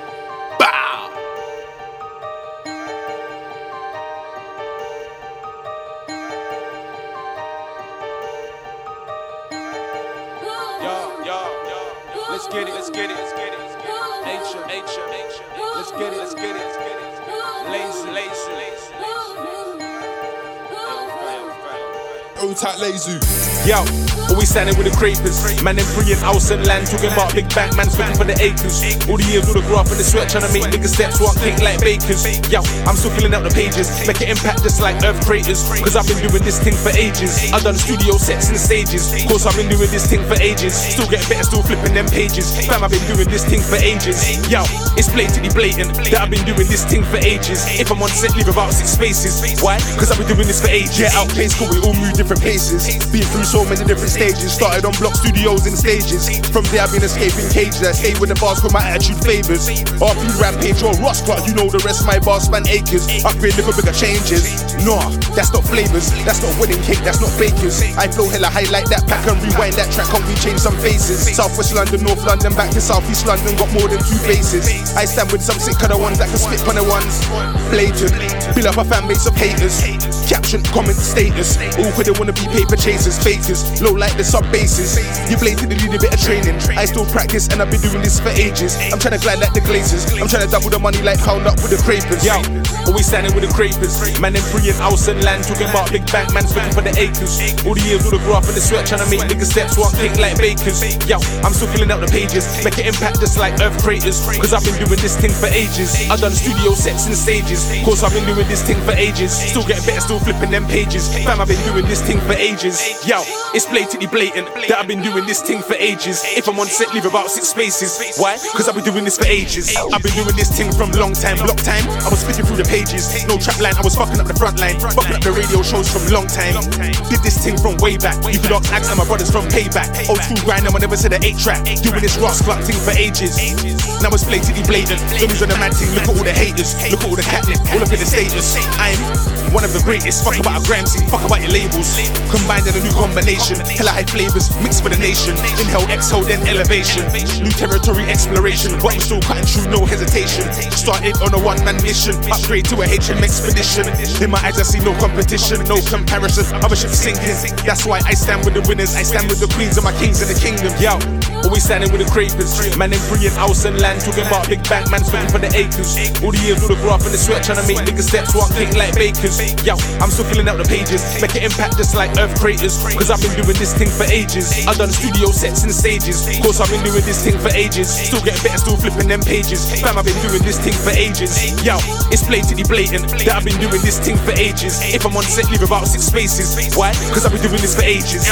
Old tight lazy. Yo, always standing with the creepers. Man, them free in house and land, talking about big bank, man, speaking for the acres. All the years all the graph and the sweat, trying to make niggas steps walk king like bakers. Yo, I'm still filling out the pages, make an impact just like earth craters. Cause I've been doing this thing for ages. I've done studio sets and stages. Course, I've been doing this thing for ages. Still getting better, still flipping them pages. Fam, I've been doing this thing for ages. Yo, it's blatantly blatant that I've been doing this thing for ages. If I'm on set, leave about six spaces. Why? Cause I've been doing this for ages. Yeah, outpace, cause we all move different paces. Been through many different stages. Started on block studios and stages. From there, I've been escaping cages. I stay with the bars cause my attitude favors. RP Rampage or Ross Clark, you know the rest. My bars span acres. Upgrade little bigger changes. Nah, that's not flavors. That's not wedding cake. That's not bakers. I flow hella high like that pack and rewind that track. Can't we change some faces? Southwest London, North London, back to Southeast London. Got more than two bases. I stand with some sick of ones that can spit on the ones. Blatant. Build up a fan base of haters. Caption, comment, status. All cause they wanna be paper chasers, fakers. Low like the sub bases. You blatantly need a bit of training. I still practice and I've been doing this for ages. I'm trying to glide like the glazers. I'm trying to double the money like pound up with the crapers. Yo, always standing with the creepers. Man, them free in house and land, talking about big bank, man, speaking for the acres. All the years with the graph and the sweat, trying to make niggas steps walk king like bakers. Yo, I'm still filling out the pages, make an impact just like earth craters. Cause I've been doing this thing for ages. I've done studio sets and stages. Course, I've been doing this thing for ages. Still getting better, still flipping them pages. Fam, I've been doing this thing for ages. Yo, it's blatantly blatant that I've been doing this thing for ages. If I'm on set, leave about six spaces. Why? Cause I've been doing this for ages. I've been doing this thing from long time, block time. I was flicking through the pages. No trap line, I was fucking up the front line. Fucking up the radio shows from long time. Did this thing from way back. You could ask Axe and my brothers from payback. Old school grind, I never said an eight track. Doing this Ross Clark thing for ages. Now it's blatantly blatant. Dummies on the mad thing, look at all the haters. Look at all the catnip, all up in the status. I'm one of the greatest. Fuck about a Gramsci, fuck about your labels. Combined in a new combination. Hella high flavors, mixed for the nation. Inhale, exhale, then elevation. New territory exploration, but I'm still cutting through, no hesitation. Started on a one man mission, upgrade to a HM expedition. In my eyes, I see no competition, no comparison. Other ships sinking. That's why I stand with the winners. I stand with the queens and my kings in the kingdom. Yo, always standing with the crapers. Man, in brilliant house and land, talking about big bank, man, looking for the acres. All the years, all the graph and the sweat, trying to make niggas steps walk king like bakers. Yo, I'm still filling out the pages, make impact just like earth craters. Cause I've been doing this thing for ages. I've done studio sets and stages. Course, I've been doing this thing for ages. Still getting better, still flipping them pages. Fam, I've been doing this thing for ages. Yo, it's blatantly blatant that I've been doing this thing for ages. If I'm on set, leave about six spaces. Why? Cause I've been doing this for ages.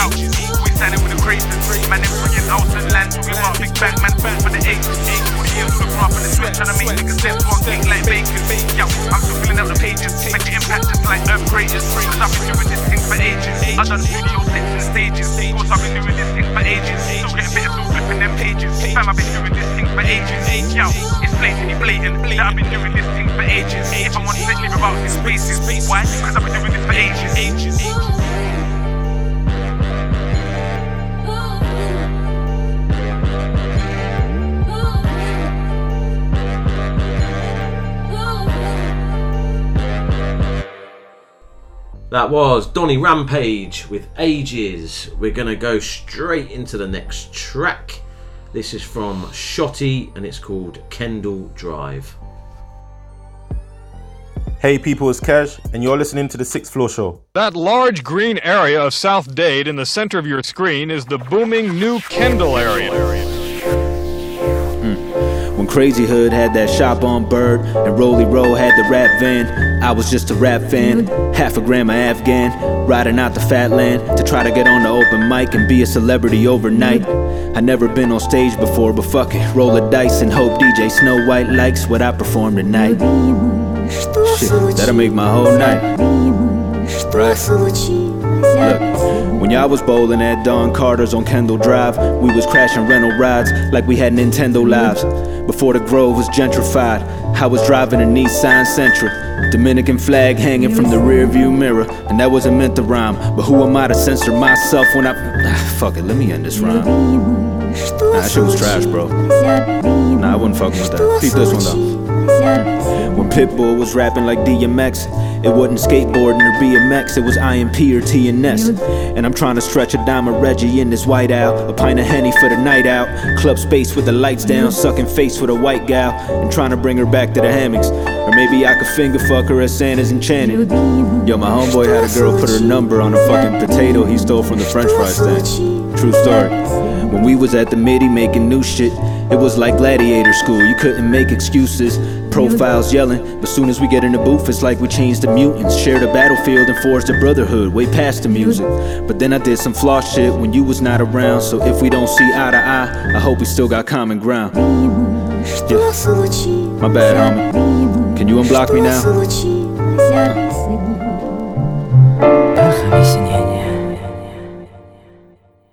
Standing with the craters. Man, in brilliant house and land, talking about big back, man, back for the ages. All the years, the graph and the sweat, trying to make niggas steps walk king like bakers. Yo, I'm still filling out the pages, make an impact just like earth. Cause I've been doing this thing for ages. I've done studio sets and stages. Course, I've been doing this thing for ages. Still getting better, still flipping them pages. Fam, I've been doing this thing for ages. Yo, it's blatantly blatant that I've been doing this thing for ages. If I'm on set, leave about six spaces. Why? Cause I've been doing this for ages. ages. That was Doni Rampage with Ages. We're going to go straight into the next track. This is from Shottie and it's called Kendall Drive. Hey people, it's Cash, and you're listening to the Sixth Floor Show. That large green area of South Dade in the center of your screen is the booming new Kendall area. Crazy Hood had that shop on Bird and Roly Roll had the rap van, I was just a rap fan. Half a gram of Afghan, riding out the fat land to try to get on the open mic and be a celebrity overnight. I never been on stage before, but fuck it, roll the dice and hope DJ Snow White likes what I perform tonight. Shit, that'll make my whole night. Right. Look, when y'all was bowling at Don Carter's on Kendall Drive, we was crashing rental rides like we had Nintendo lives. Before the Grove was gentrified, I was driving a Nissan Sentra. Dominican flag hanging from the rear view mirror, and that wasn't meant to rhyme. But who am I to censor myself when I. Ah, fuck it, let me end this rhyme. Nah, that shit was trash, bro. Nah, I wasn't fucking with that. Keep this one though. Pitbull was rapping like DMX, it wasn't skateboarding or BMX, it was IMP or TNS. And I'm trying to stretch a dime of Reggie in this white owl, a pint of Henny for the night out, club space with the lights down, sucking face with a white gal, and trying to bring her back to the hammocks. Or maybe I could finger fuck her as Santa's enchanted. Yo, my homeboy had a girl put her number on a fucking potato he stole from the french fry stand. True story. When we was at the MIDI making new shit, it was like gladiator school. You couldn't make excuses. Profiles yelling, but soon as we get in the booth, it's like we changed the mutants. Shared a battlefield and forged a brotherhood, way past the music. But then I did some flaw shit when you was not around. So if we don't see eye to eye, I hope we still got common ground. Yeah. My bad, homie. Can you unblock me now? Uh-huh.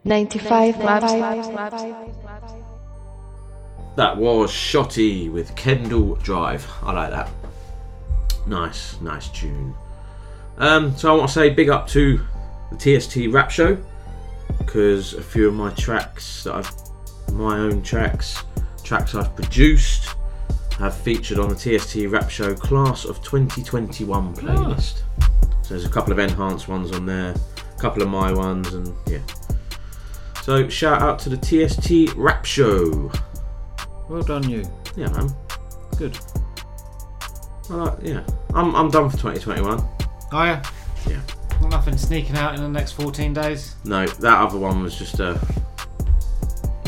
Ninety-five maps. That was Shottie with Kendall Drive. I like that. Nice, nice tune. Um, so I want to say big up to the TST Rap Show because a few of my tracks that I've, my own tracks, tracks I've produced, have featured on the TST Rap Show Class of 2021 playlist. So there's a couple of enhanced ones on there, a couple of my ones, and yeah. So shout out to the TST Rap Show. Well done, you. Yeah, man. Good. Well, yeah, I'm, I'm done for 2021. Oh yeah. Yeah. Nothing sneaking out in the next 14 days. No, that other one was just uh,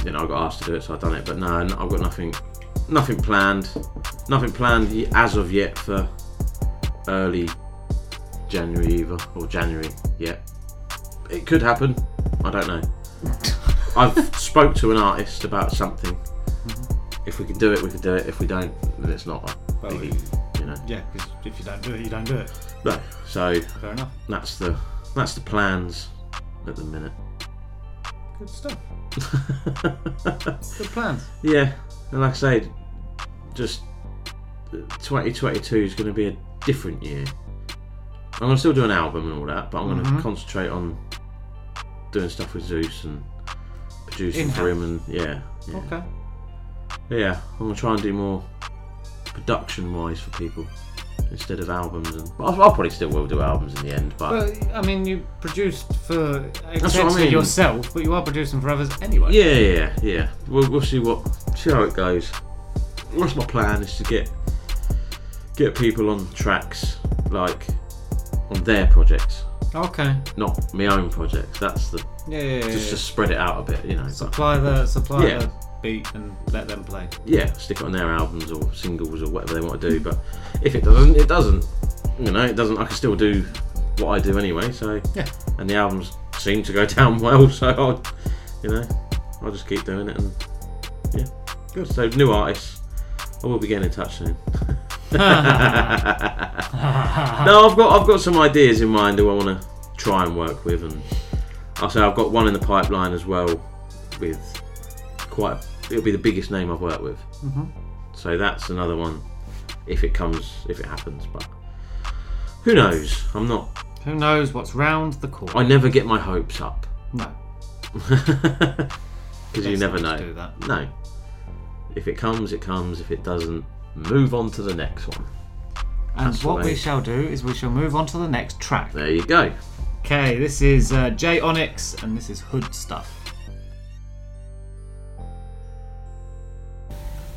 you know, I got asked to do it, so I've done it. But no, I've got nothing, nothing planned, nothing planned as of yet for early January either or January yet. It could happen. I don't know. I've spoke to an artist about something. If we can do it, we can do it. If we don't, then it's not a Well, biggie, you know. Yeah, because if you don't do it, you don't do it. No, so Fair enough. That's the that's the plans at the minute. Good stuff. Good plans. Yeah, and like I say, just 2022 is going to be a different year. I'm gonna still do an album and all that, but I'm gonna Mhm. concentrate on doing stuff with Zeus and producing for him and yeah. yeah. Okay. Yeah, I'm gonna try and do more production wise for people instead of albums. And I'll, I'll probably still will do albums in the end. But But I mean, you produced for essentially mean. yourself, but you are producing for others anyway. yeah, yeah, yeah. We'll, we'll see what see how it goes. What's my plan is to get get people on tracks like on their projects, Okay. not my own projects. That's the Yeah, yeah, yeah, just yeah. to spread it out a bit, you know. but- Supply the supply Yeah. the beat and let them play. yeah, stick it on their albums or singles or whatever they want to do. But if it doesn't, it doesn't. You know, it doesn't. I can still do what I do anyway. So Yeah. and the albums seem to go down well. So I'll, you know, I'll just keep doing it and yeah, good. So new artists, I will be getting in touch soon. no, I've got I've got some ideas in mind who I want to try and work with, and I'll say I've got one in the pipeline as well with quite. It'll be the biggest name I've worked with. Mhm. So that's another one if it comes, if it happens. But who knows? I'm not. Who knows what's round the corner? I never get my hopes up. No. Because you never know. do that. No. If it comes, it comes. If it doesn't, move on to the next one. And That's what we shall do is we shall move on to the next track. There you go. Okay, this is uh, J-Onyx, and this is Hood Stuff.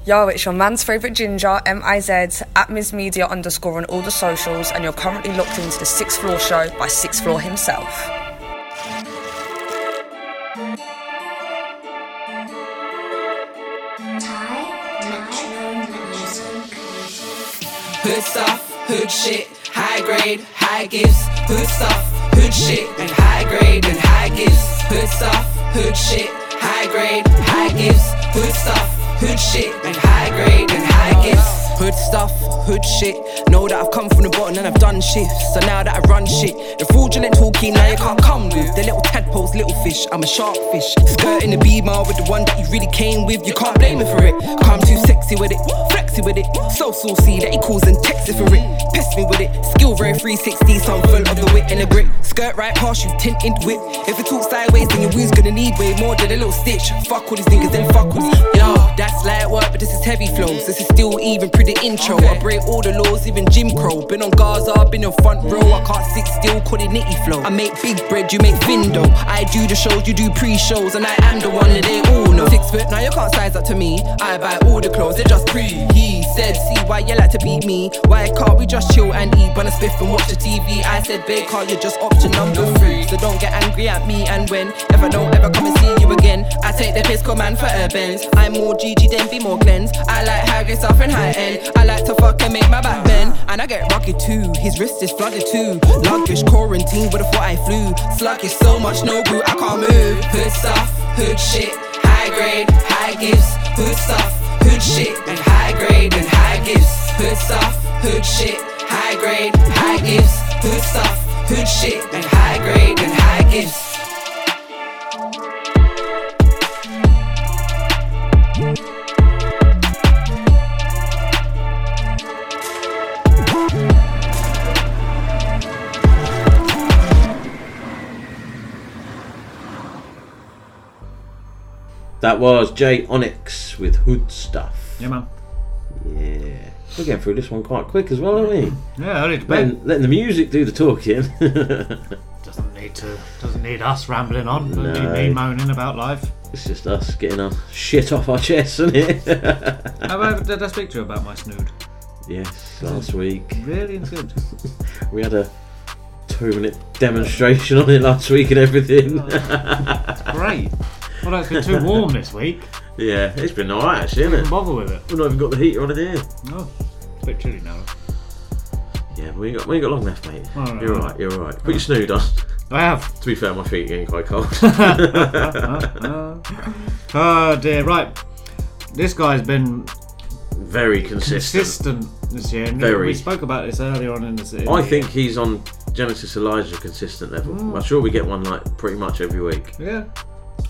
Yo, it's your man's favourite ginger, M-I-Z, at Ms Media underscore on all the socials, and you're currently locked into the Sixth Floor Show by Sixth Floor himself. Hood stuff, hood shit, high grade, high gifts. Hood stuff, hood shit, and high grade and high gifts. Hood stuff, hood shit, high grade, high gifts. Hood stuff, hood shit, and high grade and high gifts. Hood stuff, hood shit. Know that I've come from the bottom and I've done shifts. So now that I run shit, the fraudulent talking now you can't come with. The little tadpoles, little fish, I'm a shark fish. Skirting the beamer with the one that you really came with, you can't blame me for it. Come too sexy with it, flexy with it. So saucy that he calls and texts for it. Pest me with it, skill very 360, so I'm full of the wit and the grip. Skirt right past you, tinted whip. If it talks sideways, then your wound's gonna need way more than a little stitch. Fuck all these niggas, then fuck all these. Know, that's light work, but this is heavy flows. This is still even pretty intro. I break all the laws, even Jim Crow. Been on Gaza, been on front row. I can't sit still, call it nitty flow. I make big bread, you make vindo. I do the shows, you do pre-shows, and I am the one that they all know. Six foot, now you can't size up to me. I buy all the clothes, they're just pre. He said, see why you like to beat me. Why can't we just chill and eat, bun a spiff and watch the TV? I said, can't you just option number three? So don't get angry at me and when. If I don't ever come and see you again, I take the piss, come man for urbans. I'm more GG than be more cleanse. I like high grade stuff and high end. I like to fuck and make my back bend. And I get rocky too. His wrist is flooded too. Luggage quarantine, would've thought I flew. Sluggish so much, no boot, I can't move. Hood stuff, hood shit, high grade, high gifts. Hood stuff, hood shit, and high grade and high gifts. Hood stuff, hood shit, high grade, high gifts. Hood stuff, hood shit, and high grade and high gifts. That was J-Onyx with Hood Stuff. Yeah, man. Yeah. We're getting through this one quite quick as well, aren't we? Yeah, early to bed. Letting, letting the music do the talking. Doesn't need to. Doesn't need us rambling on. Doesn't No. need me moaning about life. it's just us getting our shit off our chests, isn't it? About, did I speak to you about my snood? yes, last week. Really good. We had a two minute demonstration on it last week and everything. Oh, it's great. Well, it's been too warm this week. Yeah, it's been alright actually, hasn't Don't it? bother with it. We've not even got the heater on in here. No, it's a bit chilly now. Yeah, we ain't got we ain't got long left, mate. All right, you're all alright, you're alright. Put your snood on. I have. To be fair, my feet are getting quite cold. oh dear. Right. This guy's been Very consistent. consistent this year. and Very. We spoke about this earlier on in the season. I think he's on Genesis Elijah consistent level. Mm. I'm sure we get one like pretty much every week. Yeah.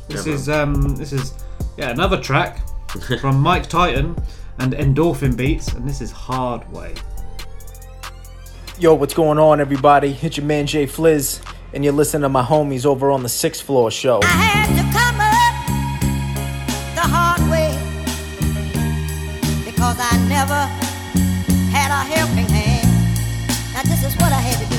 This Yeah, is um this is yeah another track from Mike Titan and EndorfinBeats, and this is Hard Way. Yo, what's going on, everybody? It's your man Jay Fliz, and you're listening to my homies over on the Sixth Floor Show. to come up the hard way because I never had a helping hand. Now this is what I had to do.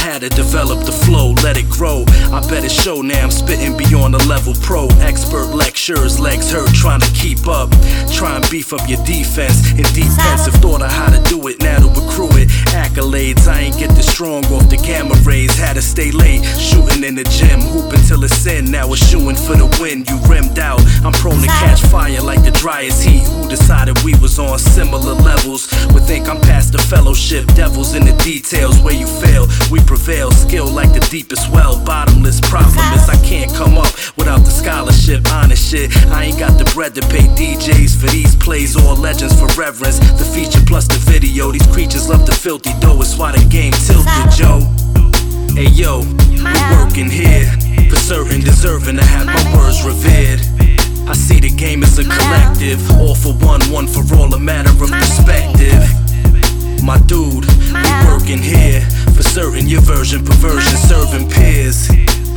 Had to develop the flow, let it grow. I bet it show now I'm spitting beyond the level pro. Expert lectures, legs hurt, trying to keep up. Try and beef up your defense. In defensive, thought of how to do it, now to accrue it. Accolades, I ain't get this strong off the gamma rays. Had to stay late, shooting in the gym, hooping till it's in. Now it's shooing for the win. You rimmed out, I'm prone to catch fire like the driest heat. Who decided we was on similar levels? Would think I'm past the fellowship. Devils in the details where you fail. We prevail, skill like the deepest well. Bottomless problem is I can't come up without the scholarship. Honest shit, I ain't got the bread to pay DJs for these plays or legends for reverence. The feature plus the video, these creatures love the filthy dough. It's why the game tilted, Joe. Hey yo, we working here for certain, deserving to have my words revered. I see the game as a collective, all for one, one for all, a matter of perspective. My dude, we working here for certain, your version, perversion, serving peers.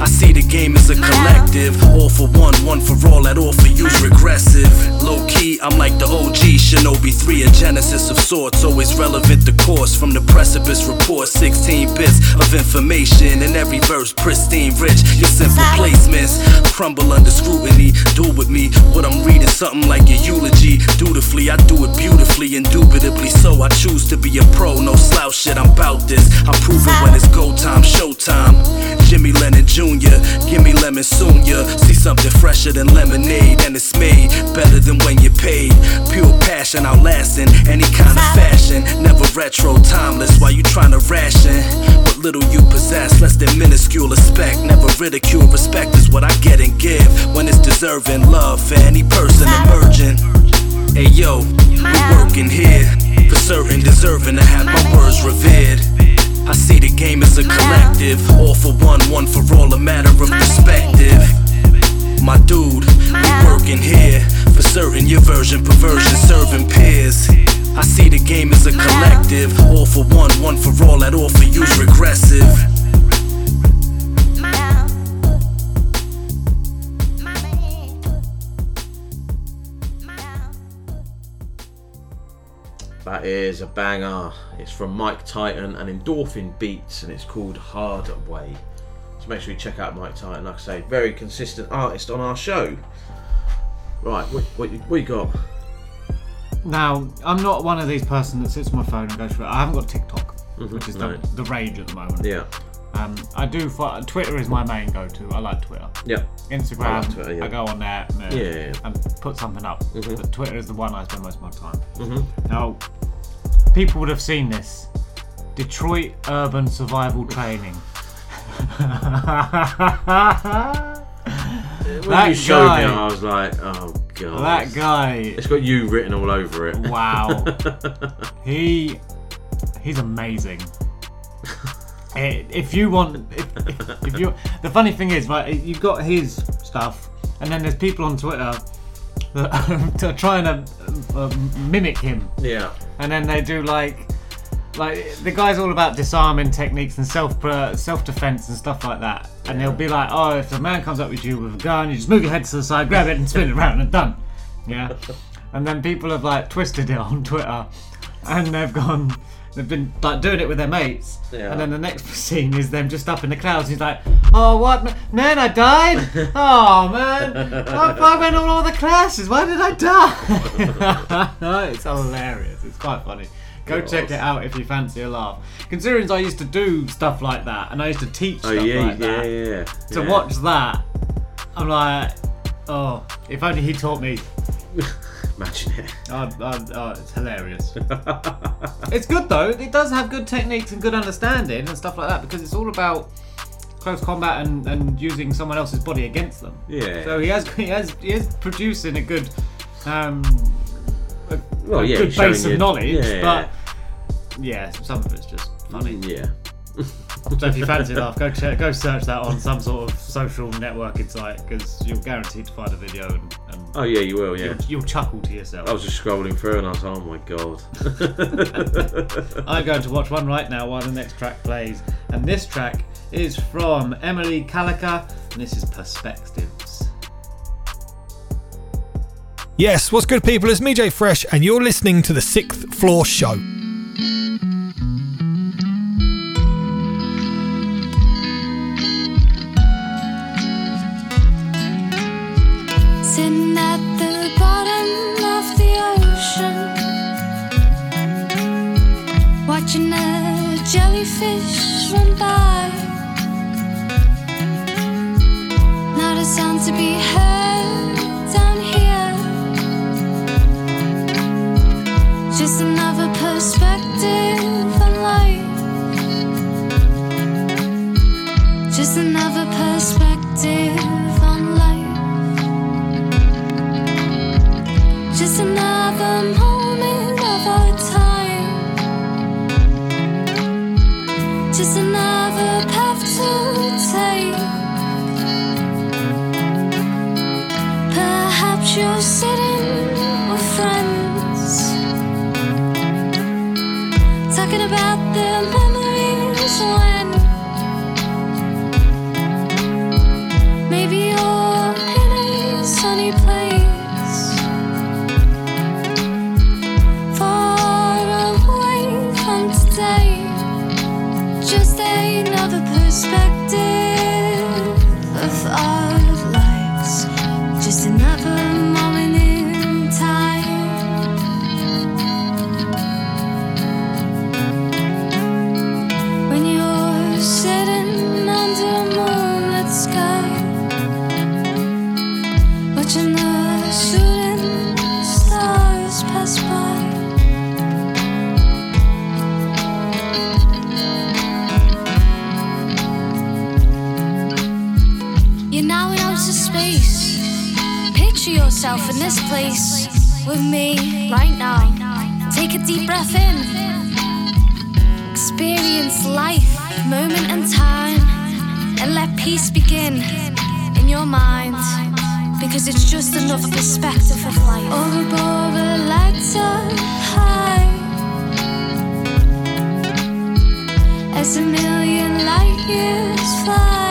I see the game as a collective, all for one, one for all, at all for you's regressive. Low key, I'm like the OG Shinobi 3, a genesis of sorts, always relevant the course. From the precipice report, 16 bits of information, in every verse pristine, rich. Your simple placements crumble under scrutiny. Do with me what I'm reading, something like a eulogy. Dutifully, I do it beautifully, indubitably so. I choose to be a pro, no slouch shit. I'm about this. I prove it when it's go time, showtime. Jimmy Lennon Jr., give me lemon soon, ya. See something fresher than lemonade, and it's made better than when you paid. Pure passion, outlasting any kind of fashion. Never retro, timeless. While you trying to ration what little you possess, less than minuscule respect. Never ridicule, respect is what I get and give when it's deserving love for any person emerging. Hey yo, we working here for certain, deserving to have my words revered. I see the game as a collective, all for one, one for all, a matter of perspective. My dude, we working here for certain, your version, perversion, serving peers. I see the game as a collective, all for one, one for all, at all for you's regressive. That is a banger. It's from Mike Titan and EndorfinBeats, and it's called Hard Way. So make sure you check out Mike Titan. Like I say, very consistent artist on our show. Right, what, what, what you got? Now, I'm not one of these person that sits on my phone and goes through it. I haven't got TikTok, Mhm, which is no. the, the rage at the moment. Yeah. Um, I do. Fo- Twitter is my main go-to. I like Twitter. Yeah. Instagram. I I, like Twitter, yeah. go on there and, uh, Yeah, and put something up. Mhm. But Twitter is the one I spend most of my time. Mhm. Now, people would have seen this. Detroit Urban Survival Training. When you showed me, I was like, oh god. That guy. It's got you written all over it. Wow. he he's amazing. Eh, if you want, if, if, you, the funny thing is, right, you've got his stuff, and then there's people on Twitter that are trying to uh, mimic him. Yeah. And then they do like, like the guy's all about disarming techniques and self uh, self defense and stuff like that. And they'll be like, oh, if a man comes up with you with a gun, you just move your head to the side, grab it, and spin it around, and done. Yeah. And then people have like twisted it on Twitter, and they've gone. They've been like doing it with their mates, Yeah. and then the next scene is them just up in the clouds. He's like, "Oh, what, man? I died. Oh, man, I, I went on all the classes. Why did I die?" it's hilarious. It's quite funny. Go God. check it out if you fancy a laugh. Considering I used to do stuff like that, and I used to teach Oh stuff yeah, like yeah, that. yeah, yeah. To watch that, I'm like, oh, if only he taught me. Imagine it. Oh, oh, oh, it's hilarious. it's good though. It does have good techniques and good understanding and stuff like that because it's all about close combat and, and using someone else's body against them. Yeah. So he has he has he is producing a good um a, Well, a yeah, good base of you- knowledge, yeah. but yeah, some of it's just funny. Yeah. So if you fancy enough, go check, go search that on some sort of social networking site because you're guaranteed to find a video and, and Oh yeah, you will. Yeah. you'll, you'll chuckle to yourself. I was just scrolling through and I was, oh my god. I'm going to watch one right now while the next track plays, and this track is from Emily Callacher, and this is Perspectives. Yes, what's good, people? It's me, Jay Fresh, and you're listening to the Sixth Floor Show. Sitting at the bottom of the ocean, watching a jellyfish run by. Not a sound to be heard You're sitting with friends, talking about yourself in this place with me right now. Take a deep breath in. Experience life, moment and time, and let peace begin in your mind. Because it's just another perspective of life. Overboard, the lights are high. As a million light years fly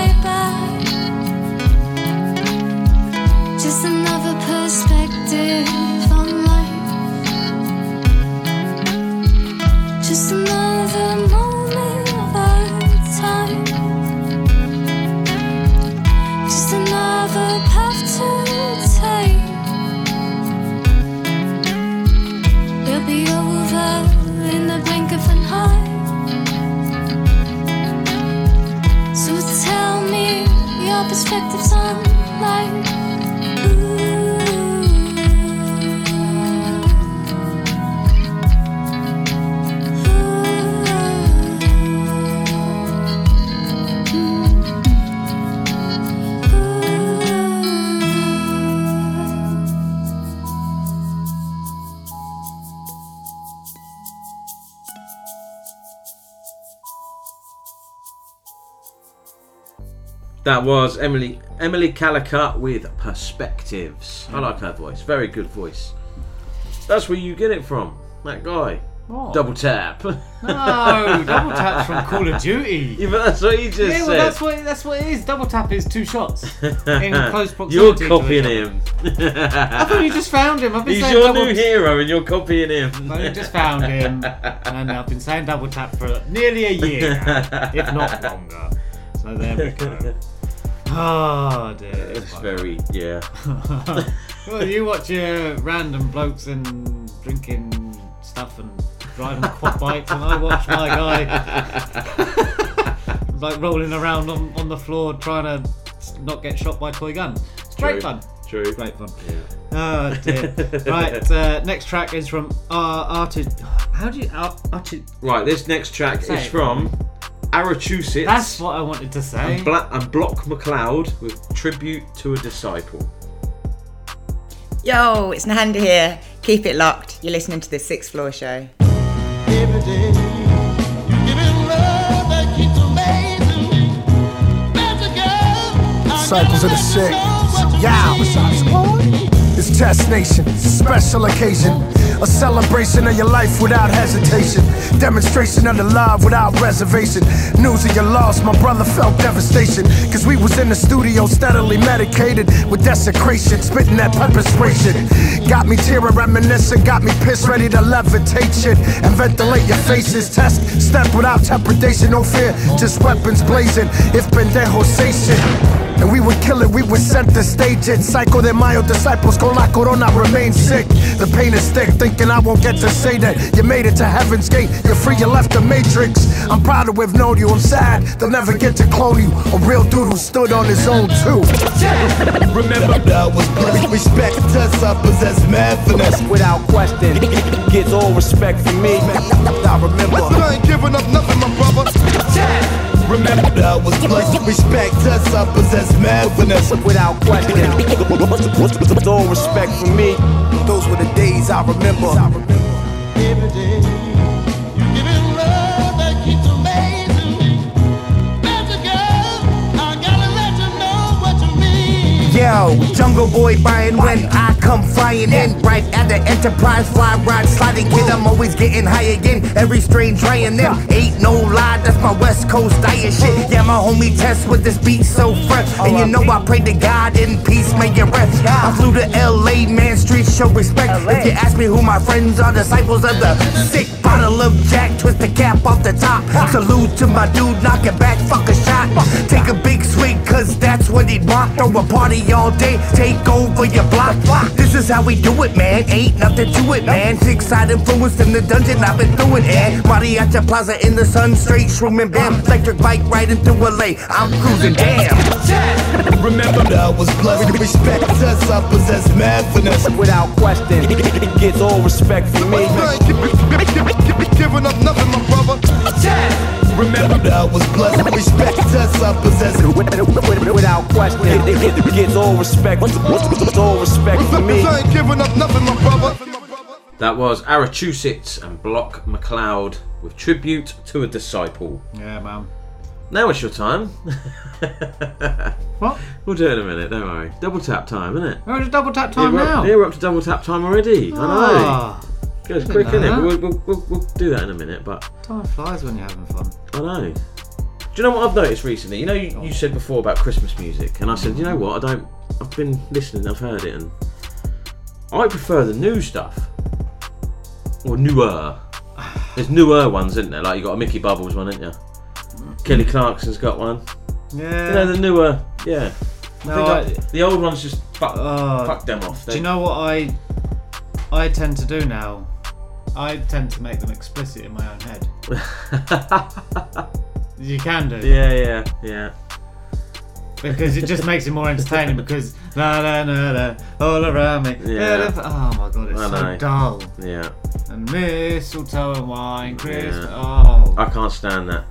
That was Emily Emily Callacher with Perspectives. I like her voice. Very good voice. That's where you get it from. That guy. What? Double tap. No, double tap's from Call of Duty. Yeah, but that's what he just yeah, well, said. that's what that's what it is. Double tap is two shots in close proximity. You're copying him. I thought you just found him. I've been He's saying your double new hero and you're copying him. I just found him, and I've been saying double tap for nearly a year, now, if not longer. So there we go. Oh dear. It's very, yeah. well, you watch your random blokes and drinking stuff and driving quad bikes, and I watch my guy like rolling around on, on the floor trying to not get shot by toy guns. It's great True. fun. True. Great fun. Oh dear. right, uh, next track is from uh, Arted. How do you Ar- Arted? Right, this next track Say is it. from Arichussettes. That's what I wanted to say. And, Bla- and Block McCloud with Tribute to a Disciple. Yo, it's Nahanda here. Keep it locked. You're listening to The Sixth Floor Show. Cycles of the Six. Yeah. Test Nation, special occasion. A celebration of your life without hesitation. Demonstration of the love without reservation. News of your loss, my brother felt devastation. Cause we was in the studio steadily medicated with desecration. Spitting that pepper spray shit. Got me tearing, reminiscing, got me pissed, ready to levitate shit. And ventilate your faces. Test, step without trepidation, no fear. Just weapons blazing. If pendejo say shit. And we would kill it, we would set the stage it. Psycho de Mayo disciples con la corona remain sick. The pain is thick, thinking I won't get to say that. You made it to heaven's gate, you're free, you left the matrix. I'm proud to have known you, I'm sad they'll never get to clone you. A real dude who stood on his own too. Remember that was blessed. Respect us, I possess mad finesse. Without question, gets all respect from me. I remember. I ain't giving up nothing, my brother. Remember that was blessed. Respect us, I possess mad. Without question, all respect from me. Those were the days I remember. Every day, Yo, Jungle Boy Brian, when I come flying in, right at the Enterprise, fly ride sliding kid, I'm always getting high again. Every strain trying them, ain't no lie, that's my West Coast diet shit. Yeah, my homie test with this beat so fresh, and you know I pray to God in peace, may you rest. I flew to LA, man, street show respect. If you ask me who my friends are, disciples of the sick. Bottle of Jack, twist the cap off the top. Salute to my dude, knock it back, fuck a shot. Take a big swig, cause that's what he'd want. Throw a party all day, take over your block. This is how we do it, man. Ain't nothing to it, man. Six side influence in the dungeon, I've been through it, and Mariachi Plaza in the sun, straight shrooming bam. Uh-huh. Electric bike riding through LA, I'm cruising, damn. Remember that I was blessed. Respect us, I possess mad finesse. Without question, it gets all respect from me. I ain't giving up nothing, my brother. Remember that was blessed. Respect us, I possess Without question, gets all respect. All respect from me. I ain't giving up nothing, my brother. That was Arichussettes and Block McCloud with Tribute to a Disciple. Yeah, man. Now it's your time. what? We'll do it in a minute, don't worry. Double tap time, isn't it? Oh, it's double tap time yeah, we're, now. Up, yeah, we're up to double tap time already. I Ah. know. Goes quick, isn't it? We'll, we'll, we'll, we'll do that in a minute, but Time flies when you're having fun. I know. Do you know what I've noticed recently? You know, you, you said before about Christmas music, and I said, you know what? I don't. I've been listening. I've heard it, and I prefer the new stuff or newer. There's newer ones, isn't there? Like you got a Mickey Bubbles one, isn't you? Kelly Clarkson's got one. Yeah. You know the newer, yeah. No, I think I- the old ones just fuck, Oh. fuck them off. Do you know what I I tend to do now? I tend to make them explicit in my own head. you can do. Yeah, yeah, yeah. Because it just makes it more entertaining because la la la la all around me. Yeah. Oh my god, it's I so know. dull. Yeah. And mistletoe and wine, Christmas. yeah. Oh, I can't stand that.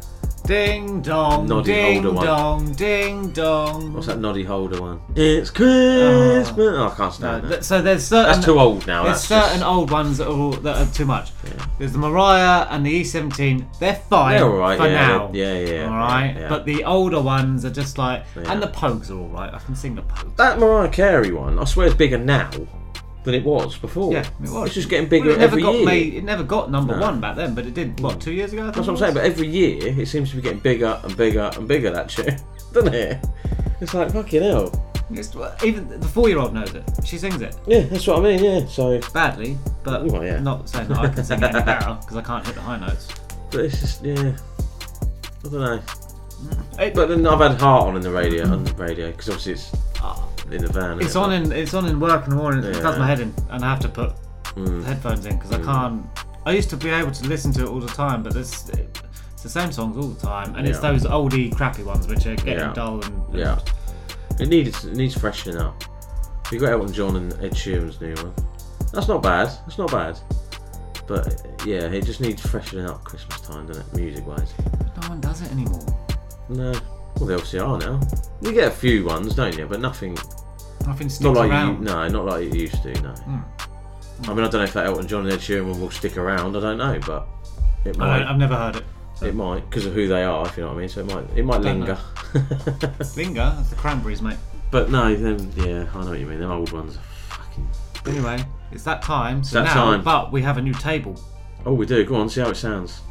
Ding dong, Noddy ding holder one. dong, ding dong. What's that noddy holder one? It's oh. Christmas. Oh, I can't stand No, that. th- so there's certain. That's too old now. There's That's certain just- old ones that are all, that are too much. There's the Mariah and the E17. They're fine They're alright, for yeah, now. they're- yeah, yeah, All right, yeah, yeah. but the older ones are just like, Yeah. and the Pogues are all right. I can sing the Pogues. That Mariah Carey one, I swear, is bigger now than it was before. Yeah, it was. It's just getting bigger Well, it never every got year. made- it never got number No. one back then, but it did. What two years ago? I think That's what I'm it saying. was? But every year, it seems to be getting bigger and bigger and bigger. That tune, doesn't it? It's like fucking hell. It's- even the four-year-old knows it. She sings it. Yeah, that's what I mean. Yeah, so badly, but Well, yeah. not saying that I can sing it any better because I can't hit the high notes. But it's just yeah. I don't know. But then I've had Heart on in the radio on the radio because obviously it's in the van. It's on in it's on in work in the morning. It Yeah. does my head in, and I have to put Mm. headphones in because I Mm. can't. I used to be able to listen to it all the time, but this it's the same songs all the time, and it's Yeah. those oldie crappy ones which are getting Yeah. dull and, and Yeah. It needs it needs freshening up. You got Elton John and Ed Sheeran's new one. That's not bad. That's not bad. But yeah, it just needs freshening up Christmas time, doesn't it? Music wise. no one does it anymore. No. Well, they obviously are now. You get a few ones, don't you? But nothing. Nothing sticks Not like around. you. No, not like you used to. No. Mm. I mean, I don't know if that Elton John and Ed Sheeran one will stick around. I don't know, but it might. I've never heard it. It might because of who they are, if you know what I mean. So it might. It might linger. Linger, that's the Cranberries, mate. But no, them, yeah, I know what you mean. Them old ones. are fucking. Anyway, it's that time. So that now, time. but we have a new table. Oh, we do. Go on, see how it sounds.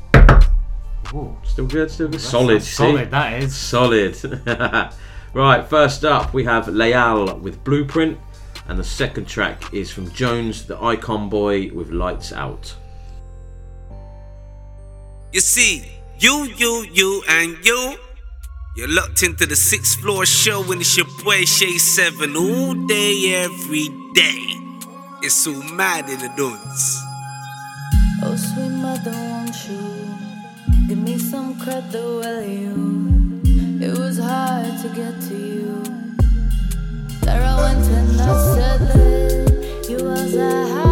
Ooh. Still good, still good. That's- Solid, that's see? solid, that is. Solid. right, first up, we have Layal with Blueprint, and the second track is from Jones, the Ikomboy, with Lights Out. You see, you, you, you, and you. You're locked into the sixth floor show, and it's your boy Shay Seven all day, every day. It's so mad in the dunes. Oh, sweet mother, won't you give me some credit, will you? It was hard to get to you. There I went and I said that you was a high.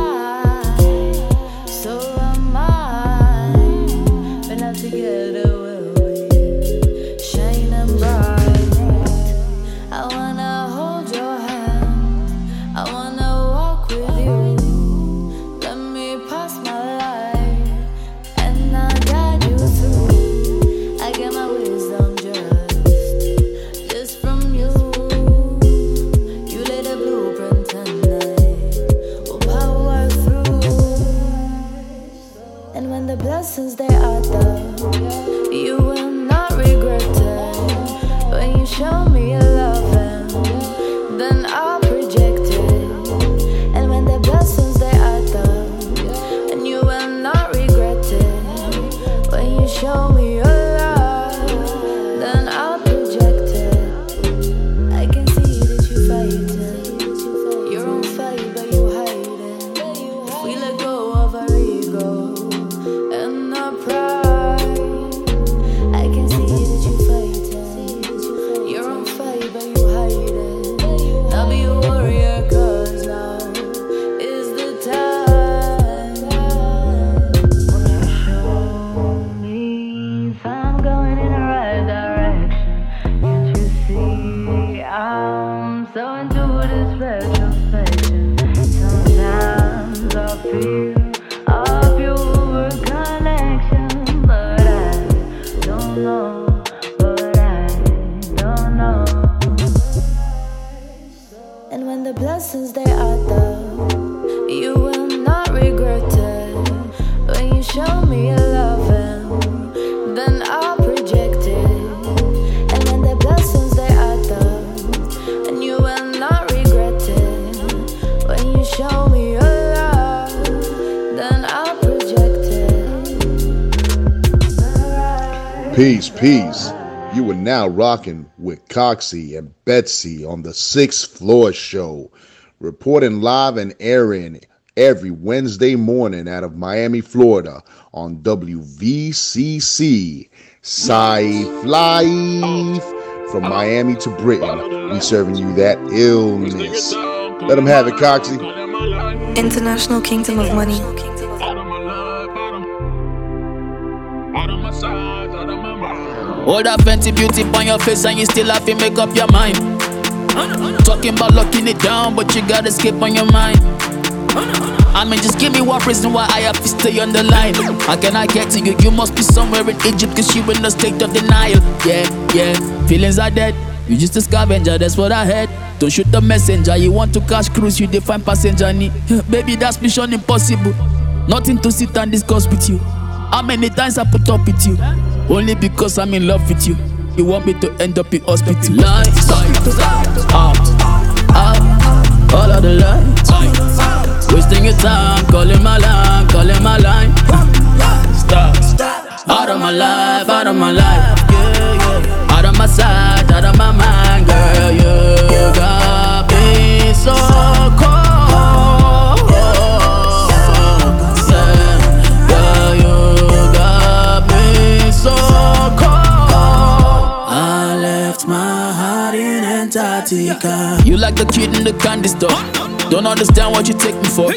Rocking with Coxie and Betsy on the Sixth Floor Show, reporting live and airing every Wednesday morning out of Miami, Florida on WVCC. Safe Life. From Miami to Britain, we serving you that illness. Let them have it, Coxie. International Kingdom of Money. All that fancy beauty on your face and you still have to make up your mind. Talking about locking it down, but you gotta skip on your mind. I mean, just give me one reason why I have to stay on the line. How can I get to you? You must be somewhere in Egypt, cause you in a state of denial. Yeah, yeah, feelings are dead. You just a scavenger, that's what I heard. Don't shoot the messenger, you want to cash cruise, you define passenger. Baby, that's mission impossible. Nothing to sit and discuss with you. How many times I put up with you? Only because I'm in love with you. You want me to end up in hospital. Lights, out, out, all of the lights. Wasting your time, calling my line, calling my line. Stop, out of my life, out of my life. Out of my sight, out of my mind, girl. You got me so cold. You like the kid in the candy store. Don't understand what you take me for.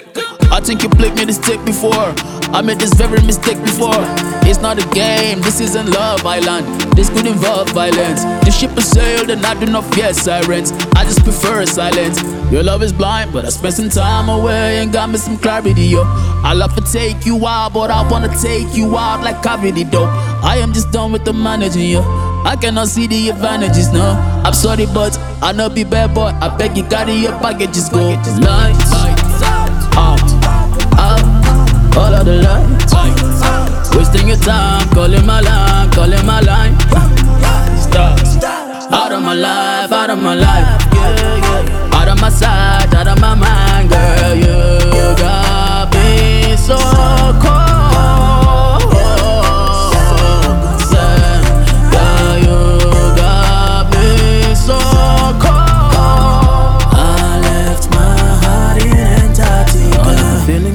I think you played me this tape before. I made this very mistake before. It's not a game, this isn't Love Island. This could involve violence. The ship has sailed and I do not fear sirens. I just prefer silence. Your love is blind, but I spent some time away and got me some clarity, yo. I love to take you out, but I wanna take you out like cavity, dope. I am just done with the managing, yo. I cannot see the advantages, no. I'm sorry, but I not be bad boy. I beg you, carry your packages, go. Lights, out, out, all of the lights. Wasting your time, calling my line, calling my line. Stop. Out of my life, out of my life, yeah, yeah. Out of my sight, out of my mind, girl, you got me so cold.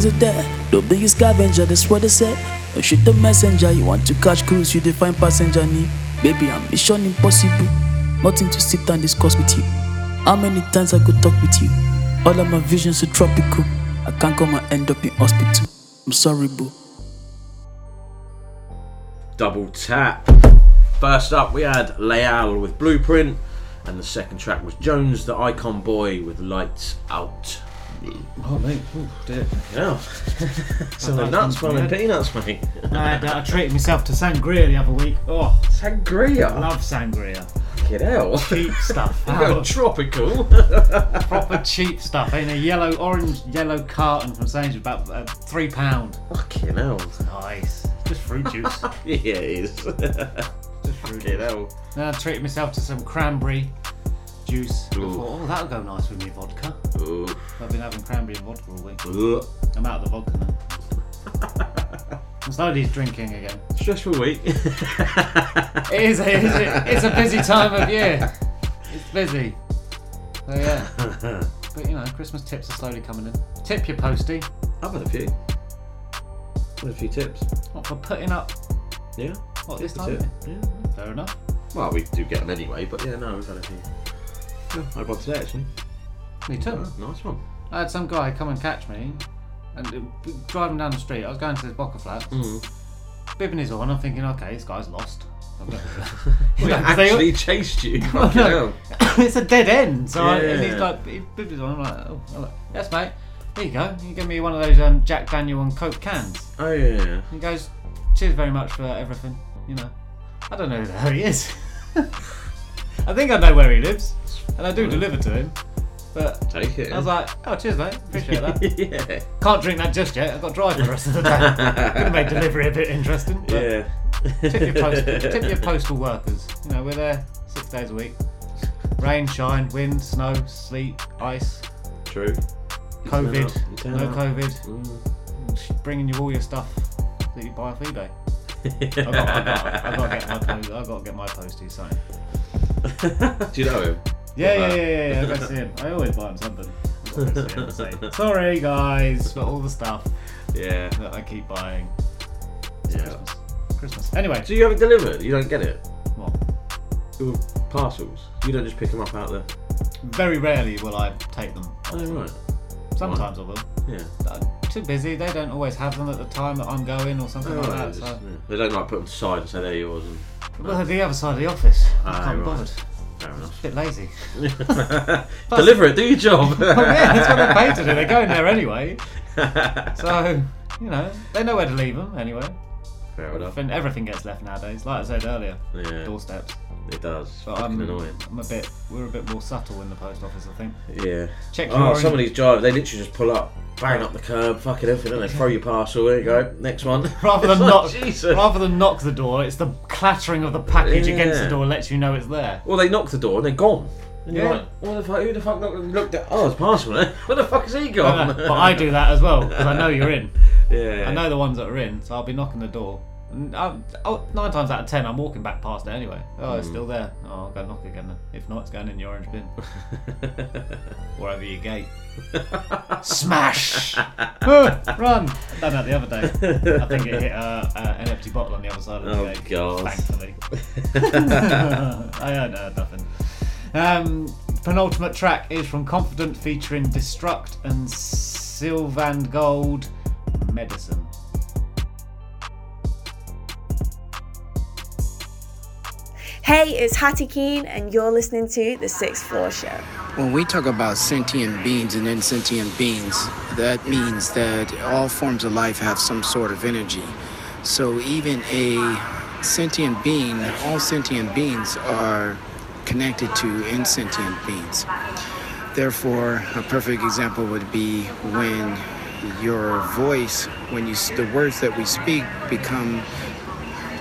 Are there. Don't be a scavenger, that's what they said. Oh, Don't shoot the messenger. You want to catch cruise, you define passenger need. Baby, I'm mission impossible. Nothing to sit and discuss with you. How many times I could talk with you? All of my visions are tropical. I can't come and end up in hospital. I'm sorry, boo. Double tap. First up, we had Layal with Blueprint, and the second track was Jones, the Ikomboy, with Lights Out. Oh, mate. Oh, dear. Yeah. Some of nuts, one and peanuts, mate. I, had, uh, I treated myself to sangria the other week. Oh, sangria! I love sangria. Get out. Cheap stuff. You go tropical. Proper cheap stuff. In a yellow, orange, yellow carton from Sainsbury's, about uh, three pound. Fucking hell. Nice. Just fruit juice. yeah, it is. Just fruit Fucking hell. Then I treated myself to some cranberry juice. I Ooh. thought, oh, that'll go nice with me vodka. Ooh. I've been having cranberry and vodka all week. Ugh. I'm out of the vodka now. Slowly drinking again. Stressful week. It is. It is it's a busy time of year. It's busy. So yeah. But you know, Christmas tips are slowly coming in. Tip your postie. I've had a few. Had a few tips. What for putting up? Yeah. What this time? is of it. year? Fair enough. Well, we do get them anyway, but yeah, no, we've had a few. I had one today actually. Me too. Oh, nice one. I had some guy come and catch me, and uh, driving down the street. I was going to this Bocker flat, Mm. bipping his horn. I'm thinking, okay, this guy's lost. I'm gonna- He they- actually chased you. Well, Fucking no. it's a dead end. So I, and he's Yeah. like, he bipped his horn. I'm like, oh, I'm like, yes, mate. Here you go. You give me one of those um, Jack Daniel and Coke cans. Oh yeah, yeah. He goes, cheers very much for everything. You know, I don't know who the hell he is. I think I know where he lives, and I do deliver to him. But Take it. I was like, oh, cheers, mate. Appreciate that. yeah. Can't drink that just yet. I've got to drive the rest of the day. Could have made delivery a bit interesting. But Yeah. Tip your, post, tip your postal workers. You know, we're there six days a week. Rain, shine, wind, snow, sleet, ice, True. COVID, turn no up. COVID. Mm. Bringing you all your stuff that you buy off eBay. I've got, I've got, I've got to get my post, I've got to get my postie signed. Do you know him? Yeah, yeah, yeah, yeah, yeah. I see him. I always buy him something. I go see him and say, Sorry, guys, for all the stuff Yeah. that I keep buying. It's Yeah. Christmas. Christmas. Anyway, So you have it delivered? You don't get it? What? Your parcels. You don't just pick them up out there. very rarely will I take them. Oh right. Sometimes I will. Yeah. I'm too busy. They don't always have them at the time that I'm going or something Oh, like that. just- So. yeah. They don't like put them aside and say they're yours. And... Well, the other side of the office. I Ah, can't be right. bothered. Fair enough. A bit lazy. Deliver it. Do your job. oh, yeah, that's what they're paid to do. They're going there anyway. So, you know, they know where to leave them anyway. Fair enough. And everything gets left nowadays. Like I said earlier, Yeah. doorsteps. It does. But I'm, annoying. I'm a bit. We're a bit more subtle in the post office, I think. Yeah. Check Oh, some of these drivers, they literally just pull up, bang up the curb, fucking everything, and they throw your parcel. There you go. Next one. Rather than knock, Jesus. rather than knock the door, it's the clattering of the package against the Yeah. door lets you know it's there. Well, they knock the door and they're gone. And you're Yeah. like, what the fuck? Who the fuck knocked- looked at? Oh, it's parcel. There. Eh? Where the fuck has he gone? but I do that as well because I know you're in. Yeah. I know the ones that are in, so I'll be knocking the door. And I'm, oh, nine times out of ten, I'm walking back past it anyway. Oh, it's Mm. still there. Oh, I'll go knock again then. If not, it's going in your orange bin. or over your gate. Smash! Ah, Run! I done that the other day. I think it hit uh, uh, an empty bottle on the other side of the Oh, gate. God. Thankfully. I heard uh, nothing. Um, penultimate track is from Konfident featuring Destruct and SilvandGold Medicine. Hey, it's Hatty Keane, and you're listening to The Sixth Floor Show. When we talk about sentient beings and insentient beings, that means that all forms of life have some sort of energy. So even a sentient being, all sentient beings are connected to insentient beings. Therefore, a perfect example would be when your voice, when you the words that we speak become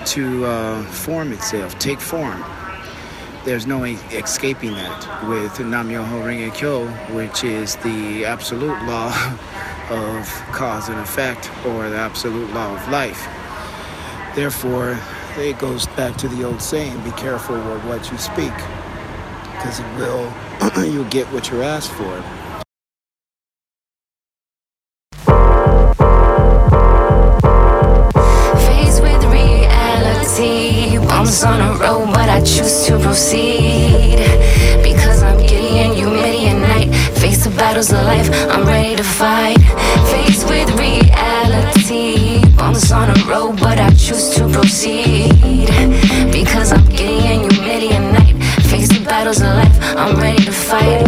to uh, form itself, take form. There's no escaping that with Nam Myoho Renge Kyo, which is the absolute law of cause and effect, or the absolute law of life. Therefore, it goes back to the old saying: "Be careful with what you speak, because it will you'll get what you're asked for." Bumps on the road, but I choose to proceed. Because I'm giddy and humidity at night. Face the battles of life, I'm ready to fight. Faced with reality, bumps on the road, but I choose to proceed. Because I'm giddy and humidity at night. Face the battles of life, I'm ready to fight.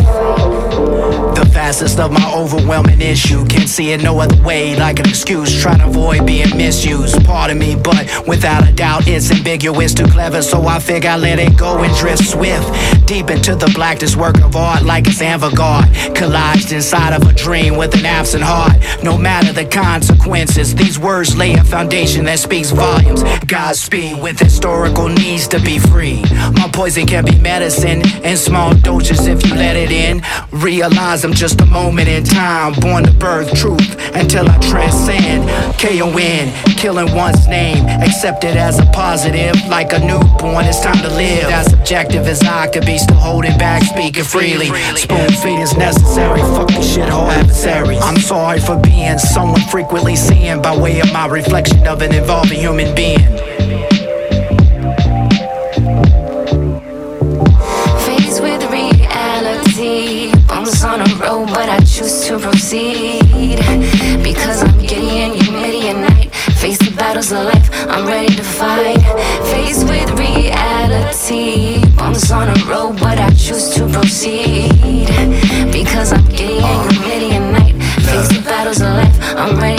Fastest of my overwhelming issue. Can't see it no other way, like an excuse. Trying to avoid being misused. Pardon me, but without a doubt, it's ambiguous. Too clever, so I figure I let it go and drift swift. Deep into the black, this work of art, like it's avant-garde. Collaged inside of a dream with an absent heart. No matter the consequences, these words lay a foundation that speaks volumes. Godspeed with historical needs to be free. My poison can be medicine in small doses if you let it in. Realize I'm just a moment in time, born to birth truth until I transcend. KON, killing one's name, accepted as a positive, like a newborn. It's time to live. As objective as I could be, still holding back, speaking freely. Spoon feed is necessary. Fuck the shithole adversaries. I'm sorry for being someone frequently seen by way of my reflection of an evolving human being. But I choose to proceed. Because I'm giddy and humidity at night. Face the battles of life, I'm ready to fight. Faced with reality, bumps on the road, but I choose to proceed. Because I'm giddy and humidity at night. Face the battles of life, I'm ready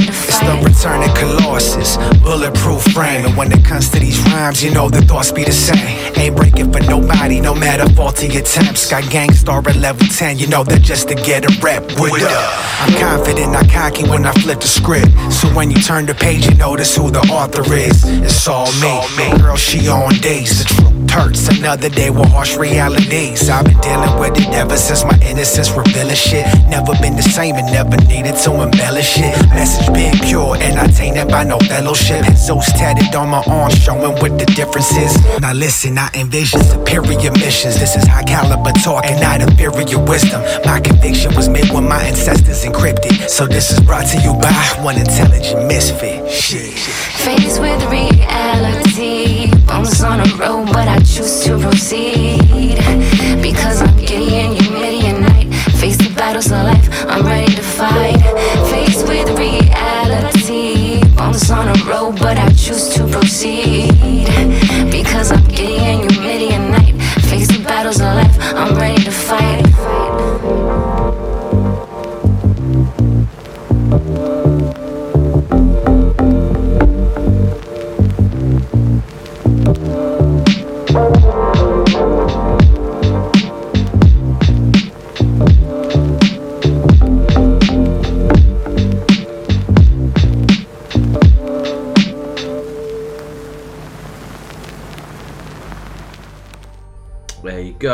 to It's the fight. returning Colossus, bulletproof frame. And when it comes to these rhymes, you know the thoughts be the same. Ain't breaking for nobody, no matter faulty attempts. Got gangstar at level 10, you know that just to get a rep. What up? I'm confident, not cocky when I flip the script. So when you turn the page, you notice who the author is. It's all me. Girl, she on days. The truth hurts. Another day with harsh realities. I've been dealing with it ever since my innocence revealing shit. Never been the same and never needed to embellish it. Message been pure and not tainted by no fellowship. Zeus tatted on my arm, showing what the difference is. Now listen, I envision superior missions. This is high caliber talk and not inferior wisdom. My conviction was made when my ancestors encrypted. So this is brought to you by one intelligent misfit. Shit. Faced with reality, bumps on the road, but I choose to proceed. Because I'm giddy and humidity at night. Face the battles of life, I'm ready to fight. Faced with reality, bumps on the road, but I choose to proceed. Because I'm giddy and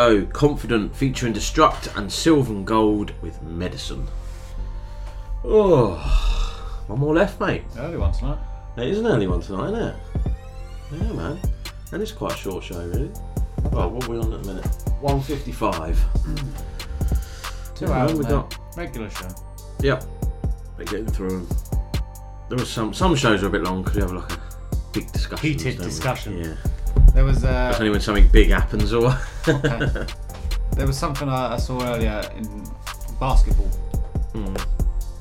go. Konfident featuring Destruct and SilvandGold with Medicine. Oh, one more left, mate. Early one tonight. It is an early one tonight, isn't it? Yeah, man. And it's quite a short show, really. Well, what are we on at the minute? 155. Two Yeah, hours. we got- regular show. Yep. We're getting through them. There was some some shows are a bit long because we have like a big discussion. Heated discussion. Yeah. There was uh, That's only when something big happens or. Okay. There was something I, I saw earlier in basketball. Hmm.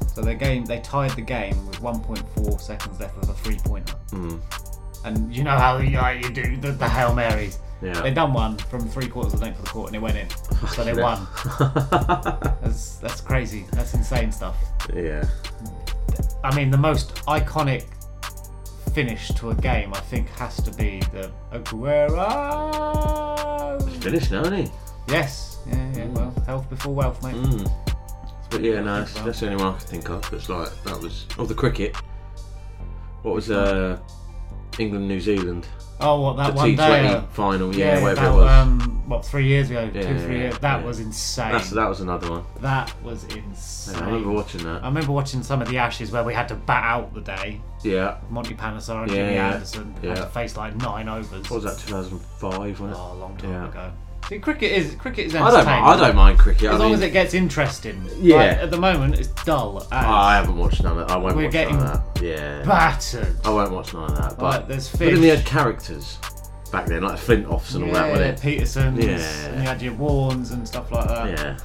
So their game, they tied the game with 1.4 seconds left with a three pointer. Hmm. And you know how you, like, you do the, the hail marys. Yeah. They done one from three quarters of the length of the court and it went in, so they won. that's that's crazy. That's insane stuff. Yeah. I mean, the most iconic finish to a game, I think, has to be the Aguero. He's Finished now, isn't he? Yes. Yeah, yeah. Well, health before wealth, mate. Mm. But yeah, no, that's, that's the only one I can think of. It's like that was of the cricket. What was uh, England New Zealand? Oh, what that the one day? uh, final? Yeah, whatever that, it was. Um, what three years ago? Yeah, two, three yeah, years. That yeah. was insane. That's, that was another one. That was insane. Yeah, I remember watching that. I remember watching some of the Ashes where we had to bat out the day. Yeah. Monty Panesar and Yeah, Jimmy yeah, Anderson had to face like nine overs. What was that? 2005, wasn't? Oh, a long time Yeah. ago. See, cricket is cricket is I don't entertaining. I don't mind cricket, as I long mean- as it gets interesting. Yeah. Like, at the moment, it's dull. As I haven't watched none of that. I won't We're watch getting none of that. Yeah. battered. I won't watch none of that. But, Like, there's but then they fish. had characters back then, like Flintoffs and all that, yeah, wasn't it? Pietersens. Yeah. And you had your Warnes and stuff like that. Yeah.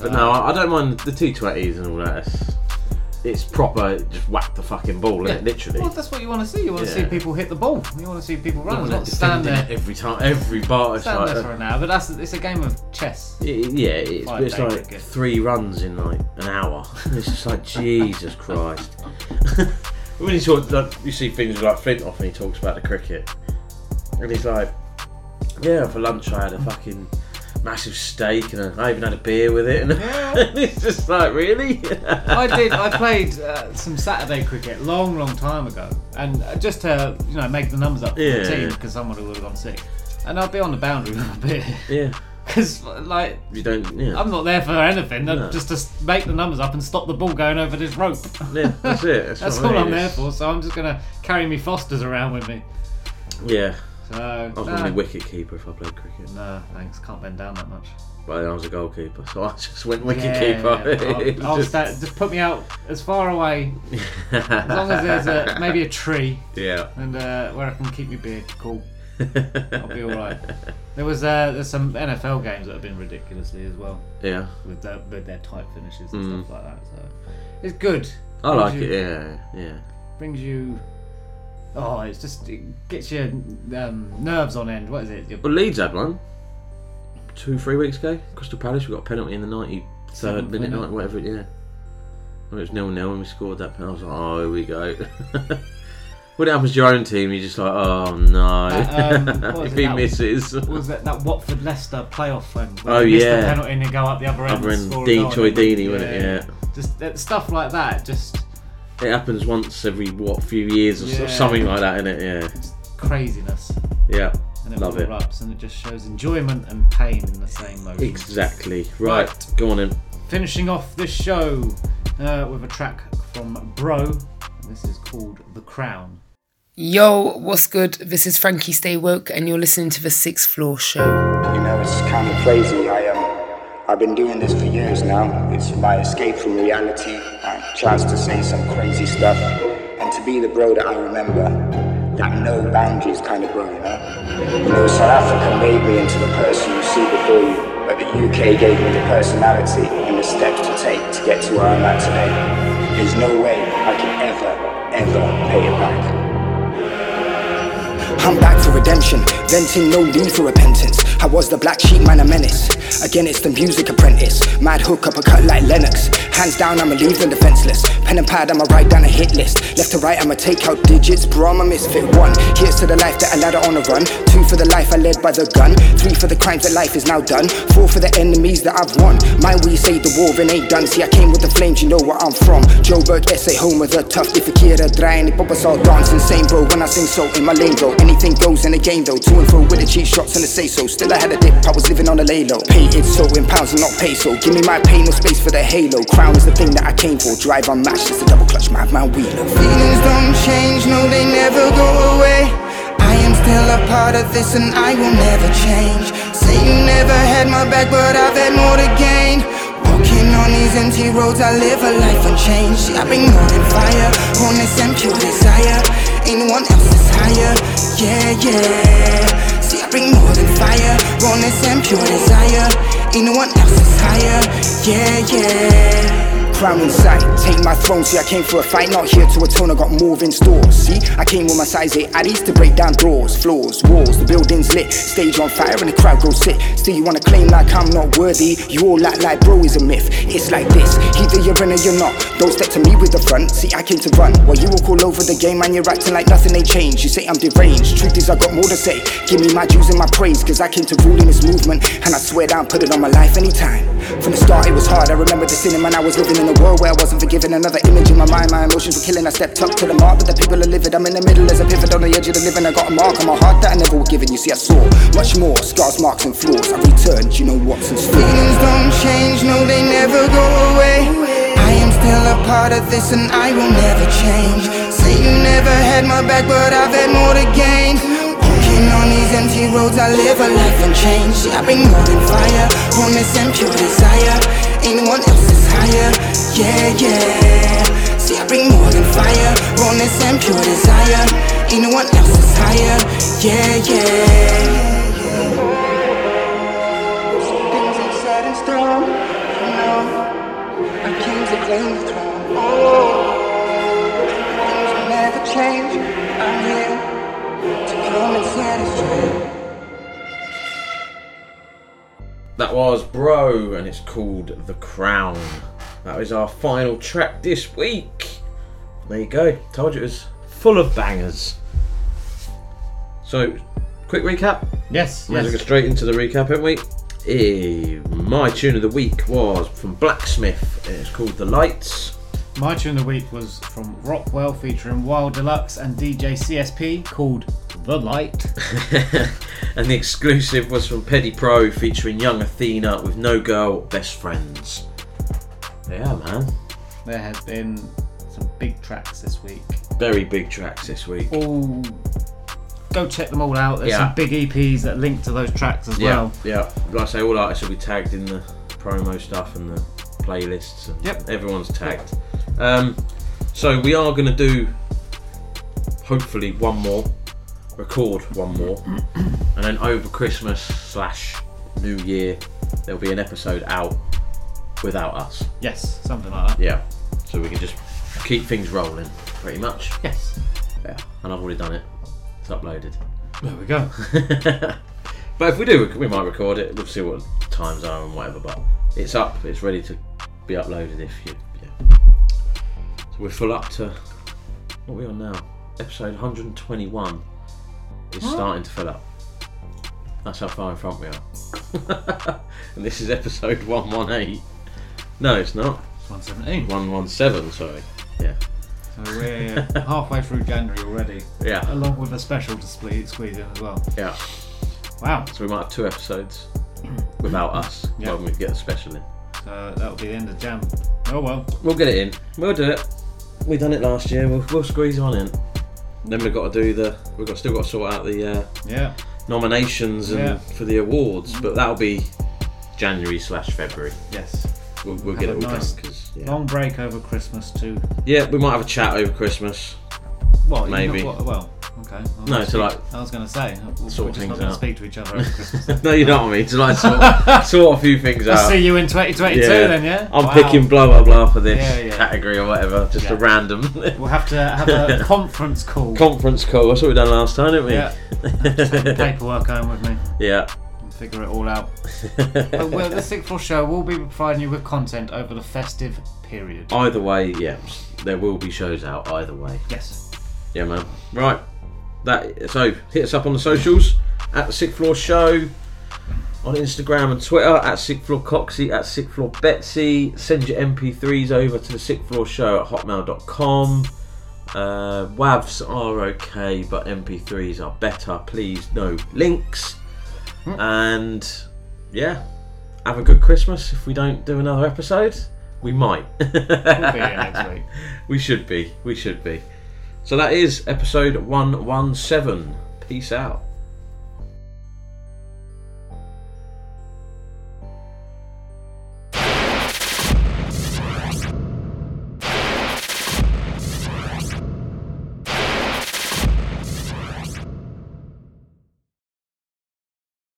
But no, uh, I I don't mind the T20s and all that. It's proper, just whack the fucking ball, Yeah. literally. Well, that's what you want to see. You want to see people hit the ball. You want to see people run. Not not stand there. every time, every bar. Stand like, there for an hour, but that's it's a game of chess. Yeah, yeah, it's, it's like cricket. three runs in like an hour. It's just like Jesus Christ. when you talk, like, you see things like Flintoff and he talks about the cricket, and he's like, "Yeah, for lunch I had a fucking massive steak and I even had a beer with it," and, and it's just like, really? I did. I played uh, some Saturday cricket long, long time ago, and uh, just to you know make the numbers up for Yeah, the team yeah. because someone would have gone sick, and I'd be on the boundary with a beer. Yeah. Because like You don't. Yeah. I'm not there for anything. No. Just to make the numbers up and stop the ball going over this rope. Yeah, that's it. That's That's I all mean, I'm there for. So I'm just gonna carry me Fosters around with me. Yeah. So I was nah. normally wicket keeper if I played cricket. No, thanks. Can't bend down that much. But I was a goalkeeper, so I just went wicket Yeah, keeper. yeah, I'll, just- sta- just put me out as far away as long as there's a, maybe a tree. Yeah. And uh, where I can keep my beard cool. I'll be all right. There was uh, there's some NFL games that have been ridiculously as well. Yeah. With their, with their tight finishes and Mm. stuff like that. So it's good. I Brings like you- it. Yeah, yeah. Brings you. Oh, it's just it gets your um, nerves on end. What is it? Your, Well, Leeds had one two, three weeks ago. Crystal Palace, we got a penalty in the 93rd Seventh minute, minute. night, whatever, yeah. When it was nil nil and we scored that penalty, I was like, oh, here we go. when it happens to your own team, you're just like, oh no. That, um, what was if it, he that- misses. What was that that Watford Leicester playoff when? when Oh, they missed yeah. the penalty and they go up the other end. Other and end, score a goal Troy and then- Deeney, wasn't it? Yeah. Just uh, stuff like that. Just It happens once every, what, few years or Yeah. something like that, in it, Yeah. craziness. Yeah. And it Love all it. erupts and it just shows enjoyment and pain in the same motion. Exactly. Right. Go on in. Finishing off this show uh, with a track from Bro. This is called The Crown. Yo, what's good? This is Frankie Stay Woke, and you're listening to the Sixth Floor Show. You know, it's kind of crazy. I um, I've been doing this for years now. It's my escape from reality. My chance to say some crazy stuff, and to be the bro that I remember. That no boundaries kind of bro, you know. You know, South Africa made me into the person you see before you, but the UK gave me the personality and the steps to take to get to where I'm at today. There's no way I can ever, ever pay it back. I'm back for redemption, venting no need for repentance. I was the black sheep man, a menace. Again, it's the music apprentice. Mad hook up a cut like Lennox. Hands down, I'ma leave them defenseless. Pen and pad, I'ma write down a hit list. Left to right, I'ma take out digits. Bro, I'm a misfit. One, here's to the life that I led on a run. Two for the life I led by the gun. Three for the crimes that life is now done. Four for the enemies that I've won. Mine, we say the war and ain't done. See, I came with the flames, you know where I'm from. Joe Joburg, essay, home of the tough. If kid, a dry, and pop us all dancing. Same, bro, when I sing so in my lane, bro. Anything goes in the game, though. To and fro with the cheap shots and the say so. Still, I had a dip, I was living on a lay low. Paid so in pounds and not peso. Give me my pain, no space for the halo. Crown is the thing that I came for. Drive unmatched, it's a double clutch, madman wheeler. Feelings don't change, no, they never go away. I am still a part of this and I will never change. Say you never had my back, but I've had more to gain. Walking on these empty roads, I live a life unchanged. See, I bring more than fire on this pure desire. Ain't no one else is higher, yeah, yeah. Bring more than fire this and pure desire. No one else is higher, yeah, yeah. Crown in sight. Take my throne, see I came for a fight, not here to atone. I got more in store. See, I came with my size 8 addies to break down doors, floors, walls. The building's lit, stage on fire, and the crowd goes sick. Still, you wanna claim like I'm not worthy? You all act like bro is a myth. It's like this, either you're in or you're not. Don't step to me with the front. See, I came to run. While you walk all over the game, and you're acting like nothing ain't changed. You say I'm deranged. Truth is, I got more to say. Give me my dues and my praise, cause I came to rule in this movement. And I swear down, put it on my life anytime. From the start, it was hard. I remember the cinema, and I was living in a world where I wasn't forgiven. Another image in my mind, my emotions were killing. I stepped up to the mark, but the people are livid. I'm in the middle as a pivot on the edge of the living. I got a mark on my heart that I never was given. You see, I saw much more scars, marks, and flaws. I returned, you know what's in store. Feelings don't change, no, they never go away. I am still a part of this and I will never change. Say you never had my back, but I've had more to gain. Walking on these empty roads, I live a life and change. I bring more than fire on this impure desire. Anyone else is higher, yeah, yeah. See, I bring more than fire on this impure desire. Anyone else is higher, yeah, yeah. Things are set in stone, you know. Claim the throne. Oh, things will never change. I'm here to come and set straight. That was Bro, and it's called The Crown. That is our final track this week. There you go. Told you it was full of bangers. So, quick recap. Yes, well yes. go straight into the recap, haven't we? Eh, my tune of the week was from Blacksmith. and It's called The Lights. My tune of the week was from Roccwell featuring Wildelux and DJ CSP called The Light. and the exclusive was from Peddy Pro featuring Young Athena with No Girl Best Friends. Yeah, man. There has been some big tracks this week. Very big tracks this week. All go check them all out. There's Yeah. some big EPs that link to those tracks as yeah, well. yeah. Like I say, all artists will be tagged in the promo stuff and the playlists. And Yep. Everyone's tagged. Um, so we are going to do, hopefully, one more, record one more, and then over Christmas slash New Year, there'll be an episode out without us. Yes, something like that. Yeah. So we can just keep things rolling, pretty much. Yes. Yeah. And I've already done it. It's uploaded. There we go. But if we do, we might record it. We'll see what times are and whatever. But it's up. It's ready to be uploaded. If you. So we're full up to what are we on now? Episode 121 is What? starting to fill up. That's how far in front we are. and this is episode 118. No, it's not. It's 117. 117. Sorry. Yeah. So we're halfway through January already. Yeah. Along with a special to squeeze, squeeze in as well. Yeah. Wow. So we might have two episodes without us Yeah. when we get the special in. So that'll be the end of Jan. Oh well. We'll get it in. We'll do it. We done it last year. We'll, we'll squeeze one in. Then we've got to do the. We've got still got to sort out the uh, Yeah. nominations and Yeah. for the awards, but that'll be January slash February. Yes. We'll, we'll get it all nice done. 'cause, yeah. Long break over Christmas too. yeah, we might have a chat over Christmas. well, you Maybe. what- well, okay. Was No, speak- like I was going to say we're sort just things not going out. to speak to each other over Christmas. no, you know what I mean. To like sort, sort a few things I'll out. see you in 2022 then, yeah? I'm Wow. picking blah blah blah for this Yeah, yeah. category or whatever. Just a random. We'll have to have a conference call. Conference call. That's what we done last time, didn't we? Yeah. The paperwork home with me. Yeah. and Figure it all out. but well, the Sixth Floor Show will be providing you with content over the festive period. Either way, yeah, there will be shows out. Either way. Yes. Yeah, man. Right. That so hit us up on the socials at the Sixth Floor Show on Instagram and Twitter at Sixth Floor Coxie at Sixth Floor Betsy. Send your MP3s over to the Sixth Floor Show at hotmail.com. Uh, WAVs are okay, but MP3s are better. Please, no links. And yeah, have a good Christmas. If we don't do another episode, we might. We'll be here next week. We should be. We should be. So that is episode 117. Peace out.